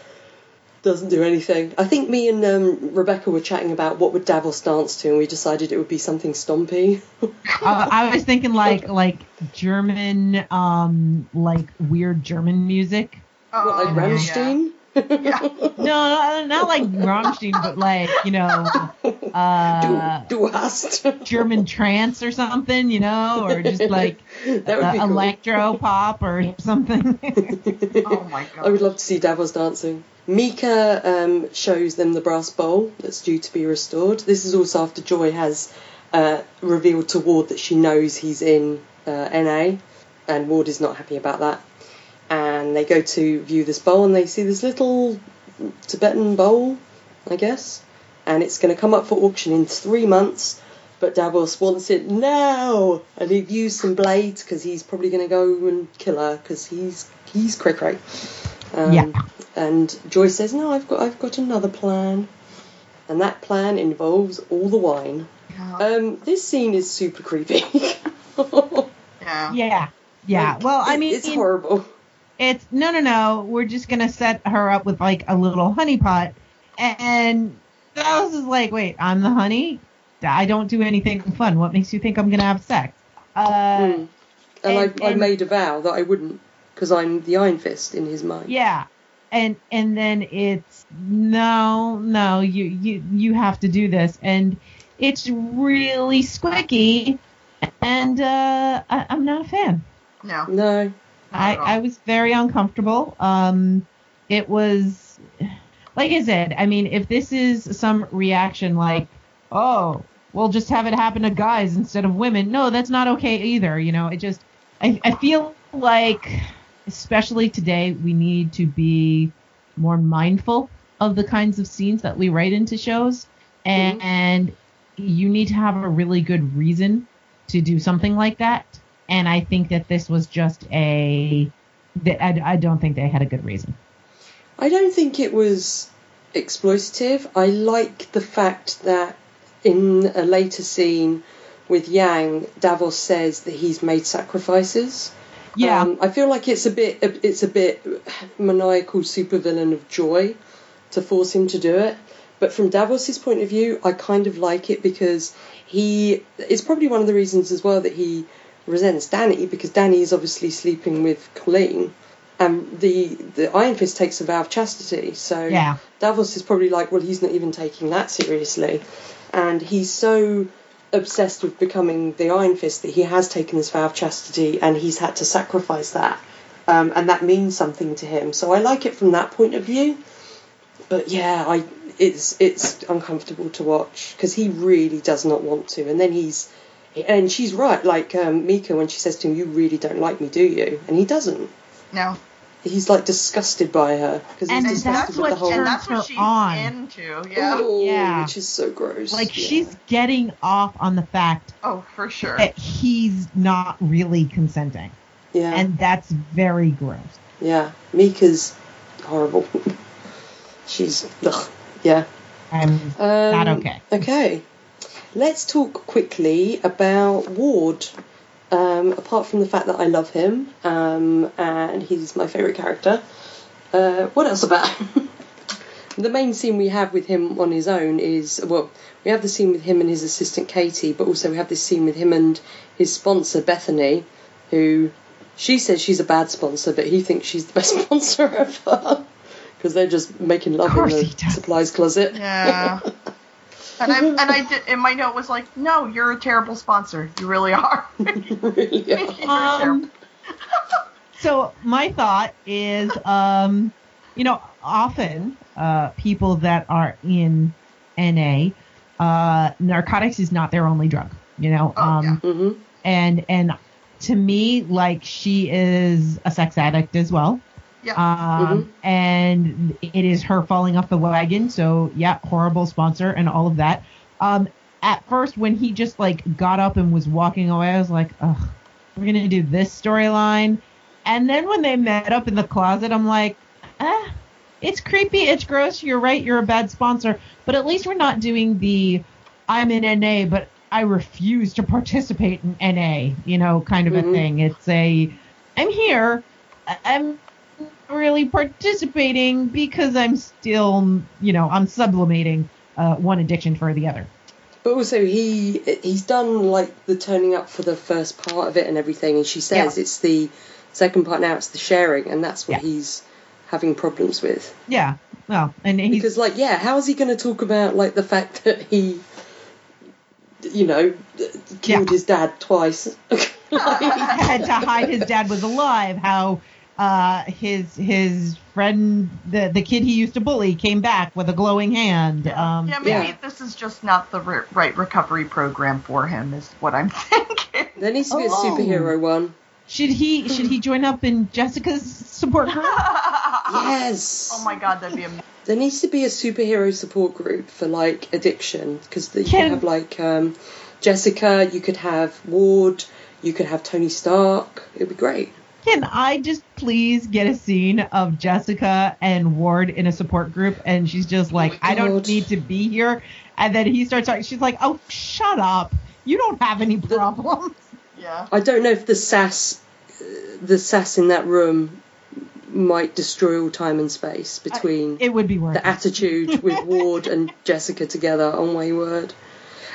doesn't do anything. I think me and um, Rebecca were chatting about what would Davos dance to and we decided it would be something stompy. uh, I was thinking like like German, um, like weird German music. Oh, what, like yeah. No, not, not like Rammstein, but like you know, uh, du, du hast. German trance or something, you know, or just like uh, cool. electro pop or something. Oh my god. I would love to see Davos dancing. Mika um, shows them the brass bowl that's due to be restored. This is also after Joy has uh, revealed to Ward that she knows he's in uh, NA, and Ward is not happy about that. And they go to view this bowl, and they see this little Tibetan bowl, I guess, and it's going to come up for auction in three months. But Davos wants it now, and he'd use some blades because he's probably going to go and kill her because he's he's cray cray. Um, Yeah. And Joyce says, "No, I've got I've got another plan, and that plan involves all the wine." Yeah. Um, this scene is super creepy. yeah. yeah, yeah. Like, Well, I mean, it's horrible. It's no, no, no. We're just gonna set her up with like a little honeypot, and Davos is like, "Wait, I'm the honey. I don't do anything fun. What makes you think I'm gonna have sex?" Uh, Mm. And, and- I, I made a vow that I wouldn't, because I'm the Iron Fist in his mind. yeah, and and then it's no, no. You you you have to do this, and it's really squicky, and uh, I, I'm not a fan. No. No. I, Not at all. I was very uncomfortable. Um, it was, like I said, I mean, if this is some reaction like, oh, we'll just have it happen to guys instead of women, no, that's not okay either. You know, it just, I, I feel like, especially today, we need to be more mindful of the kinds of scenes that we write into shows. And, Mhm. and you need to have a really good reason to do something like that. And I think that this was just a. I, I don't think they had a good reason. I don't think it was exploitative. I like the fact that in a later scene with Yang, Davos says that he's made sacrifices. Yeah. Um, I feel like it's a bit it's a bit maniacal supervillain of joy to force him to do it. But from Davos's point of view, I kind of like it because he it's probably one of the reasons as well that he resents Danny because Danny is obviously sleeping with Colleen. And the the Iron Fist takes a vow of chastity, so Yeah. Davos is probably like, well, he's not even taking that seriously, and he's so obsessed with becoming the Iron Fist that he has taken this vow of chastity and he's had to sacrifice that, um, and that means something to him. So I like it from that point of view. But yeah, I it's it's uncomfortable to watch because he really does not want to, and then he's and she's right, like um, Mika when she says to him, "You really don't like me, do you?" And he doesn't. No. He's like disgusted by her because he's And disgusted that's with what the whole. and that's what she's on. into. Yeah. Oh, Yeah. which is so gross. Like yeah. she's getting off on the fact Oh, for sure. that he's not really consenting. yeah, And that's very gross. yeah. Mika's horrible. She's ugh, yeah. I'm Um, not okay. Okay. Let's talk quickly about Ward. Um, apart from the fact that I love him um, and he's my favourite character, uh, what else about him? the main scene we have with him on his own is well, we have the scene with him and his assistant Katie, but also we have this scene with him and his sponsor Bethany, who she says she's a bad sponsor, but he thinks she's the best sponsor ever because they're just making love in the supplies closet. Yeah. And I and I did and my note was like, no, you're a terrible sponsor. You really are. You're are. Um, so my thought is, um, you know, often uh, people that are in NA, uh, narcotics is not their only drug. You know, Oh, um, yeah. hmm and and to me, like she is a sex addict as well. Yeah. Um, and it is her falling off the wagon. So yeah, horrible sponsor and all of that. Um, at first, when he just like got up and was walking away, I was like, ugh, we're gonna do this storyline. And then when they met up in the closet, I'm like, eh, it's creepy, it's gross. You're right, you're a bad sponsor. But at least we're not doing the I'm in NA, but I refuse to participate in NA, you know, kind of Mhm. a thing. It's a I'm here. I'm really participating because I'm still, you know, I'm sublimating uh, one addiction for the other. But also he he's done like the turning up for the first part of it and everything, and she says Yeah. it's the second part now. It's the sharing, and that's what Yeah. he's having problems with. Yeah. Well, and he's Because like, yeah, how is he going to talk about like the fact that he, you know, killed Yeah. his dad twice? Like, had to hide his dad was alive. How uh, his his friend, the the kid he used to bully, came back with a glowing hand. Um, yeah, maybe yeah. this is just not the r- right recovery program for him. Is what I'm thinking. there needs to be a Oh. superhero one. Should he should he join up in Jessica's support group? Yes. Oh my god, that'd be amazing. There needs to be a superhero support group for like addiction because you Can- could have like um, Jessica, you could have Ward, you could have Tony Stark. It'd be great. Can I just please get a scene of Jessica and Ward in a support group, and she's just like, my I don't need to be here, and then he starts talking. She's like, Oh, shut up! You don't have any problems. Yeah. I don't know if the sass, uh, the sass in that room, might destroy all time and space between It would be worth the it. attitude with Ward and Jessica together. Oh my word!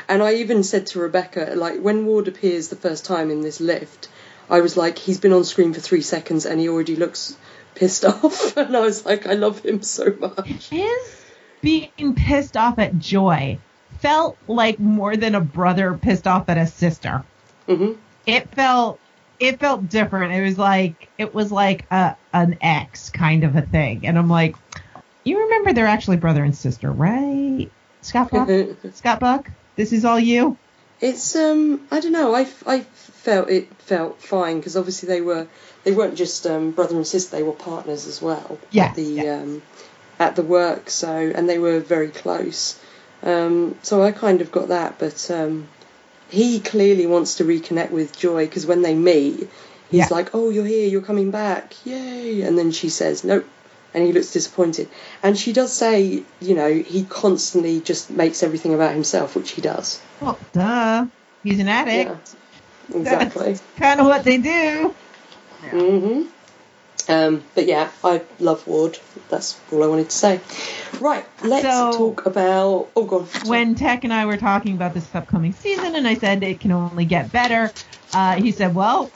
And I even said to Rebecca, like when Ward appears the first time in this lift, I was like, he's been on screen for three seconds and he already looks pissed off, and I was like, I love him so much. His being pissed off at Joy felt like more than a brother pissed off at a sister. hmm It felt it felt different. It was like it was like a an ex kind of a thing, and I'm like, you remember they're actually brother and sister, right? Scott Buck. Scott Buck. This is all you. It's um I don't know I, I felt it felt fine because obviously they were they weren't just um, brother and sister they were partners as well Yeah, at the yeah. um, at the work so and they were very close um, so I kind of got that but um, he clearly wants to reconnect with Joy because when they meet he's Yeah. like oh you're here you're coming back yay and then she says nope and he looks disappointed and she does say you know he constantly just makes everything about himself which he does Well, duh. He's an addict. yeah, exactly. That's kind of what they do. hmm Um, but yeah, I love Ward. That's all I wanted to say. Right, let's So- talk about. Oh, God. when Tech and I were talking about this upcoming season, and I said it can only get better, uh, he said, "Well,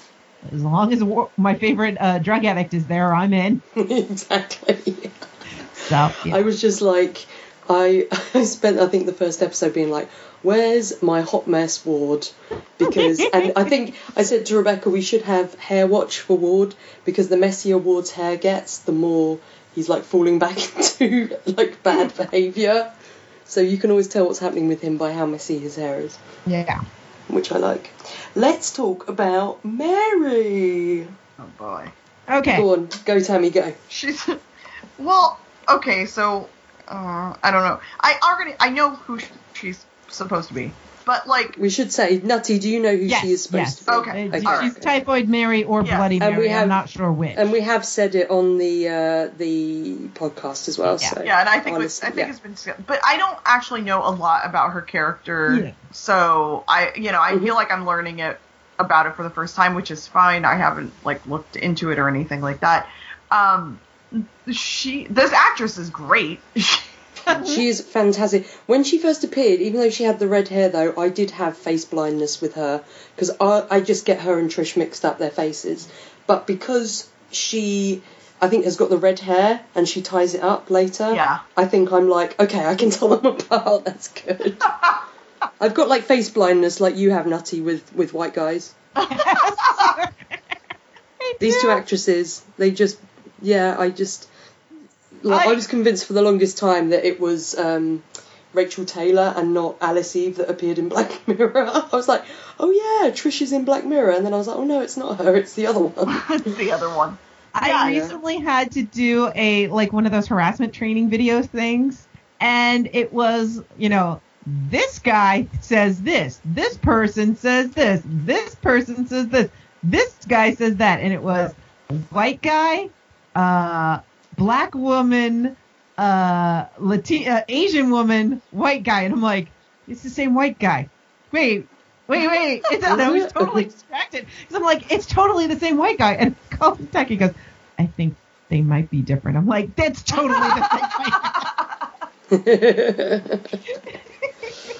as long as my favorite uh, drug addict is there, I'm in." exactly. So yeah. I was just like, I, I spent, I think, the first episode being like, where's my hot mess Ward? Because, and I think I said to Rebecca, we should have hair watch for Ward because the messier Ward's hair gets, the more he's like falling back into like bad behaviour. So you can always tell what's happening with him by how messy his hair is, yeah. which I like. Let's talk about Mary. Oh boy. Okay. Go on, go Tammy, go. She's well, okay, so uh, I don't know. I already I know who she's supposed to be. but like We should say, Nutty, do you know who Yes, she is supposed yes. to be? Okay. Alright. She's Typhoid Mary or Yeah. Bloody And we Mary. have- I'm not sure which. And we have said it on the uh, the podcast as well. Yeah. So yeah, and I think it was, honestly, I think yeah. it's been, sk- but I don't actually know a lot about her character, Yeah. so I, you know, I Mhm. feel like I'm learning it about it for the first time, which is fine. I haven't like looked into it or anything like that. Um, she, this actress is great. She is fantastic. When she first appeared, even though she had the red hair, though, I did have face blindness with her because I, I just get her and Trish mixed up their faces. But because she, I think, has got the red hair and she ties it up later, Yeah. I think I'm like, okay, I can tell them apart. That's good. I've got like face blindness, like you have, Nutty, with with white guys. These two actresses, they just, yeah, I just, like, I, I- was convinced for the longest time that it was um, Rachael Taylor and not Alice Eve that appeared in Black Mirror. I was like, oh yeah, Trish is in Black Mirror, and then I was like, oh no, it's not her, it's the other one. it's the other one. I Yeah. recently had to do a like one of those harassment training videos things, and it was you know this guy says this, this person says this, this person says this, this guy says that, and it was white guy, uh, black woman, uh, Latin, uh, Asian woman, white guy, and I'm like, it's the same white guy. Wait, wait, wait! It's, I was totally distracted because I'm like, it's totally the same white guy, and calls Tech. He goes, I think they might be different. I'm like, that's totally the same white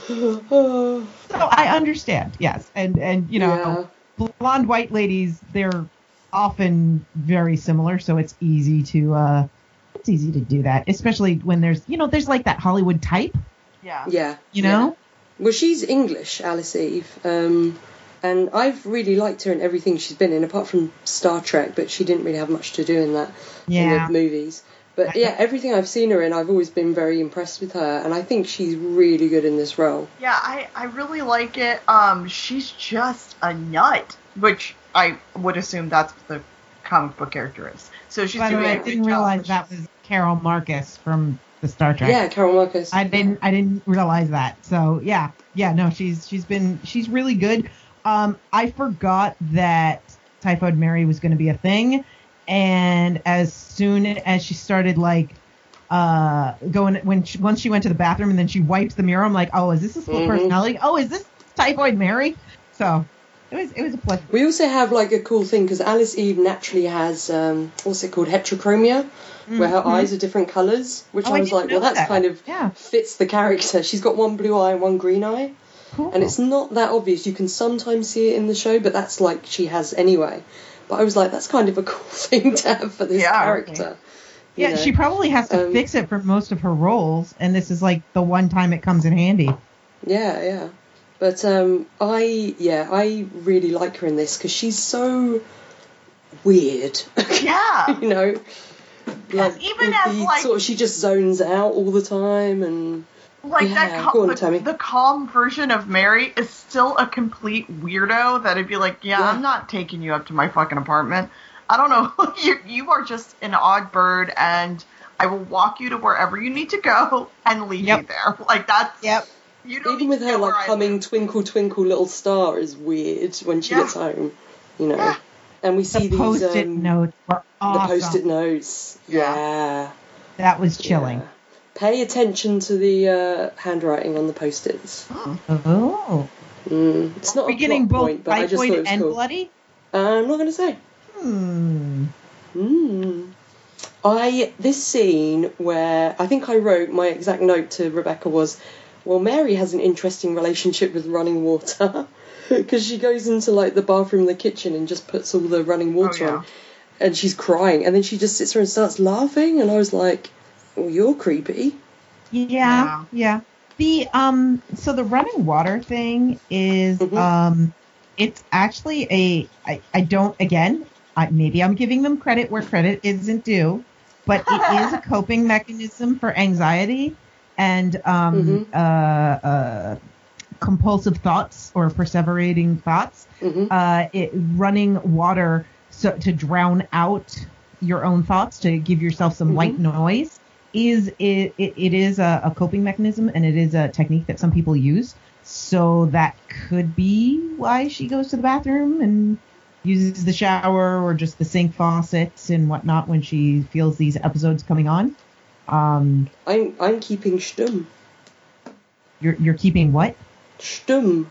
So I understand, yes, and and you know, yeah. blonde white ladies, they're often very similar, so it's easy to uh, it's easy to do that, especially when there's you know there's like that Hollywood type, Yeah. yeah, you know. Well, she's English, Alice Eve, um, and I've really liked her in everything she's been in, apart from Star Trek. But she didn't really have much to do in that Yeah. in the movies. But yeah, everything I've seen her in, I've always been very impressed with her, and I think she's really good in this role. Yeah, I, I really like it. Um, she's just a nut, which I would assume that's what the comic book character is. So she's By the doing way, a I good didn't realize that was Carol Marcus from the Star Trek. Yeah, Carol Marcus. I didn't I didn't realize that. So yeah, yeah, no, she's she's been she's really good. Um, I forgot that Typhoid Mary was going to be a thing, and as soon as she started like uh going when she, once she went to the bathroom and then she wiped the mirror, I'm like, oh, is this a split Mhm. personality? Oh, is this Typhoid Mary? So it was it was a pleasure. We also have like a cool thing because Alice Eve naturally has um, what's it called heterochromia, where her Mhm. eyes are different colours, which Oh, I I was didn't like, well, that's that. kind of Yeah, fits the character. She's got one blue eye and one green eye, cool. and it's not that obvious. You can sometimes see it in the show, but that's like she has anyway. But I was like, that's kind of a cool thing to have for this Yeah, character. you yeah, know? she probably has to Um, fix it for most of her roles, and this is like the one time it comes in handy. Yeah, yeah. But um, I yeah, I really like her in this because she's so weird. Yeah. you know, like even as, the like- sort of she just zones out all the time and Like Yeah, that, cal- on, the, the calm version of Mary is still a complete weirdo. That'd be like, yeah, Yeah. I'm not taking you up to my fucking apartment. I don't know. you you are just an odd bird, and I will walk you to wherever you need to go and leave Yep. you there. Like that's Yep. You don't even with her like humming live. "Twinkle Twinkle Little Star" is weird when she Yeah. gets home, you know. Yeah. And we see The these post-it um, notes were the awesome. post-it notes. Yeah. Yeah. That was chilling. Yeah. Pay attention to the uh, handwriting on the post-its. Oh. Mm. It's not We're a plot both point, but I just thought it was and cool. bloody? I'm not going to say. Hmm. Mm. I this scene where I think I wrote my exact note to Rebecca was, well, Mary has an interesting relationship with running water because she goes into like the bathroom, the kitchen, and just puts all the running water yeah. on, and she's crying, and then she just sits there and starts laughing, and I was like, well, you're creepy. Yeah, Yeah. yeah. The um so the running water thing is Mhm. um it's actually a I, I don't again I, maybe I'm giving them credit where credit isn't due, but it is a coping mechanism for anxiety and um Mhm. uh, uh compulsive thoughts or perseverating thoughts. hmm uh, it, running water so to drown out your own thoughts to give yourself some white noise is it, it, it is a, a coping mechanism and it is a technique that some people use. So that could be why she goes to the bathroom and uses the shower or just the sink faucets and whatnot when she feels these episodes coming on. Um, I'm I'm keeping stum. you're you're keeping what? Stum.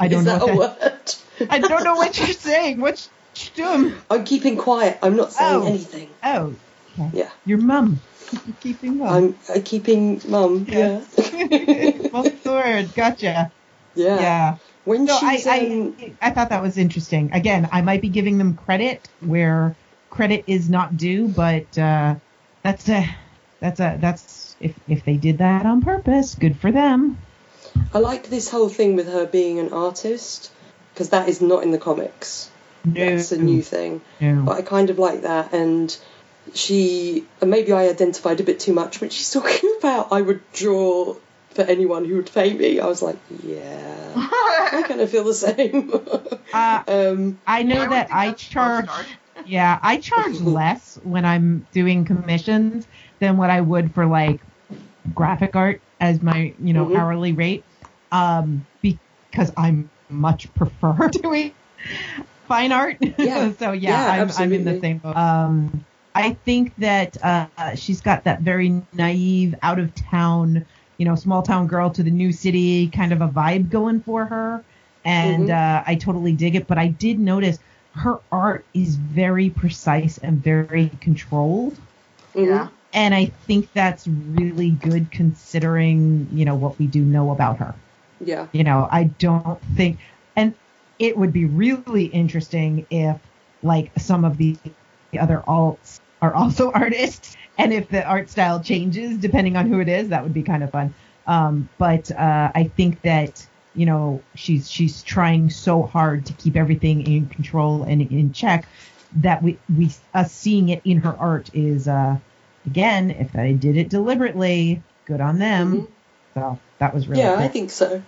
I don't Is know. that a What word? I don't know what you're saying. What's stum? I'm keeping quiet. I'm not saying Oh. anything. Oh, okay. Yeah. Your mum. You're keeping mum. I'm uh, keeping mum. Yeah. Both the word. Gotcha. yeah. Yeah. When No, I, she's I, um, I thought that was interesting. Again, I might be giving them credit where credit is not due, but uh, that's a that's a that's if if they did that on purpose, good for them. I like this whole thing with her being an artist because that is not in the comics. That's a new thing. No. But I kind of like that, and she and maybe I identified a bit too much when she's talking about I would draw for anyone who would pay me. I was like, yeah, I kind of feel the same. Uh, um, I know I that I that's charge. Yeah, I charge less when I'm doing commissions than what I would for like graphic art as my you know Mhm. hourly rate, um, because I'm much prefer doing fine art. Yeah. so yeah, Yeah, I'm, I'm in the same boat. Um, I think that uh, she's got that very naive, out of town, you know, small town girl to the new city kind of a vibe going for her, and Mhm. uh, I totally dig it. But I did notice her art is very precise and very controlled. Yeah. And I think that's really good considering, you know, what we do know about her. yeah, You know, I don't think, and it would be really interesting if, like, some of the other alts are also artists, and if the art style changes depending on who it is, that would be kind of fun. Um, but uh, I think that you know she's she's trying so hard to keep everything in control and in check that we we us seeing it in her art is uh, again if they did it deliberately, good on them. Mhm. So that was really yeah, cool. I think so.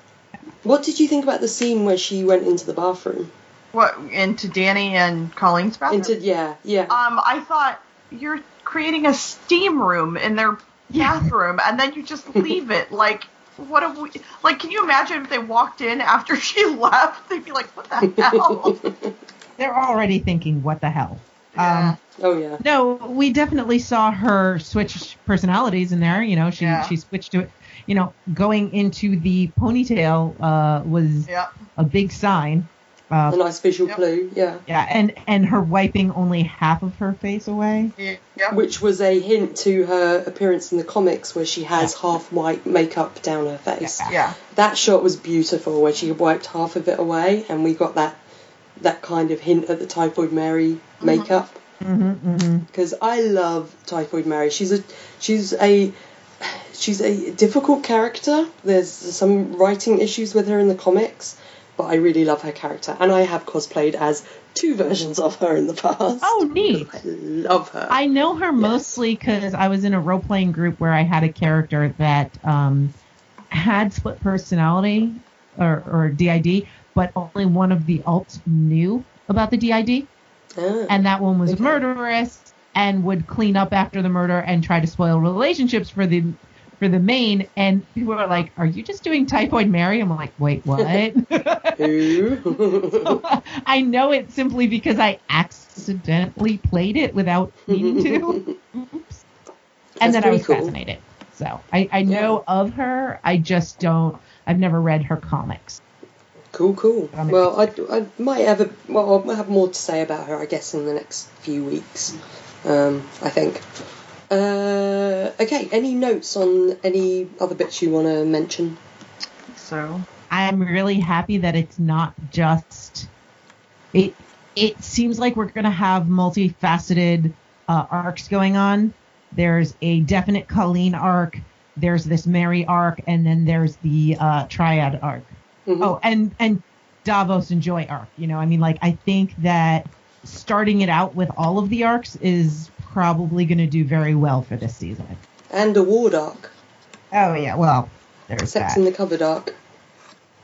What did you think about the scene where she went into the bathroom? What into Danny and Colleen's bathroom? Into yeah, yeah. um, I thought you're creating a steam room in their Yeah. bathroom, and then you just leave it. Like, what have we? Like, can you imagine if they walked in after she left? They'd be like, "What the hell?" They're already thinking, what the hell? Yeah. Um, oh yeah. no, we definitely saw her switch personalities in there. You know, she Yeah. she switched to it. You know, going into the ponytail uh, was Yep. a big sign. A Uh, nice visual Yep. clue, yeah. yeah, and and her wiping only half of her face away. yeah. Yep. Which was a hint to her appearance in the comics where she has half white makeup down her face. Yeah. Yeah. That shot was beautiful where she wiped half of it away and we got that that kind of hint at the Typhoid Mary makeup. hmm hmm Because I love Typhoid Mary. She's a she's a she's a difficult character. There's some writing issues with her in the comics, but I really love her character. And I have cosplayed as two versions of her in the past. Oh, neat. I love her. I know her mostly because I was in a role playing group where I had a character that um, had split personality or, or DID, but only one of the alts knew about the DID, Ah. and that one was Okay. murderous and would clean up after the murder and try to spoil relationships for the for the main. And people are like, "Are you just doing Typhoid Mary?" I'm like, "Wait, what?" Ooh. I know it simply because I accidentally played it without meaning to. Oops. And That's then I was cool. fascinated. So I, I know of her. I just don't. I've never read her comics. Cool, cool. Well, I, I might have a well, I'll have more to say about her, I guess, in the next few weeks. Um, I think. Uh, okay. Any notes on any other bits you want to mention? So. I'm really happy that it's not just. It it seems like we're gonna have multifaceted uh, arcs going on. There's a definite Colleen arc. There's this Mary arc, and then there's the uh, Triad arc. Mhm. Oh, and and Davos and Joy arc. You know, I mean, like I think that starting it out with all of the arcs is probably going to do very well for this season. And a ward arc. Oh yeah, well, there's Sex that. in the cupboard arc.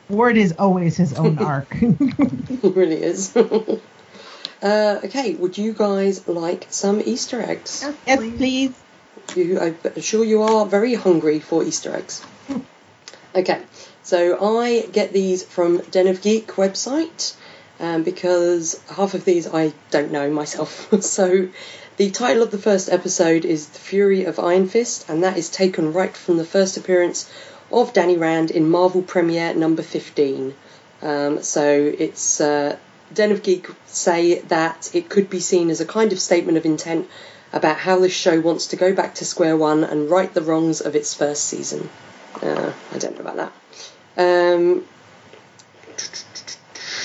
Ward is always his own arc. It really is. uh, okay. Would you guys like some Easter eggs? yes, please. you, I'm sure you are very hungry for Easter eggs. Okay, so I get these from Den of Geek website um, because half of these I don't know myself. so the title of the first episode is The Fury of Iron Fist, and that is taken right from the first appearance of Danny Rand in Marvel Premiere number 15. Um, so it's uh, Den of Geek say that it could be seen as a kind of statement of intent about how this show wants to go back to square one and right the wrongs of its first season. Uh, I don't know about that. Um,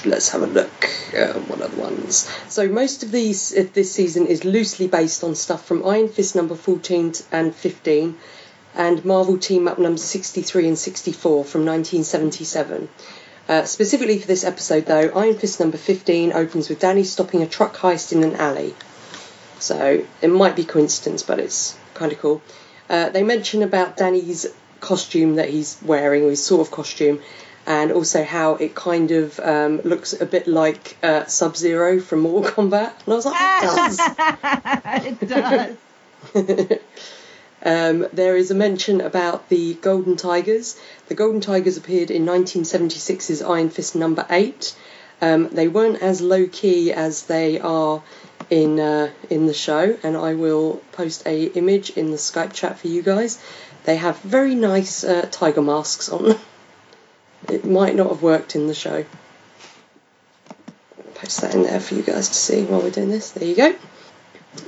let's have a look. Uh, what other ones? So most of these uh, this season is loosely based on stuff from Iron Fist number 14 and 15, and Marvel Team Up numbers 63 and 64 from 1977. Uh, specifically for this episode, though, Iron Fist number 15 opens with Danny stopping a truck heist in an alley. So it might be coincidence, but it's kind of cool. Uh, they mention about Danny's costume that he's wearing, or his sort of costume, and also how it kind of um, looks a bit like uh, Sub Zero from Mortal Kombat. And I was like, it does. it does. Um, there is a mention about the Golden Tigers. The Golden Tigers appeared in 1976's Iron Fist number 8. Um, they weren't as low key as they are in uh, in the show, and I will post a image in the Skype chat for you guys. They have very nice uh, tiger masks on. It might not have worked in the show. I'll post that in there for you guys to see while we're doing this. There you go.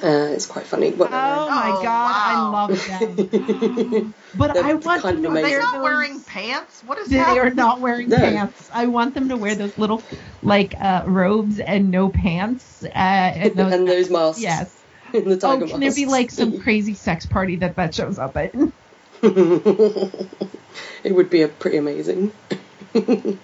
Uh, it's quite funny. What they're Oh my Oh, god, I love them. But They're I want kind them of to Are they wear amazing. not those- wearing pants? What is They that? They are not wearing No. pants. I want them to wear those little, like, uh, robes and no pants. Uh, and those, and those masks. yes. In the Oh, tiger can there be like some crazy sex party that that shows up at? It would be a pretty amazing.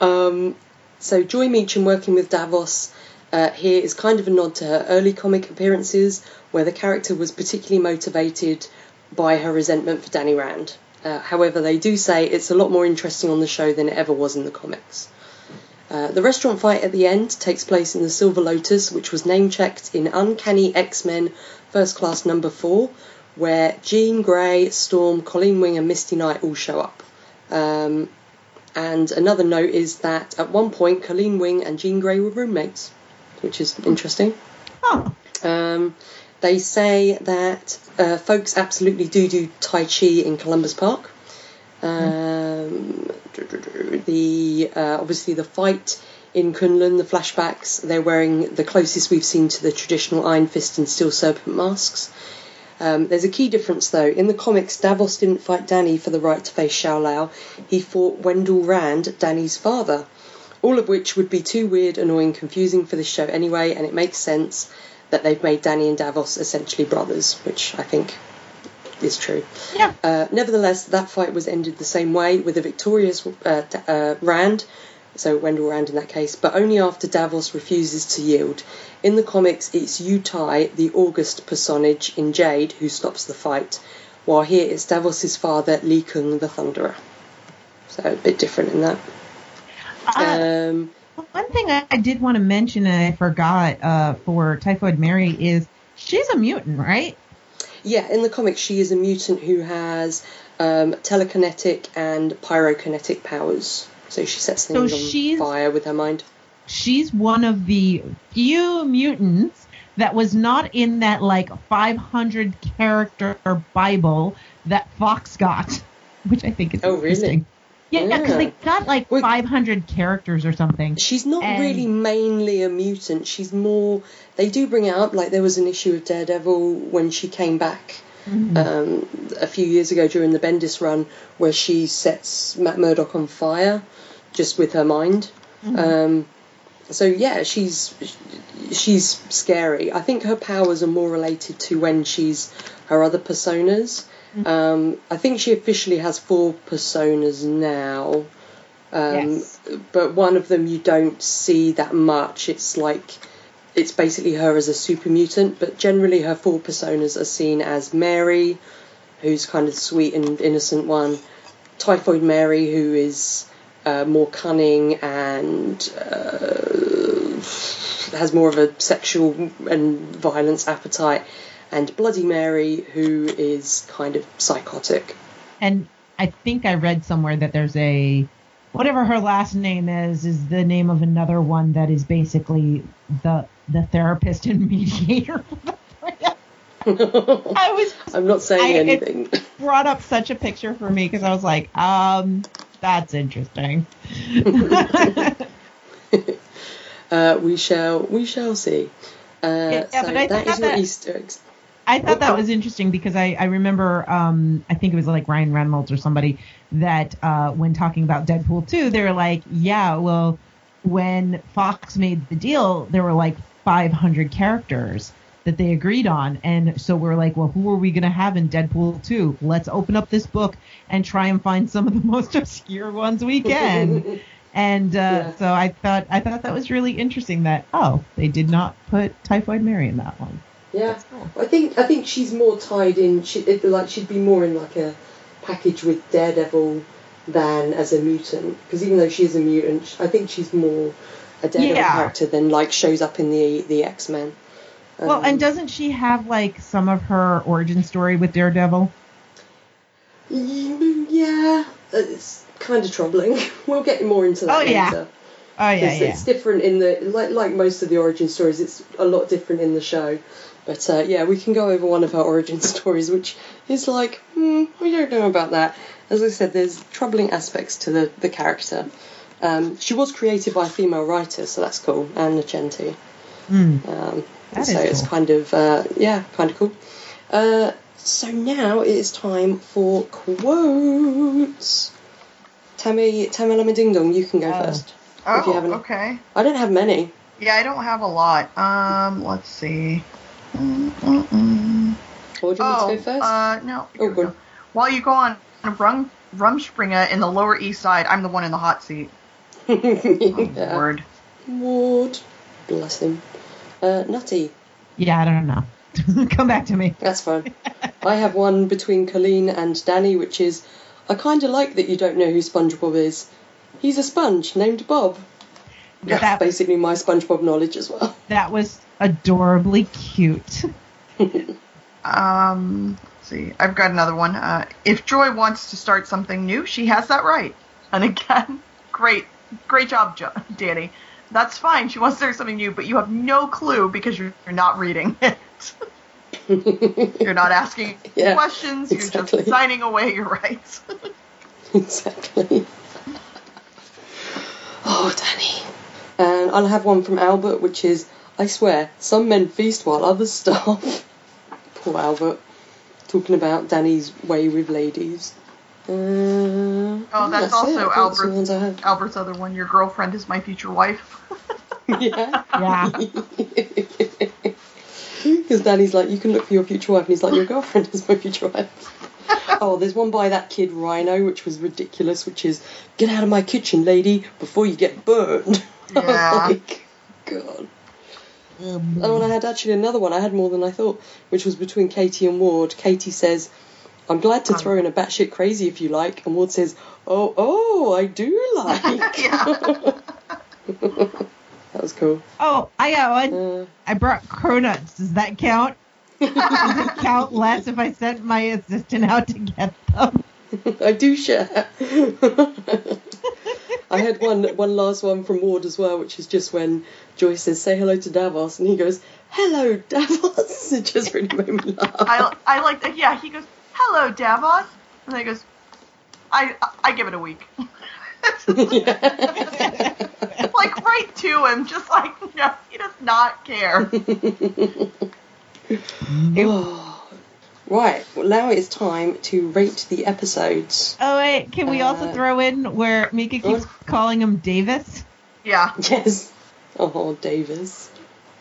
um, so Joy Meachum working with Davos uh, here is kind of a nod to her early comic appearances, where the character was particularly motivated by her resentment for Danny Rand. Uh, however, they do say it's a lot more interesting on the show than it ever was in the comics. Uh, the restaurant fight at the end takes place in the Silver Lotus, which was name checked in Uncanny X Men First Class Number 4, where Jean Grey, Storm, Colleen Wing, and Misty Knight all show up. Um, and another note is that at one point, Colleen Wing and Jean Grey were roommates, which is interesting. Oh, Um, they say that uh, folks absolutely do do Tai Chi in Columbus Park. Um, the uh, obviously the fight in Kunlun, the flashbacks, they're wearing the closest we've seen to the traditional Iron Fist and Steel Serpent masks. Um, there's a key difference though. In the comics, Davos didn't fight Danny for the right to face Shou-Lao. He fought Wendell Rand, Danny's father. All of which would be too weird, annoying, confusing for this show anyway, and it makes sense that they've made Danny and Davos essentially brothers, which I think is true. yeah. Uh, nevertheless, that fight was ended the same way with a victorious uh, uh, Rand, so Wendell Rand in that case, but only after Davos refuses to yield. In the comics, it's Yu Tai, the August personage in Jade, who stops the fight, while here it's Davos's father, Lei Kung the Thunderer. So a bit different in that. Uh, Um, one thing I, I did want to mention and I forgot uh, for Typhoid Mary is she's a mutant, right? Yeah, in the comics, she is a mutant who has um, telekinetic and pyrokinetic powers. So she sets So things on fire with her mind. She's one of the few mutants that was not in that like 500 character Bible that Fox got, which I think is Oh, really? interesting. Yeah, because Yeah. they got like Wait. 500 characters or something. She's not And- really mainly a mutant. She's more. They do bring it up, like there was an issue of Daredevil when she came back um, a few years ago during the Bendis run, where she sets Matt Murdock on fire just with her mind. Um, so yeah, she's she's scary. I think her powers are more related to when she's her other personas. Um, I think she officially has four personas now. Um, Yes. But one of them you don't see that much. It's like it's basically her as a super mutant, but generally her four personas are seen as Mary, who's kind of sweet and innocent one, Typhoid Mary, who is uh, more cunning and uh, has more of a sexual and violence appetite, and Bloody Mary, who is kind of psychotic. And I think I read somewhere that there's a whatever her last name is is the name of another one that is basically the the therapist and mediator. I was I'm not saying I- it- anything. brought up such a picture for me because I was like, um, that's interesting. uh, we shall we shall see. Uh, Yeah, yeah, so but I that thought your that- Easter eggs. I thought that was interesting because I, I remember um, I think it was like Ryan Reynolds or somebody that uh, when talking about Deadpool 2, they were like, yeah, well, when Fox made the deal, there were like 500 characters that they agreed on. And so we're like, well, who are we going to have in Deadpool 2? Let's open up this book and try and find some of the most obscure ones we can. And uh, Yeah. so I thought I thought that was really interesting that oh they did not put Typhoid Mary in that one. Yeah, I think I think she's more tied in. She like she'd be more in like a package with Daredevil than as a mutant. Because even though she is a mutant, I think she's more a Daredevil Yeah. character than like shows up in the the X Men. Well, Um, and doesn't she have like some of her origin story with Daredevil? yeah, it's kind of troubling. We'll get more into that Oh, yeah. later. Oh yeah, it's, yeah. it's different in the like like most of the origin stories. It's a lot different in the show. But uh, yeah, we can go over one of her origin stories, which is like, hmm, we don't know about that. As I said, there's troubling aspects to the the character. Um, she was created by a female writer, so that's cool, Ann Nocenti. Mm. Um, so is it's kind of uh, yeah, kind of cool. Uh, so now it is time for quotes. Tammy, Tamala Ding Dong, you can go Oh. first. Oh, If you have any. okay. I don't have many. Yeah, I don't have a lot. Um, let's see. Mm-mm-mm. Or do you want Oh, me to go first? uh, no. Oh, here we go. go. While you go on, Rum, Rumspringa in the Lower East Side, I'm the one in the hot seat. Oh, yeah. Lord. Ward. Bless him. Uh, Nutty. Yeah, I don't know. Come back to me. That's fine. I have one between Colleen and Danny, which is I kind of like that you don't know who SpongeBob is. He's a sponge named Bob. That's basically my SpongeBob knowledge as well. That was adorably cute. Um, let's see. I've got another one. Uh, if Joy wants to start something new, she has that right. And again, great, great job, jo- Danny. That's fine. She wants to start something new, but you have no clue because you're, you're not reading it. you're not asking Yeah, questions. You're exactly. just signing away your rights. exactly. Oh, Danny. And I'll have one from Albert, which is I swear, some men feast while others starve. Poor Albert. Talking about Danny's way with ladies. Uh, Oh, that's it. also I think that's the Albert. ones I have. Albert's other one. Your girlfriend is my future wife. Yeah. Yeah. Because Danny's like, you can look for your future wife, and he's like, your girlfriend is my future wife. oh, there's one by that kid Rhino, which was ridiculous, which is, get out of my kitchen, lady, before you get burned. Yeah. like, God. Oh, and I had actually another one. I had more than I thought, which was between Katie and Ward. Katie says, "I'm glad to throw in a batshit crazy if you like," and Ward says, "Oh, oh, I do like." that was cool. Oh, I got one. Uh, I brought cronuts. Does that count? Does it count less if I sent my assistant out to get them? I do share. I had one one last one from Ward as well, which is just when Joyce says, "Say hello to Davos," and he goes, "Hello, Davos." It just really made me laugh. I, I like that. Yeah, he goes, "Hello, Davos," and then he goes, "I I give it a week." like right to him, just like no, he does not care. Right, well, now it's time to rate the episodes. Oh wait, can we also Uh, throw in where Mika keeps what? calling him Davis? Yeah, Yes. Oh, Davis.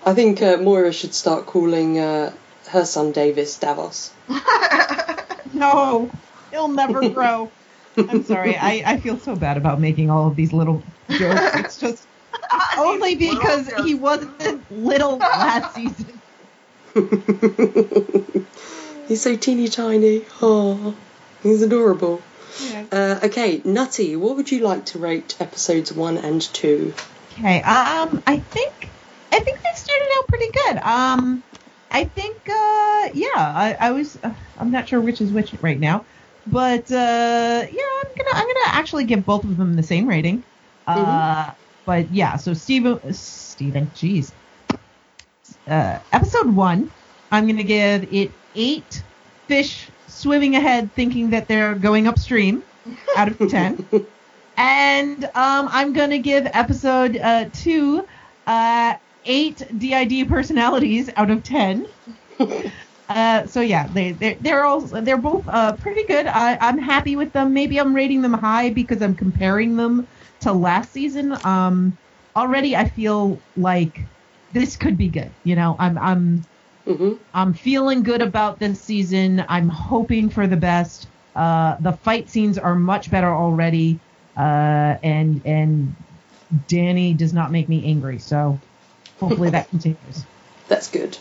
I think uh, Moira should start calling uh, her son Davis Davos. No, he'll never grow. I'm sorry. I, I feel so bad about making all of these little jokes. It's just only because he wasn't little last season. he's so teeny tiny. Oh, he's adorable. Yeah. Uh, okay, Nutty, what would you like to rate episodes one and two? Okay. Um, I think I think they started out pretty good. Um, I think, uh, yeah, I, I was, uh, I'm not sure which is which right now, but uh, yeah, I'm gonna, I'm gonna actually give both of them the same rating. Uh, but yeah, so Steven, Steven, jeez, uh, episode one, I'm gonna give it eight fish swimming ahead, thinking that they're going upstream, out of ten. And um, I'm going to give episode uh, two uh, eight DID personalities out of 10. Uh, so yeah, they they're, they're all they're both uh, pretty good. I, I'm happy with them. Maybe I'm rating them high because I'm comparing them to last season. Um, already I feel like this could be good. You know, I'm I'm hmm I'm feeling good about this season. I'm hoping for the best. Uh, the fight scenes are much better already, uh, and and Danny does not make me angry. So hopefully that continues. That's good.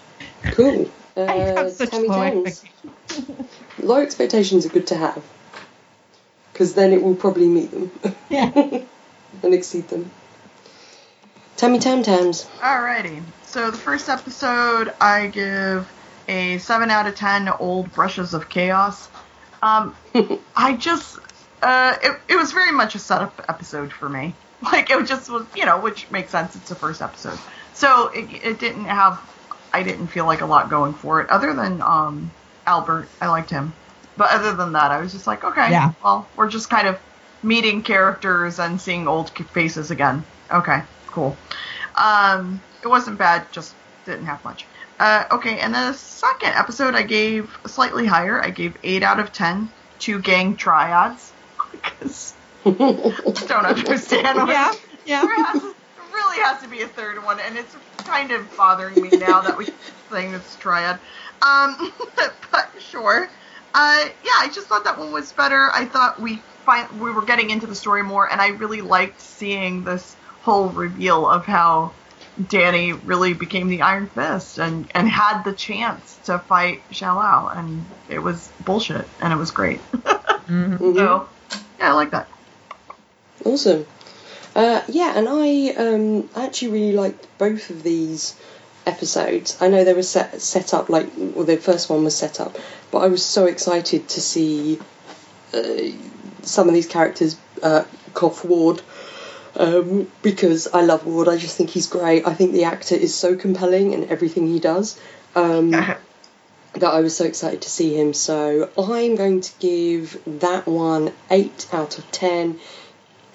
Cool. Uh, I have such Tammy low Towns. expectations. Low expectations are good to have. Because then it will probably meet them Yeah. and exceed them. Tammy Tam Tams. Alrighty. So the first episode, I give a seven out of ten. Old brushes of chaos. Um, I just, uh, it, it was very much a setup episode for me. Like it just was, you know, which makes sense. It's the first episode, so it, it didn't have. I didn't feel like a lot going for it, other than um, Albert. I liked him, but other than that, I was just like, okay, Yeah. well, we're just kind of meeting characters and seeing old faces again. Okay, cool. Um, it wasn't bad, just didn't have much. Uh, okay, and the second episode I gave slightly higher. I gave 8 out of 10 to Gang Triads. Because I don't understand why yeah. Yeah. there has, really has to be a third one, and it's kind of bothering me now that we're saying this Triad. Um, but sure. Uh, yeah, I just thought that one was better. I thought we find we were getting into the story more, and I really liked seeing this whole reveal of how Danny really became the Iron Fist and and had the chance to fight Shou-Lao, and it was bullshit, and it was great. Mhm. Mhm. So yeah, I like that. Awesome. Uh, yeah, and I um, actually really liked both of these episodes. I know they were set set up like well, the first one was set up, but I was so excited to see uh, some of these characters. Uh, Cough Ward. Um, because I love Ward, I just think he's great. I think the actor is so compelling in everything he does. Um, that I was so excited to see him. So I'm going to give that one 8 out of 10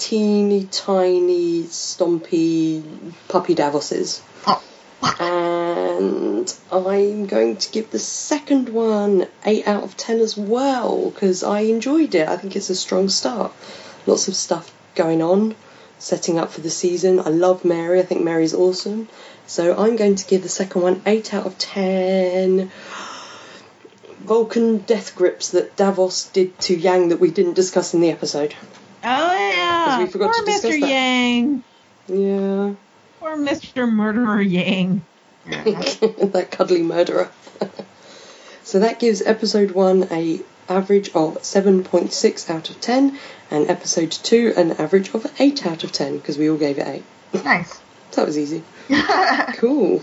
teeny tiny stompy puppy Davoses. Oh. And I'm going to give the second one 8 out of 10 as well because I enjoyed it. I think it's a strong start. Lots of stuff going on, setting up for the season. I love Mary, I think Mary's awesome. So I'm going to give the second one 8 out of 10. Vulcan death grips that Davos did to Yang that we didn't discuss in the episode. Oh yeah. we forgot Poor to discuss Mr. that. Yang. Yeah. Poor Mr. Murderer Yang. that cuddly murderer. so that gives episode one a average of 7.6 out of 10 and episode 2 an average of 8 out of 10 because we all gave it 8 nice. that was easy cool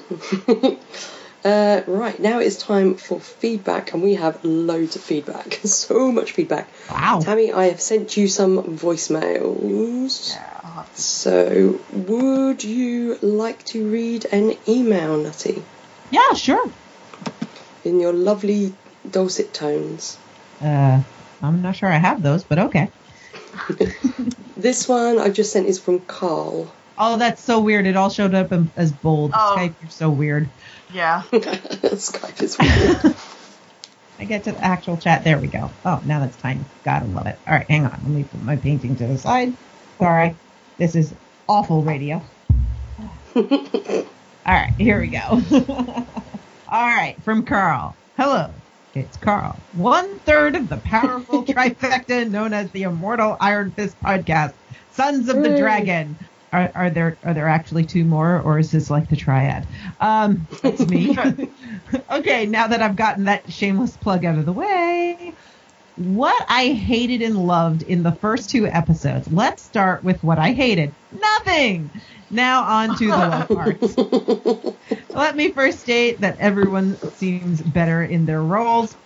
uh, right now it's time for feedback and we have loads of feedback so much feedback Wow. tammy i have sent you some voicemails Yeah, I'll have to- so would you like to read an email nutty Yeah, sure. in your lovely dulcet tones. Uh, I'm not sure I have those, but okay. This one I just sent is from Carl. Oh, that's so weird. It all showed up as bold. Oh. Skype, you're so weird. Yeah. Skype is weird. I get to the actual chat. There we go. Oh, now that's tiny. Gotta love it. All right, hang on. Let me put my painting to the side. Sorry. This is awful radio. All right, here we go. All right, from Carl. Hello, it's Carl. One third of the powerful trifecta known as the Immortal Iron Fist podcast, Sons of the Dragon. Are, are there are there actually two more, or is this like the triad? Um, that's me. okay, now that I've gotten that shameless plug out of the way, what I hated and loved in the first two episodes. Let's start with what I hated. Nothing. Now on to the love parts. Let me first state that everyone seems better in their roles.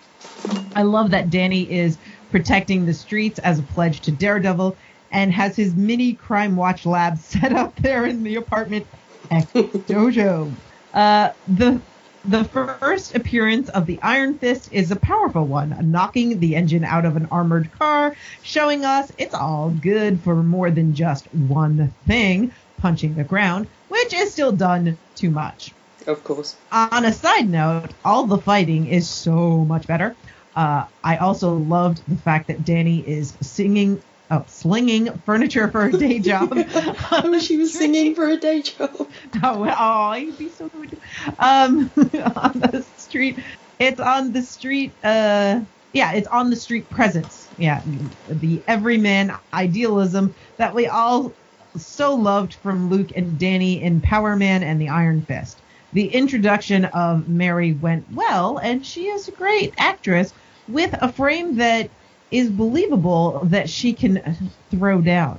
I love that Danny is protecting the streets as a pledge to Daredevil and has his mini crime watch lab set up there in the apartment X Dojo. Uh, the the first appearance of the Iron Fist is a powerful one, knocking the engine out of an armored car, showing us it's all good for more than just one thing, punching the ground, which is still done too much. Of course. On a side note, all the fighting is so much better. Uh, I also loved the fact that Danny is singing, oh, slinging furniture for a day job. I wish he was singing for a day job. Oh, oh, he'd be so good. Um, on the street, it's on the street. Uh, yeah, it's on the street presence. Yeah, the everyman idealism that we all so loved from Luke and Danny in Power Man and the Iron Fist. The introduction of Mary went well, and she is a great actress with a frame that is believable that she can throw down.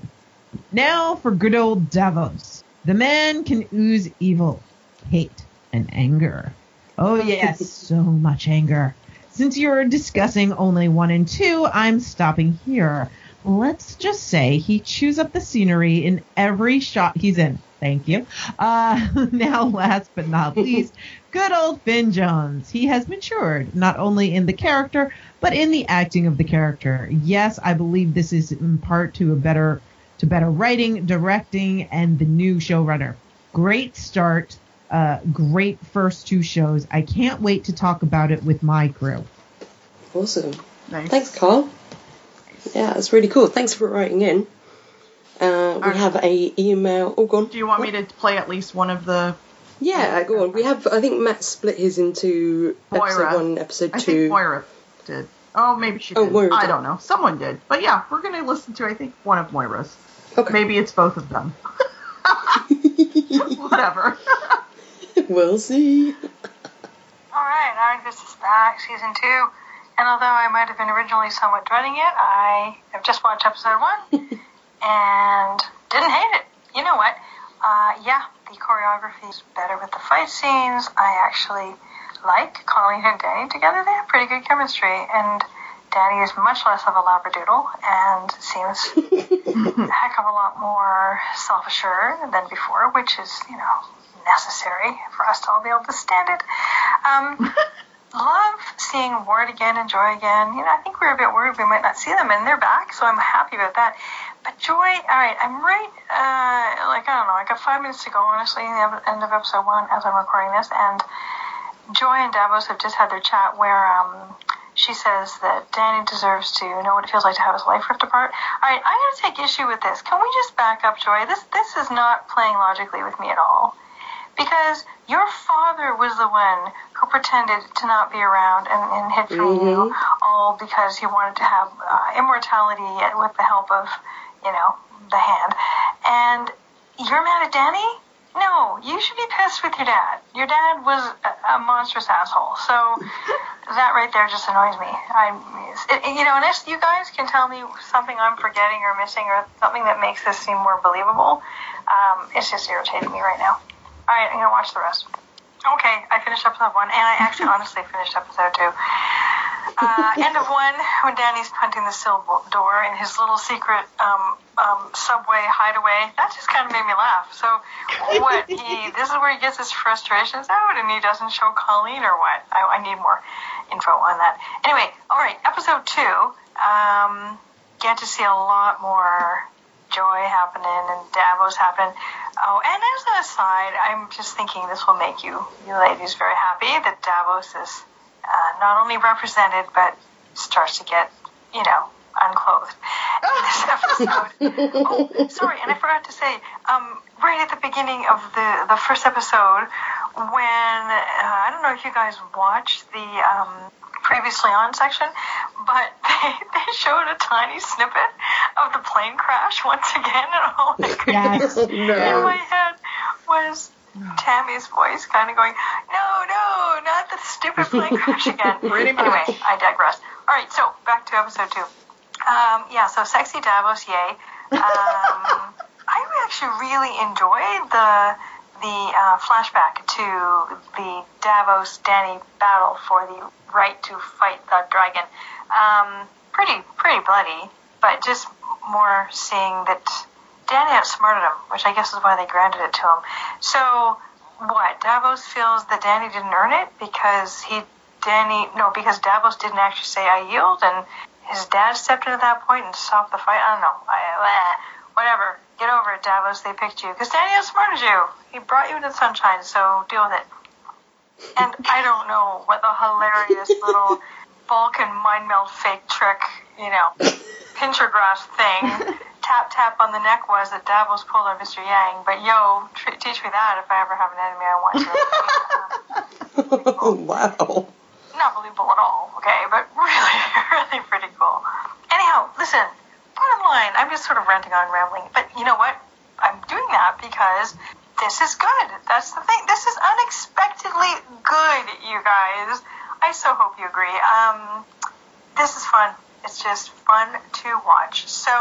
Now for good old Davos. The man can ooze evil, hate, and anger. Oh, yes, so much anger. Since you're discussing only one and two, I'm stopping here. Let's just say he chews up the scenery in every shot he's in. Thank you. Uh, now, last but not least, good old Finn Jones. He has matured, not only in the character, but in the acting of the character. Yes, I believe this is in part to a better to better writing, directing, and the new showrunner. Great start. Uh, great first two shows. I can't wait to talk about it with my crew. Awesome. Nice. Thanks, Carl. Yeah, that's really cool. Thanks for writing in. Uh, we Alright. have a email. Oh, gone. Do you want me to play at least one of the? Yeah, go on. We have. I think Matt split his into episode one, and episode I two. think Moira did. Oh, maybe she Oh, did. Moira I did. don't know. Someone did. But yeah, we're gonna listen to I think one of Moira's. Okay. Maybe it's both of them. Whatever. we'll see. Alright, I think this is back, season two. And although I might have been originally somewhat dreading it, I have just watched episode one and didn't hate it. You know what? Uh, yeah, the choreography is better with the fight scenes. I actually like Colleen and Danny together. They have pretty good chemistry. And Danny is much less of a labradoodle and seems a heck of a lot more self assured than before, which is, you know, necessary for us to all be able to stand it. Um, love seeing Ward again and Joy again. You know, I think we were a bit worried we might not see them, and they're back, so I'm happy about that. But Joy, all right, I'm right. Uh, like I don't know, I got five minutes to go, honestly, in the end of episode one as I'm recording this, and Joy and Davos have just had their chat where um, she says that Danny deserves to know what it feels like to have his life ripped apart. All right, I'm going to take issue with this. Can we just back up, Joy? This this is not playing logically with me at all. Because your father was the one who pretended to not be around and, and hid from you, all because he wanted to have uh, immortality with the help of, you know, the hand. And you're mad at Danny? No, you should be pissed with your dad. Your dad was a, a monstrous asshole. So that right there just annoys me. I, you know, unless you guys can tell me something I'm forgetting or missing or something that makes this seem more believable, um, it's just irritating me right now. All right, I'm gonna watch the rest. Okay, I finished episode one, and I actually honestly finished episode two. Uh, end of one when Danny's punting the bo- door in his little secret um, um, subway hideaway. That just kind of made me laugh. So, what he this is where he gets his frustrations out, and he doesn't show Colleen or what? I, I need more info on that. Anyway, all right, episode two. Um, get to see a lot more joy happening and Davos happening. Oh, and as an aside, I'm just thinking this will make you, you ladies, very happy that Davos is uh, not only represented but starts to get, you know, unclothed in this episode. oh, sorry, and I forgot to say, um, right at the beginning of the the first episode, when uh, I don't know if you guys watched the um, previously on section, but they, they showed a tiny snippet of the plane crash once again, and all I could Yes. in my head was Tammy's voice kind of going, no, no, not the stupid plane crash again. Pretty much. Anyway, I digress. All right, so back to episode two. Um, yeah, so sexy Davos, yay. Um, I actually really enjoyed the the uh, flashback to the Davos Danny battle for the right to fight the dragon. Um, pretty pretty bloody, but just more seeing that Danny outsmarted him, which I guess is why they granted it to him. So what? Davos feels that Danny didn't earn it because he Danny no because Davos didn't actually say I yield and his dad stepped in at that point and stopped the fight. I don't know. I, eh, whatever. Get over it, Davos. They picked you because Danny outsmarted you. He brought you into the sunshine, so deal with it. And I don't know what the hilarious little Vulcan mind meld fake trick, you know, pincher grass thing, tap tap on the neck was that Davos pulled on Mr. Yang. But yo, tr- teach me that if I ever have an enemy I want to. Oh, wow. Not believable at all, okay, but really, really pretty cool. Anyhow, listen, bottom line, I'm just sort of ranting on, rambling, but you know what? I'm doing that because this is good. That's the thing. This is unexpectedly good, you guys. I so hope you agree. Um, this is fun. It's just fun to watch. So,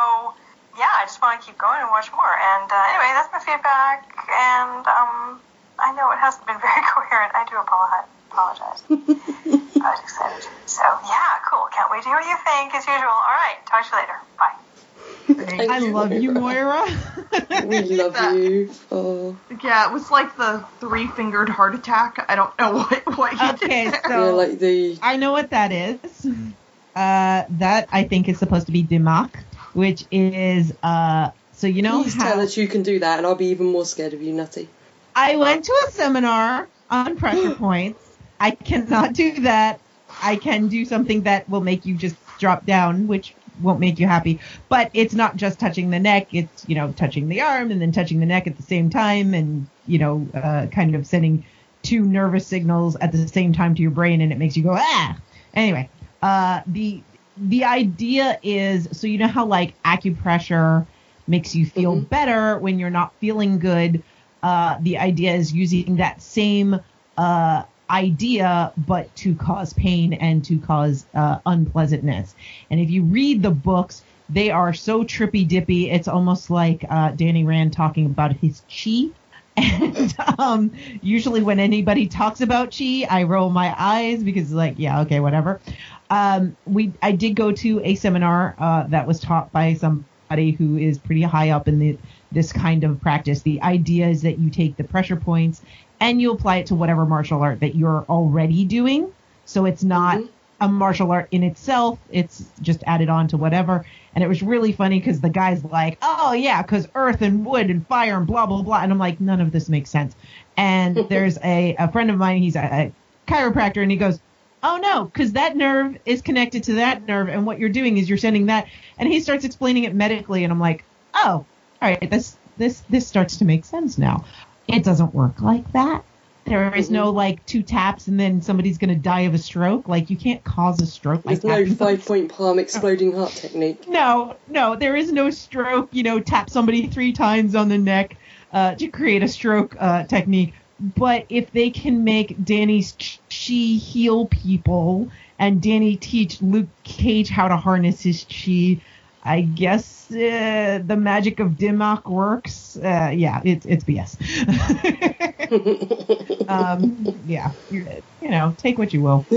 yeah, I just want to keep going and watch more. And uh, anyway, that's my feedback. And um, I know it hasn't been very coherent. I do apologize. Apologize. I was excited. So, yeah, cool. Can't wait to hear what you think, as usual. All right, talk to you later. Bye. Thank I love you, Moira. We love That- you. Oh, Yeah, it was like the three fingered heart attack. I don't know what what you Okay, did. so- yeah, like the. I know what that is. Uh, that I think is supposed to be Dim Mak, which is uh. So you know Please how tell us you can do that, and I'll be even more scared of you, Nutty. I went to a seminar on pressure points. I cannot do that. I can do something that will make you just drop down, which won't make you happy. But it's not just touching the neck. It's you know touching the arm and then touching the neck at the same time, and you know uh, kind of sending two nervous signals at the same time to your brain, and it makes you go ah. Anyway, uh, the the idea is so you know how like acupressure makes you feel Mhm. better when you're not feeling good. Uh, the idea is using that same uh, idea, but to cause pain and to cause uh, unpleasantness. And if you read the books, they are so trippy dippy. It's almost like uh, Danny Rand talking about his chi. And um, usually, when anybody talks about chi, I roll my eyes because, like, yeah, okay, whatever. Um, we I did go to a seminar uh, that was taught by somebody who is pretty high up in the this kind of practice. The idea is that you take the pressure points and you apply it to whatever martial art that you're already doing. So it's not Mhm. a martial art in itself. It's just added on to whatever. And it was really funny because the guy's like, oh, yeah, because earth and wood and fire and blah, blah, blah. And I'm like, none of this makes sense. And there's a, a friend of mine, he's a, a chiropractor, and he goes, oh, no, because that nerve is connected to that nerve. And what you're doing is you're sending that. And he starts explaining it medically. And I'm like, oh, all right, this, this, this starts to make sense now. It doesn't work like that. There is no like two taps and then somebody's gonna die of a stroke. Like you can't cause a stroke like There's no that. five point palm exploding heart technique. No, no, there is no stroke. You know, tap somebody three times on the neck uh, to create a stroke uh, technique. But if they can make Danny's chi heal people and Danny teach Luke Cage how to harness his chi, I guess uh, the magic of Dim Mak works. Uh, yeah, it's it's BS. um, yeah, you know, take what you will.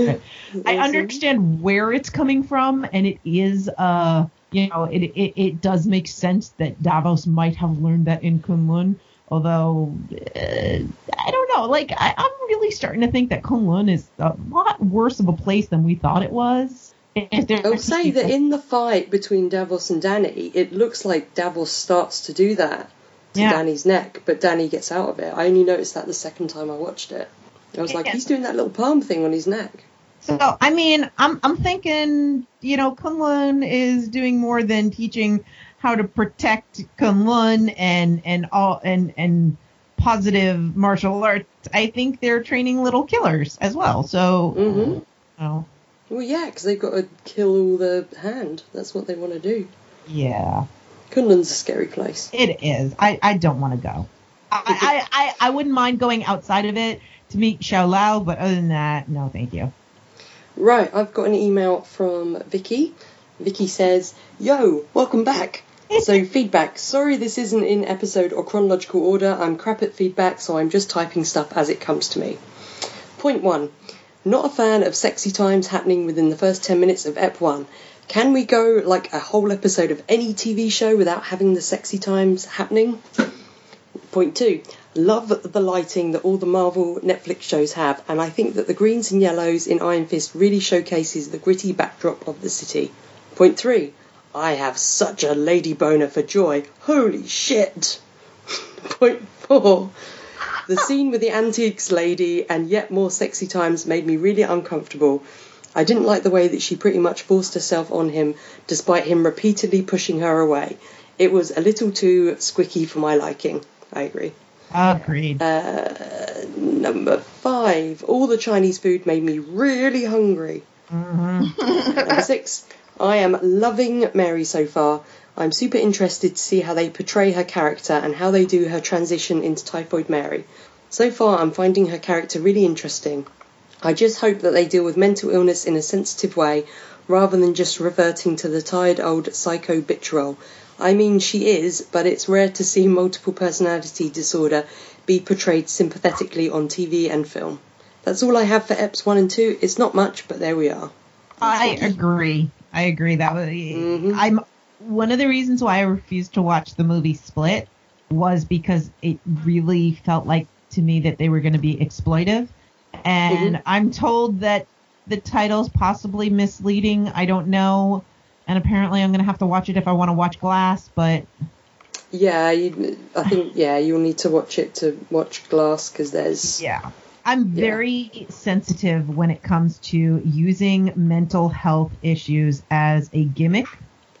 I understand where it's coming from, and it is, uh, you know, it, it it does make sense that Davos might have learned that in Kunlun. Although uh, I don't know, like I, I'm really starting to think that Kunlun is a lot worse of a place than we thought it was. If there- I would say that in the fight between Davos and Danny, it looks like Davos starts to do that to Yeah. Danny's neck, but Danny gets out of it. I only noticed that the second time I watched it. I was like, he's doing that little palm thing on his neck. So I mean, I'm I'm thinking, you know, Kunlun is doing more than teaching how to protect Kunlun and and all and and positive martial arts. I think they're training little killers as well. So, Mhm. oh, Well, yeah, because they've got to kill all the hand. That's what they want to do. yeah, Kunlun's a scary place. it is. I I don't want to go. I, I I I wouldn't mind going outside of it to meet Shou-Lao, but other than that, no, thank you. Right, I've got an email from Vicky. Vicky says, Yo, welcome back. So feedback. Sorry this isn't in episode or chronological order. I'm crap at feedback, so I'm just typing stuff as it comes to me. Point one. Not a fan of sexy times happening within the first 10 minutes of Ep 1. Can we go like a whole episode of any TV show without having the sexy times happening? Point two. Love the lighting that all the Marvel Netflix shows have, and I think that the greens and yellows in Iron Fist really showcases the gritty backdrop of the city. Point three. I have such a lady boner for joy. Holy shit! Point four. The scene with the antiques lady and yet more sexy times made me really uncomfortable. I didn't like the way that she pretty much forced herself on him despite him repeatedly pushing her away. It was a little too squicky for my liking. I agree. Agreed. Uh, number five. All the Chinese food made me really hungry. Number six. I am loving Mary so far. I'm super interested to see how they portray her character and how they do her transition into Typhoid Mary. So far, I'm finding her character really interesting. I just hope that they deal with mental illness in a sensitive way rather than just reverting to the tired old psycho bitch role. I mean, she is, but it's rare to see multiple personality disorder be portrayed sympathetically on TV and film. That's all I have for EPs 1 and 2. It's not much, but there we are. I agree. I agree. That was Mhm. I'm one of the reasons why I refused to watch the movie Split was because it really felt like to me that they were going to be exploitive, and mm-hmm. I'm told that the title's possibly misleading. I don't know, and apparently I'm going to have to watch it if I want to watch Glass. But Yeah, you, I think, yeah, you'll need to watch it to watch Glass because there's. yeah. I'm Yeah. very sensitive when it comes to using mental health issues as a gimmick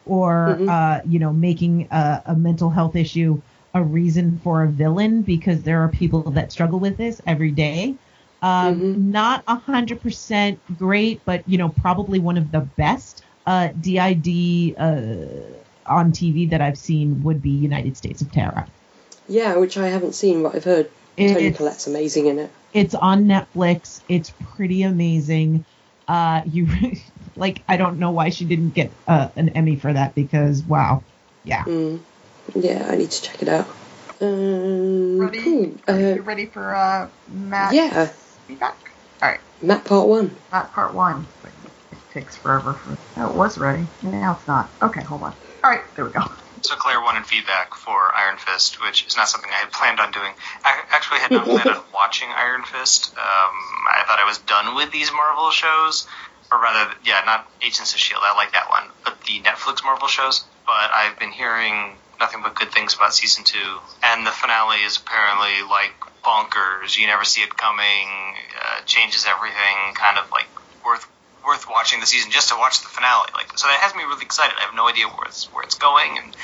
or, Mhm. uh, you know, making a, a mental health issue a reason for a villain because there are people that struggle with this every day. Um, Mhm. Not a hundred percent great, but you know, probably one of the best uh, DID uh, on TV that I've seen would be United States of Tara. Yeah, which I haven't seen, but I've heard Toni It's- Collette's amazing in it. It's on Netflix. It's pretty amazing. Uh, you like I don't know why she didn't get uh, an Emmy for that because wow, yeah. Mm. Yeah, I need to check it out. Um, Ready? cool. Are Uh, you ready for uh, Matt yeah, feedback? All right, Matt Part 1. Matt part one. It takes forever for. Oh, it was ready. Now it's not. Okay, hold on. All right, there we go. So Claire wanted feedback for Iron Fist, which is not something I had planned on doing. I actually had not planned on watching Iron Fist. Um, I thought I was done with these Marvel shows, or rather, yeah, not Agents of Shield. I like that one, but the Netflix Marvel shows. But I've been hearing nothing but good things about season two, and the finale is apparently like bonkers. You never see it coming. Uh, changes everything. Kind of like worth worth watching the season just to watch the finale. Like, so that has me really excited. I have no idea where it's where it's going, and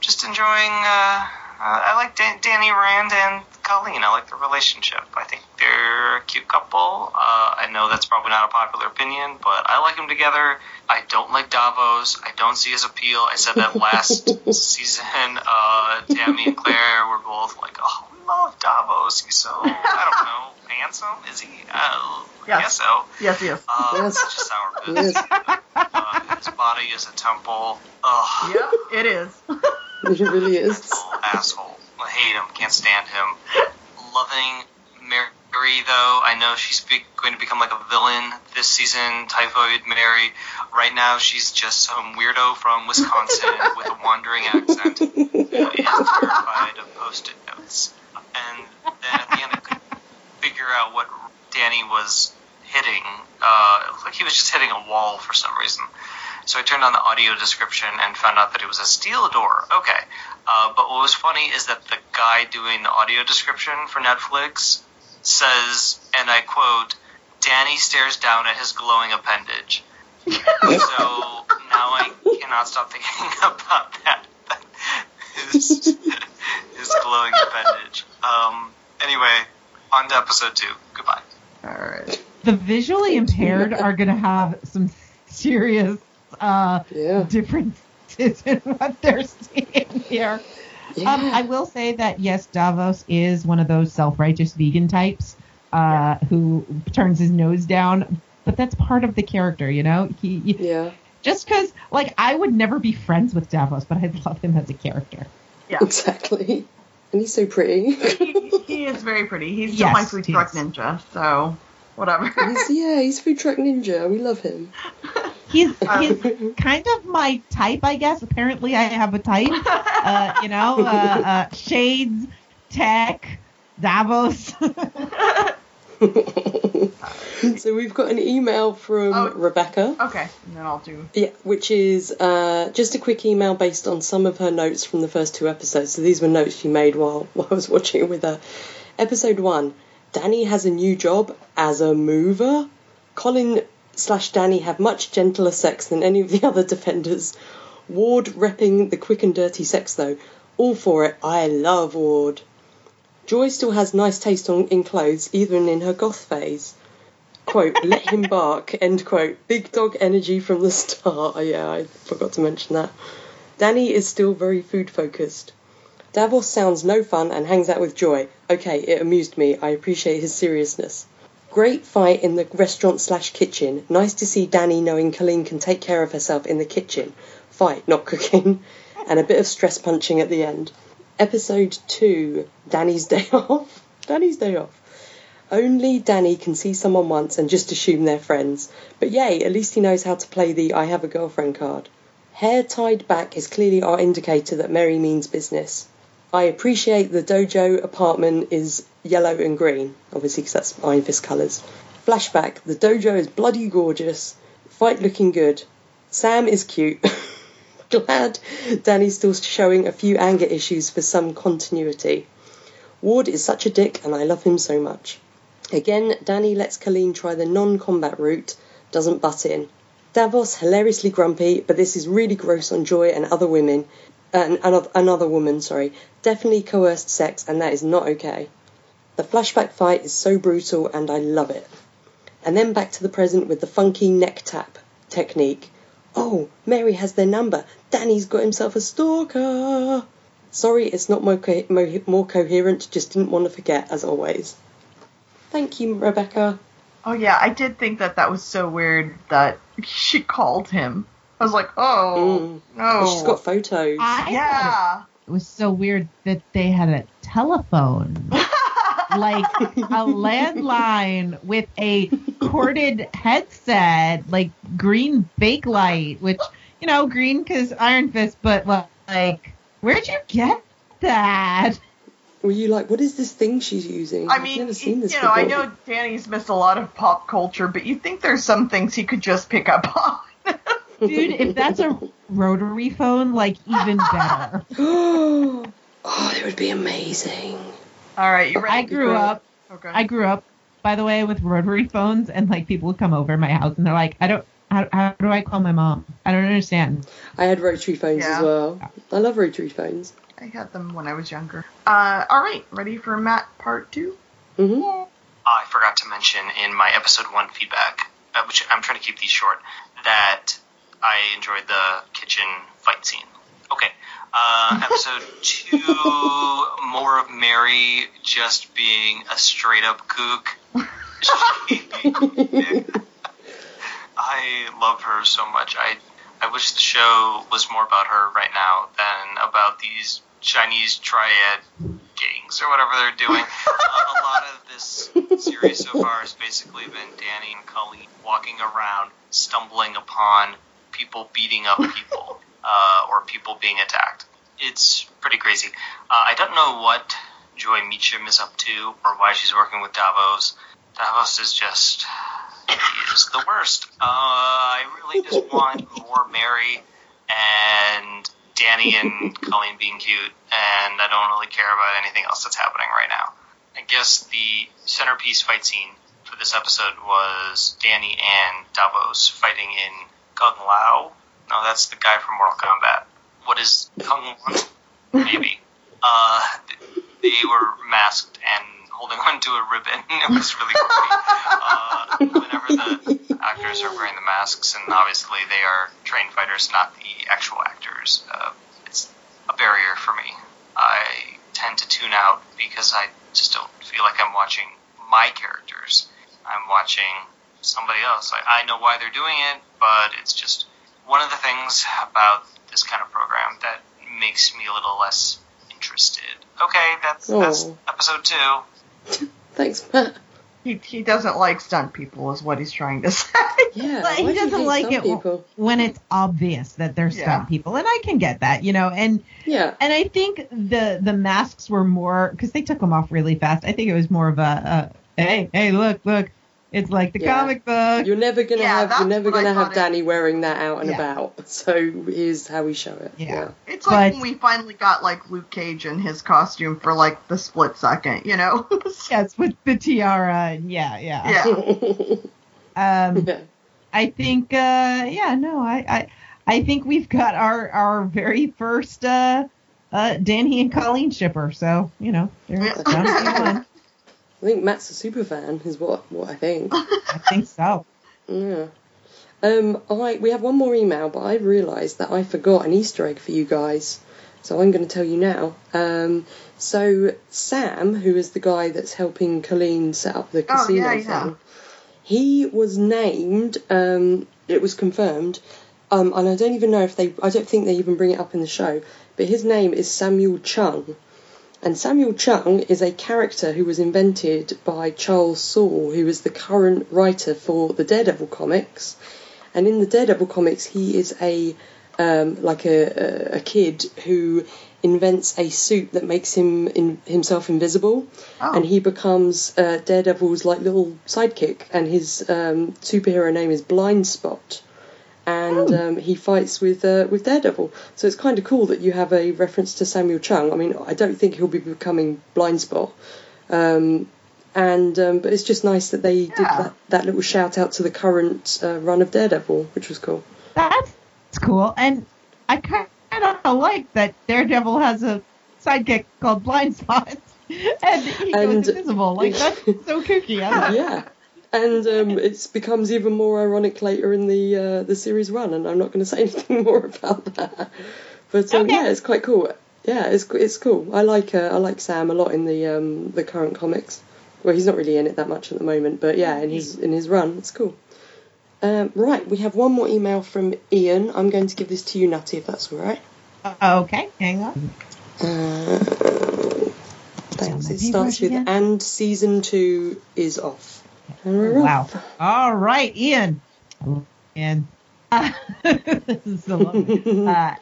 just enjoying. Uh, I like Dan- Danny Rand and Colleen. I like their relationship. I think they're a cute couple. Uh, I know that's probably not a popular opinion, but I like them together. I don't like Davos. I don't see his appeal. I said that last season. Uh, Tammy and Claire were both like, "Oh, we love Davos. He's so I don't know, handsome. Is he? Uh, I Yes. guess so. Yes, yes. Uh, Yes. Such a sour Yes. uh, his body is a temple. Ugh. Yep, it is. It really is. Mental asshole. I hate him. Can't stand him. Loving Mary, though. I know she's be- going to become like a villain this season. Typhoid Mary. Right now, she's just some weirdo from Wisconsin with a wandering accent who is terrified of post-it notes. And then at the end, I couldn't figure out what Danny was hitting. Uh, like he was just hitting a wall for some reason. So I turned on the audio description and found out that it was a steel door. Okay. Uh, but what was funny is that the guy doing the audio description for Netflix says, and I quote, Danny stares down at his glowing appendage. so now I cannot stop thinking about that. his, his glowing appendage. Um, anyway, on to episode two. Goodbye. All right. The visually impaired are going to have some serious uh, Yeah. differences in what they're seeing here. Yeah. Um, I will say that yes, Davos is one of those self-righteous vegan types uh, who turns his nose down, but that's part of the character, you know. He, yeah. Just because, like, I would never be friends with Davos, but I love him as a character. Yeah. Exactly. And he's so pretty. he, he is very pretty. He's still Yes, my food truck is. ninja, so whatever. He's, yeah, he's food truck ninja. We love him. He's Um, he's kind of my type, I guess. Apparently, I have a type. Uh, you know, uh, uh, shades, tech, Davos. so we've got an email from Oh. Rebecca. okay, and then I'll do. Yeah, which is uh, just a quick email based on some of her notes from the first two episodes. So these were notes she made while, while I was watching it with her. Episode one Danny has a new job as a mover. Colleen slash Danny have much gentler sex than any of the other defenders. Ward repping the quick and dirty sex though. All for it. I love Ward. Joy still has nice taste on, in clothes, even in her goth phase quote, let him bark, end quote. Big dog energy from the start. Oh, yeah, I forgot to mention that. Danny is still very food focused. Davos sounds no fun and hangs out with Joy. Okay, it amused me. I appreciate his seriousness. Great fight in the restaurant slash kitchen. Nice to see Danny knowing Colleen can take care of herself in the kitchen. Fight, not cooking. And a bit of stress punching at the end. Episode 2 Danny's Day Off. Danny's Day Off. Only Danny can see someone once and just assume they're friends. But yay, at least he knows how to play the I have a girlfriend card. Hair tied back is clearly our indicator that Mary means business. I appreciate the dojo apartment is yellow and green, obviously because that's Iron Fist colours. Flashback, the dojo is bloody gorgeous. Fight looking good. Sam is cute. Glad Danny's still showing a few anger issues for some continuity. Ward is such a dick and I love him so much. Again, Danny lets Colleen try the non combat route, doesn't butt in. Davos hilariously grumpy, but this is really gross on Joy and other women, and another, another woman, sorry. Definitely coerced sex, and that is not okay. The flashback fight is so brutal, and I love it. And then back to the present with the funky neck tap technique. Oh, Mary has their number. Danny's got himself a stalker. Sorry, it's not more, co- mo- more coherent, just didn't want to forget, as always. Thank you, Rebecca. Oh yeah, I did think that that was so weird that she called him. I was like, oh Mm. no. She's got photos. I yeah. it was so weird that they had a telephone, like a landline with a corded headset, like green bakelite, which you know, green because Iron Fist, but like, where'd you get that? Were you like, what is this thing she's using? I I've mean, never seen this you know, I know Danny's missed a lot of pop culture, but you think there's some things he could just pick up on. Dude, if that's a rotary phone, like even better. oh, it would be amazing. All right, you ready? I grew up Okay. I grew up, by the way, with rotary phones, and like people would come over my house, and they're like, "I don't, how, how do I call my mom? I don't understand." I had rotary phones Yeah. as well. I love rotary phones. I had them when I was younger. Uh, all right, ready for Matt part two? hmm I forgot to mention in my episode one feedback, uh, which I'm trying to keep these short, that I enjoyed the kitchen fight scene. Okay. Uh, episode two, more of Mary just being a straight up kook. I love her so much. I I wish the show was more about her right now than about these Chinese triad gangs or whatever they're doing. uh, a lot of this series so far has basically been Danny and Colleen walking around, stumbling upon people beating up people uh, or people being attacked. It's pretty crazy. Uh, I don't know what Joy Meachum is up to or why she's working with Davos. Davos is just is the worst. Uh, I really just want more Mary and Danny and Colleen being cute, and I don't really care about anything else that's happening right now. I guess the centerpiece fight scene for this episode was Danny and Davos fighting in Kung Lao. No, that's the guy from Mortal Kombat. What is Kung Lao? Maybe. Uh, they were masked and holding onto a ribbon. It was really funny. Uh, whenever the actors are wearing the masks, and obviously they are trained fighters, not the actual actors, uh, it's a barrier for me. I tend to tune out because I just don't feel like I'm watching my characters. I'm watching somebody else. I, I know why they're doing it, but it's just one of the things about this kind of program that makes me a little less interested. Okay, that's oh. that's Oh. episode two. Thanks, Matt. He, he doesn't like stunt people, is what he's trying to say. Yeah, But why he doesn't hate like it People? when it's obvious that they're stunt Yeah. people, and I can get that, you know. And Yeah, and I think the the masks were more because they took them off really fast. I think it was more of a, a hey hey look look, it's like the Yeah. comic book. you're never gonna Yeah, have that's you're never gonna have thought it- Danny wearing that out and Yeah. about. So here's how we show it. Yeah. It's like But- when we finally got like Luke Cage in his costume for like the split second, you know? Yes, with the tiara and yeah yeah. yeah. Um, yeah. I think uh, yeah no I, I I think we've got our our very first uh, uh, Danny and Colleen shipper. So you know there's Yeah. bound one. I think Matt's a super fan, is what what I think. I think so. Yeah. Um, I we have one more email, but I realised that I forgot an Easter egg for you guys, so I'm going to tell you now. Um, so Sam, who is the guy that's helping Colleen set up the Oh, casino yeah, yeah. thing, he was named. Um, it was confirmed, um, and I don't even know if they. I don't think they even bring it up in the show. But his name is Samuel Chung. And Samuel Chung is a character who was invented by Charles Soule, who is the current writer for the Daredevil comics. And in the Daredevil comics, he is a um, like a, a, a kid who invents a suit that makes him in, himself invisible, Oh. and he becomes uh, Daredevil's like little sidekick. And his um, superhero name is Blind Spot and um, he fights with uh, with Daredevil. So it's kind of cool that you have a reference to Samuel Chung. I mean, I don't think he'll be becoming Blind Spot, um, and um, but it's just nice that they did that, that little shout out to the current uh, run of Daredevil, which was cool. That's cool, and I kind of like that Daredevil has a sidekick called Blind Spot, and he And- goes invisible. Like that's so kooky. I yeah. And um, it becomes even more ironic later in the uh, the series run, and I'm not going to say anything more about that. But um, Okay. yeah, it's quite cool. Yeah, it's it's cool. I like uh, I like Sam a lot in the um, the current comics. Well, he's not really in it that much at the moment, but yeah, in his in his run, it's cool. Um, right, we have one more email from Ian. I'm going to give this to you, Nutty, if that's all right. Okay, hang on. Uh, thanks. It starts with again. and season two is off. We're Wow. All right, Ian. And this is so lovely. Uh,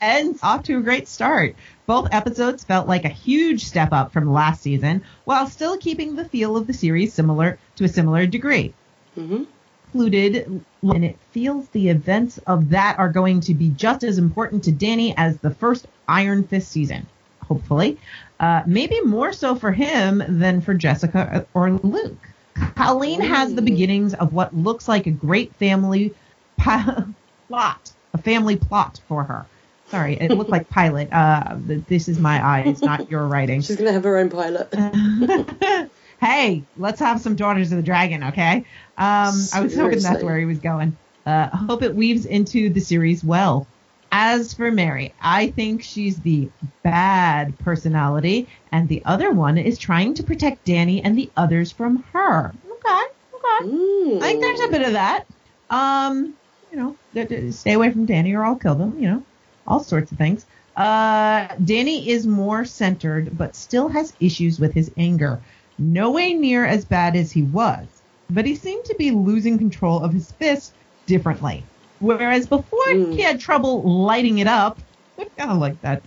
and off to a great start. Both episodes felt like a huge step up from last season, while still keeping the feel of the series similar to a similar degree. hmm Included, and it feels the events of that are going to be just as important to Danny as the first Iron Fist season. Hopefully, uh, maybe more so for him than for Jessica or Luke. Colleen has the beginnings of what looks like a great family pi- plot, a family plot for her. Sorry, it looked like pilot. Uh, this is my eyes, not your writing. She's going to have her own pilot. hey, let's have some Daughters of the Dragon, okay? Um, I was hoping that's where he was going. Uh, I hope it weaves into the series well. As for Mary, I think she's the bad personality, and the other one is trying to protect Danny and the others from her. Okay, okay. Mm. I think there's a bit of that. Um, you know, stay away from Danny or I'll kill them. You know, all sorts of things. Uh, Danny is more centered, but still has issues with his anger. No way near as bad as he was, but he seemed to be losing control of his fist differently. Whereas before Mm. he had trouble lighting it up. I kind of like that.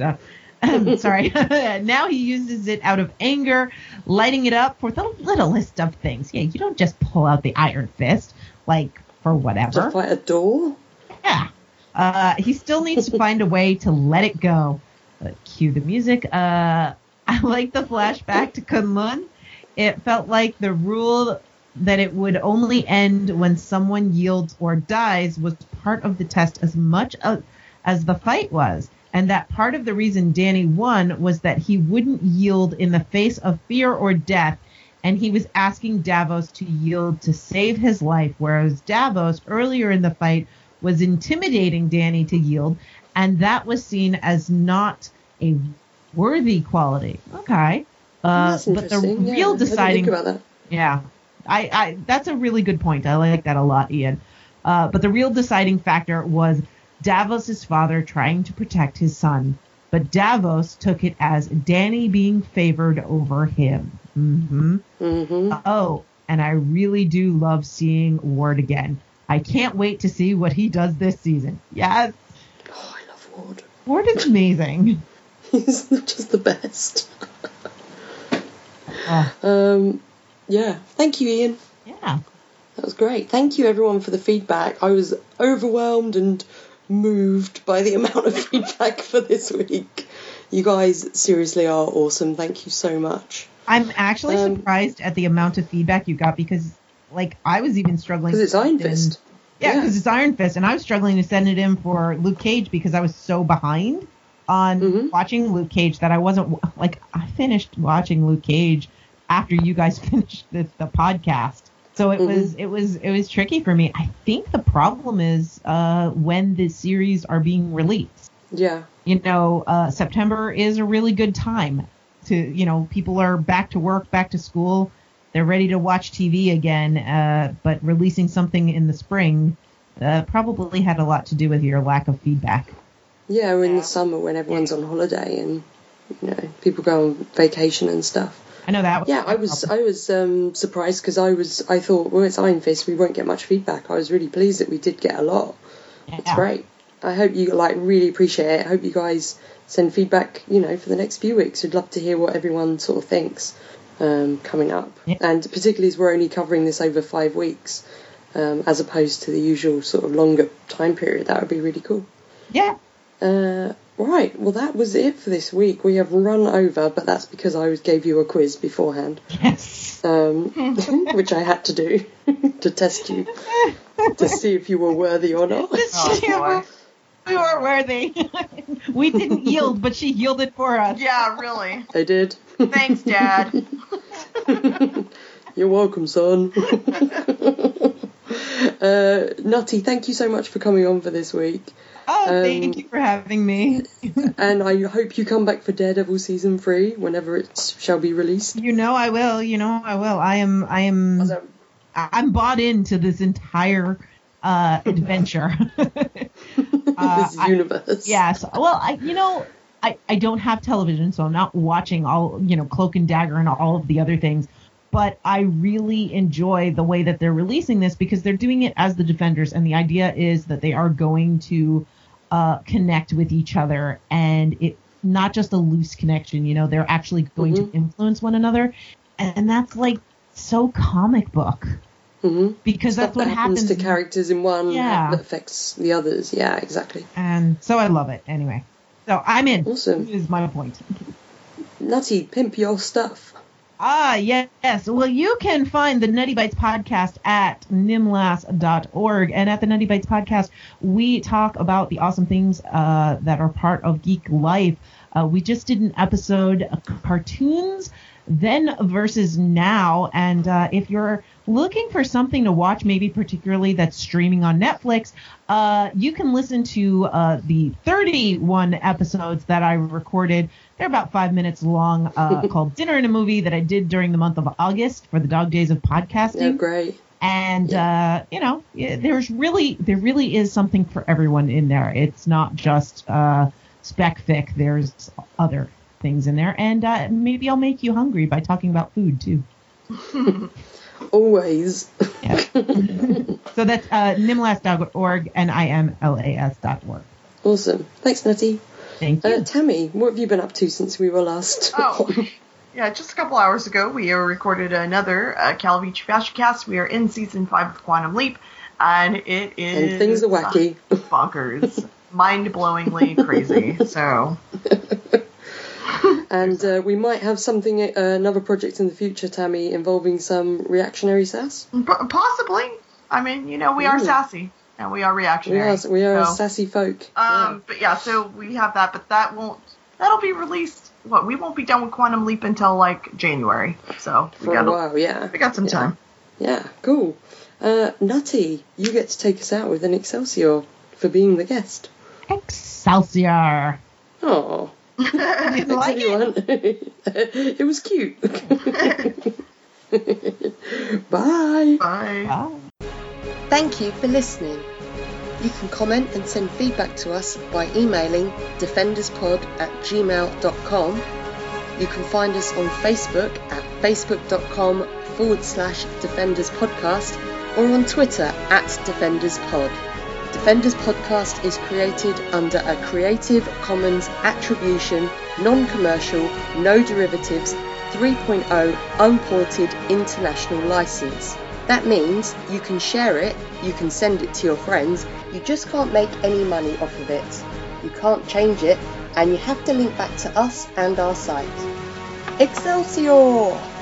Uh, sorry. now he uses it out of anger, lighting it up for the littlest of things. Yeah, you don't just pull out the iron fist like for whatever. fight a door? Yeah. Uh, he still needs to find a way to let it go. Uh, cue the music. Uh, I like the flashback to Kunlun. It felt like the rule that it would only end when someone yields or dies was part of the test as much as, the fight was. And that part of the reason Danny won was that he wouldn't yield in the face of fear or death. And he was asking Davos to yield to save his life, whereas Davos earlier in the fight was intimidating Danny to yield, and that was seen as not a worthy quality. Okay. Uh, but the yeah, real think deciding yeah, I, I that's a really good point. I like that a lot, Ian. Uh, but the real deciding factor was Davos' father trying to protect his son, but Davos took it as Danny being favored over him. hmm hmm Oh, and I really do love seeing Ward again. I can't wait to see what he does this season. Yes, Oh, I love Ward. Ward is amazing. He's just the best. Oh, Um, yeah. Thank you, Ian. yeah. That was great. Thank you, everyone, for the feedback. I was overwhelmed and moved by the amount of feedback for this week. You guys seriously are awesome. Thank you so much. I'm actually Um, surprised at the amount of feedback you got because, like, I was even struggling. Because it's Iron Fist. Yeah, Yeah. because it's Iron Fist, and I was struggling to send it in for Luke Cage because I was so behind on Mhm. watching Luke Cage that I wasn't like I finished watching Luke Cage after you guys finished the, the podcast. So it Mhm. was it was it was tricky for me. I think the problem is uh, when the series are being released. Yeah. You know, uh, September is a really good time to you know people are back to work, back to school they're ready to watch TV again, uh, but releasing something in the spring uh, probably had a lot to do with your lack of feedback. Yeah, or in Yeah. the summer when everyone's on holiday and you know people go on vacation and stuff. I know that. Yeah, I was I was um, surprised because I was I thought well it's Iron Fist we won't get much feedback. I was really pleased that we did get a lot. It's Yeah. great. I hope you like really appreciate it. I hope you guys send feedback. You know, for the next few weeks, we'd love to hear what everyone sort of thinks um, coming up. Yeah. And particularly as we're only covering this over five weeks, um, as opposed to the usual sort of longer time period, that would be really cool. Yeah. Uh, right, well, that was it for this week. We have run over, but that's because I gave you a quiz beforehand, Yes. um, which I had to do to test you to see if you were worthy or not. Oh, boy. we were worthy. we didn't yield, but she yielded for us. Yeah, really. I did. Thanks, Dad. You're welcome, son. uh, Nutty, thank you so much for coming on for this week. Oh, Um, thank you for having me. And I hope you come back for Daredevil season three whenever it shall be released. You know I will. You know I will. I am. I am. Also, I'm bought into this entire uh, adventure. Uh, this I- universe. Yes. Well, I you know I I don't have television, so I'm not watching all you know Cloak and Dagger and all of the other things. But I really enjoy the way that they're releasing this because they're doing it as the Defenders, and the idea is that they are going to uh, connect with each other, and it not just a loose connection. You know, they're actually going Mhm. to influence one another, and that's like so comic book hmm because that's what happens happens to characters in one Yeah. that affects the others. Yeah, exactly. and so I love it anyway. So I'm in. Awesome. Is my point. Nutty, pimp your stuff. Ah, yes. Well, you can find the Nutty Bites podcast at nimlas.org. And at the Nutty Bites podcast, we talk about the awesome things uh, that are part of geek life. Uh, we just did an episode of cartoons then versus now. And uh, if you're looking for something to watch, maybe particularly that's streaming on Netflix, uh, you can listen to uh, the 31 episodes that I recorded. They're about five minutes long, uh, called Dinner and a Movie that I did during the month of August for the Dog Days of Yeah, Podcasting. great. And uh, you know, there's really there really is something for everyone in there. It's not just uh, spec fic. There's other things in there, and uh, maybe I'll make you hungry by talking about food too. Always. So that's uh, nimlas.org, and I am las.org. awesome. Thanks, Nutty. Thank you. Uh, Tammy, what have you been up to since we were last? Oh, yeah, just a couple hours ago, we uh, recorded another uh, Calvici Fashion Cast. We are in season five of Quantum Leap, and it is. and things are wacky. Bonkers. Mind blowingly crazy. So, And uh, we might have something, uh, another project in the future, Tammy, involving some reactionary sass. p- possibly. I mean, you know, we are sassy, and we are We reactionary. are, we are so, sassy folk. Um, but yeah, so we have that, but that won't. That'll be released. What we won't be done with Quantum Leap until like January. So we For got a while, yeah. we got some Yeah. time. Yeah, cool. Uh, Nutty, you get to take us out with an Excelsior for being the guest. Excelsior. Oh, Didn't thanks like it. everyone. it was cute. Bye. Bye. Wow. Thank you for listening. You can comment and send feedback to us by emailing defenderspod at gmail.com. You can find us on Facebook at facebook.com forward slash Defenders Podcast or on Twitter at Defenders Pod. Defenders Podcast is created under a Creative Commons Attribution, Non Commercial, No Derivatives 3.0 Unported International License. That means you can share it, you can send it to your friends, you just can't make any money off of it. You can't change it, and you have to link back to us and our site. Excelsior!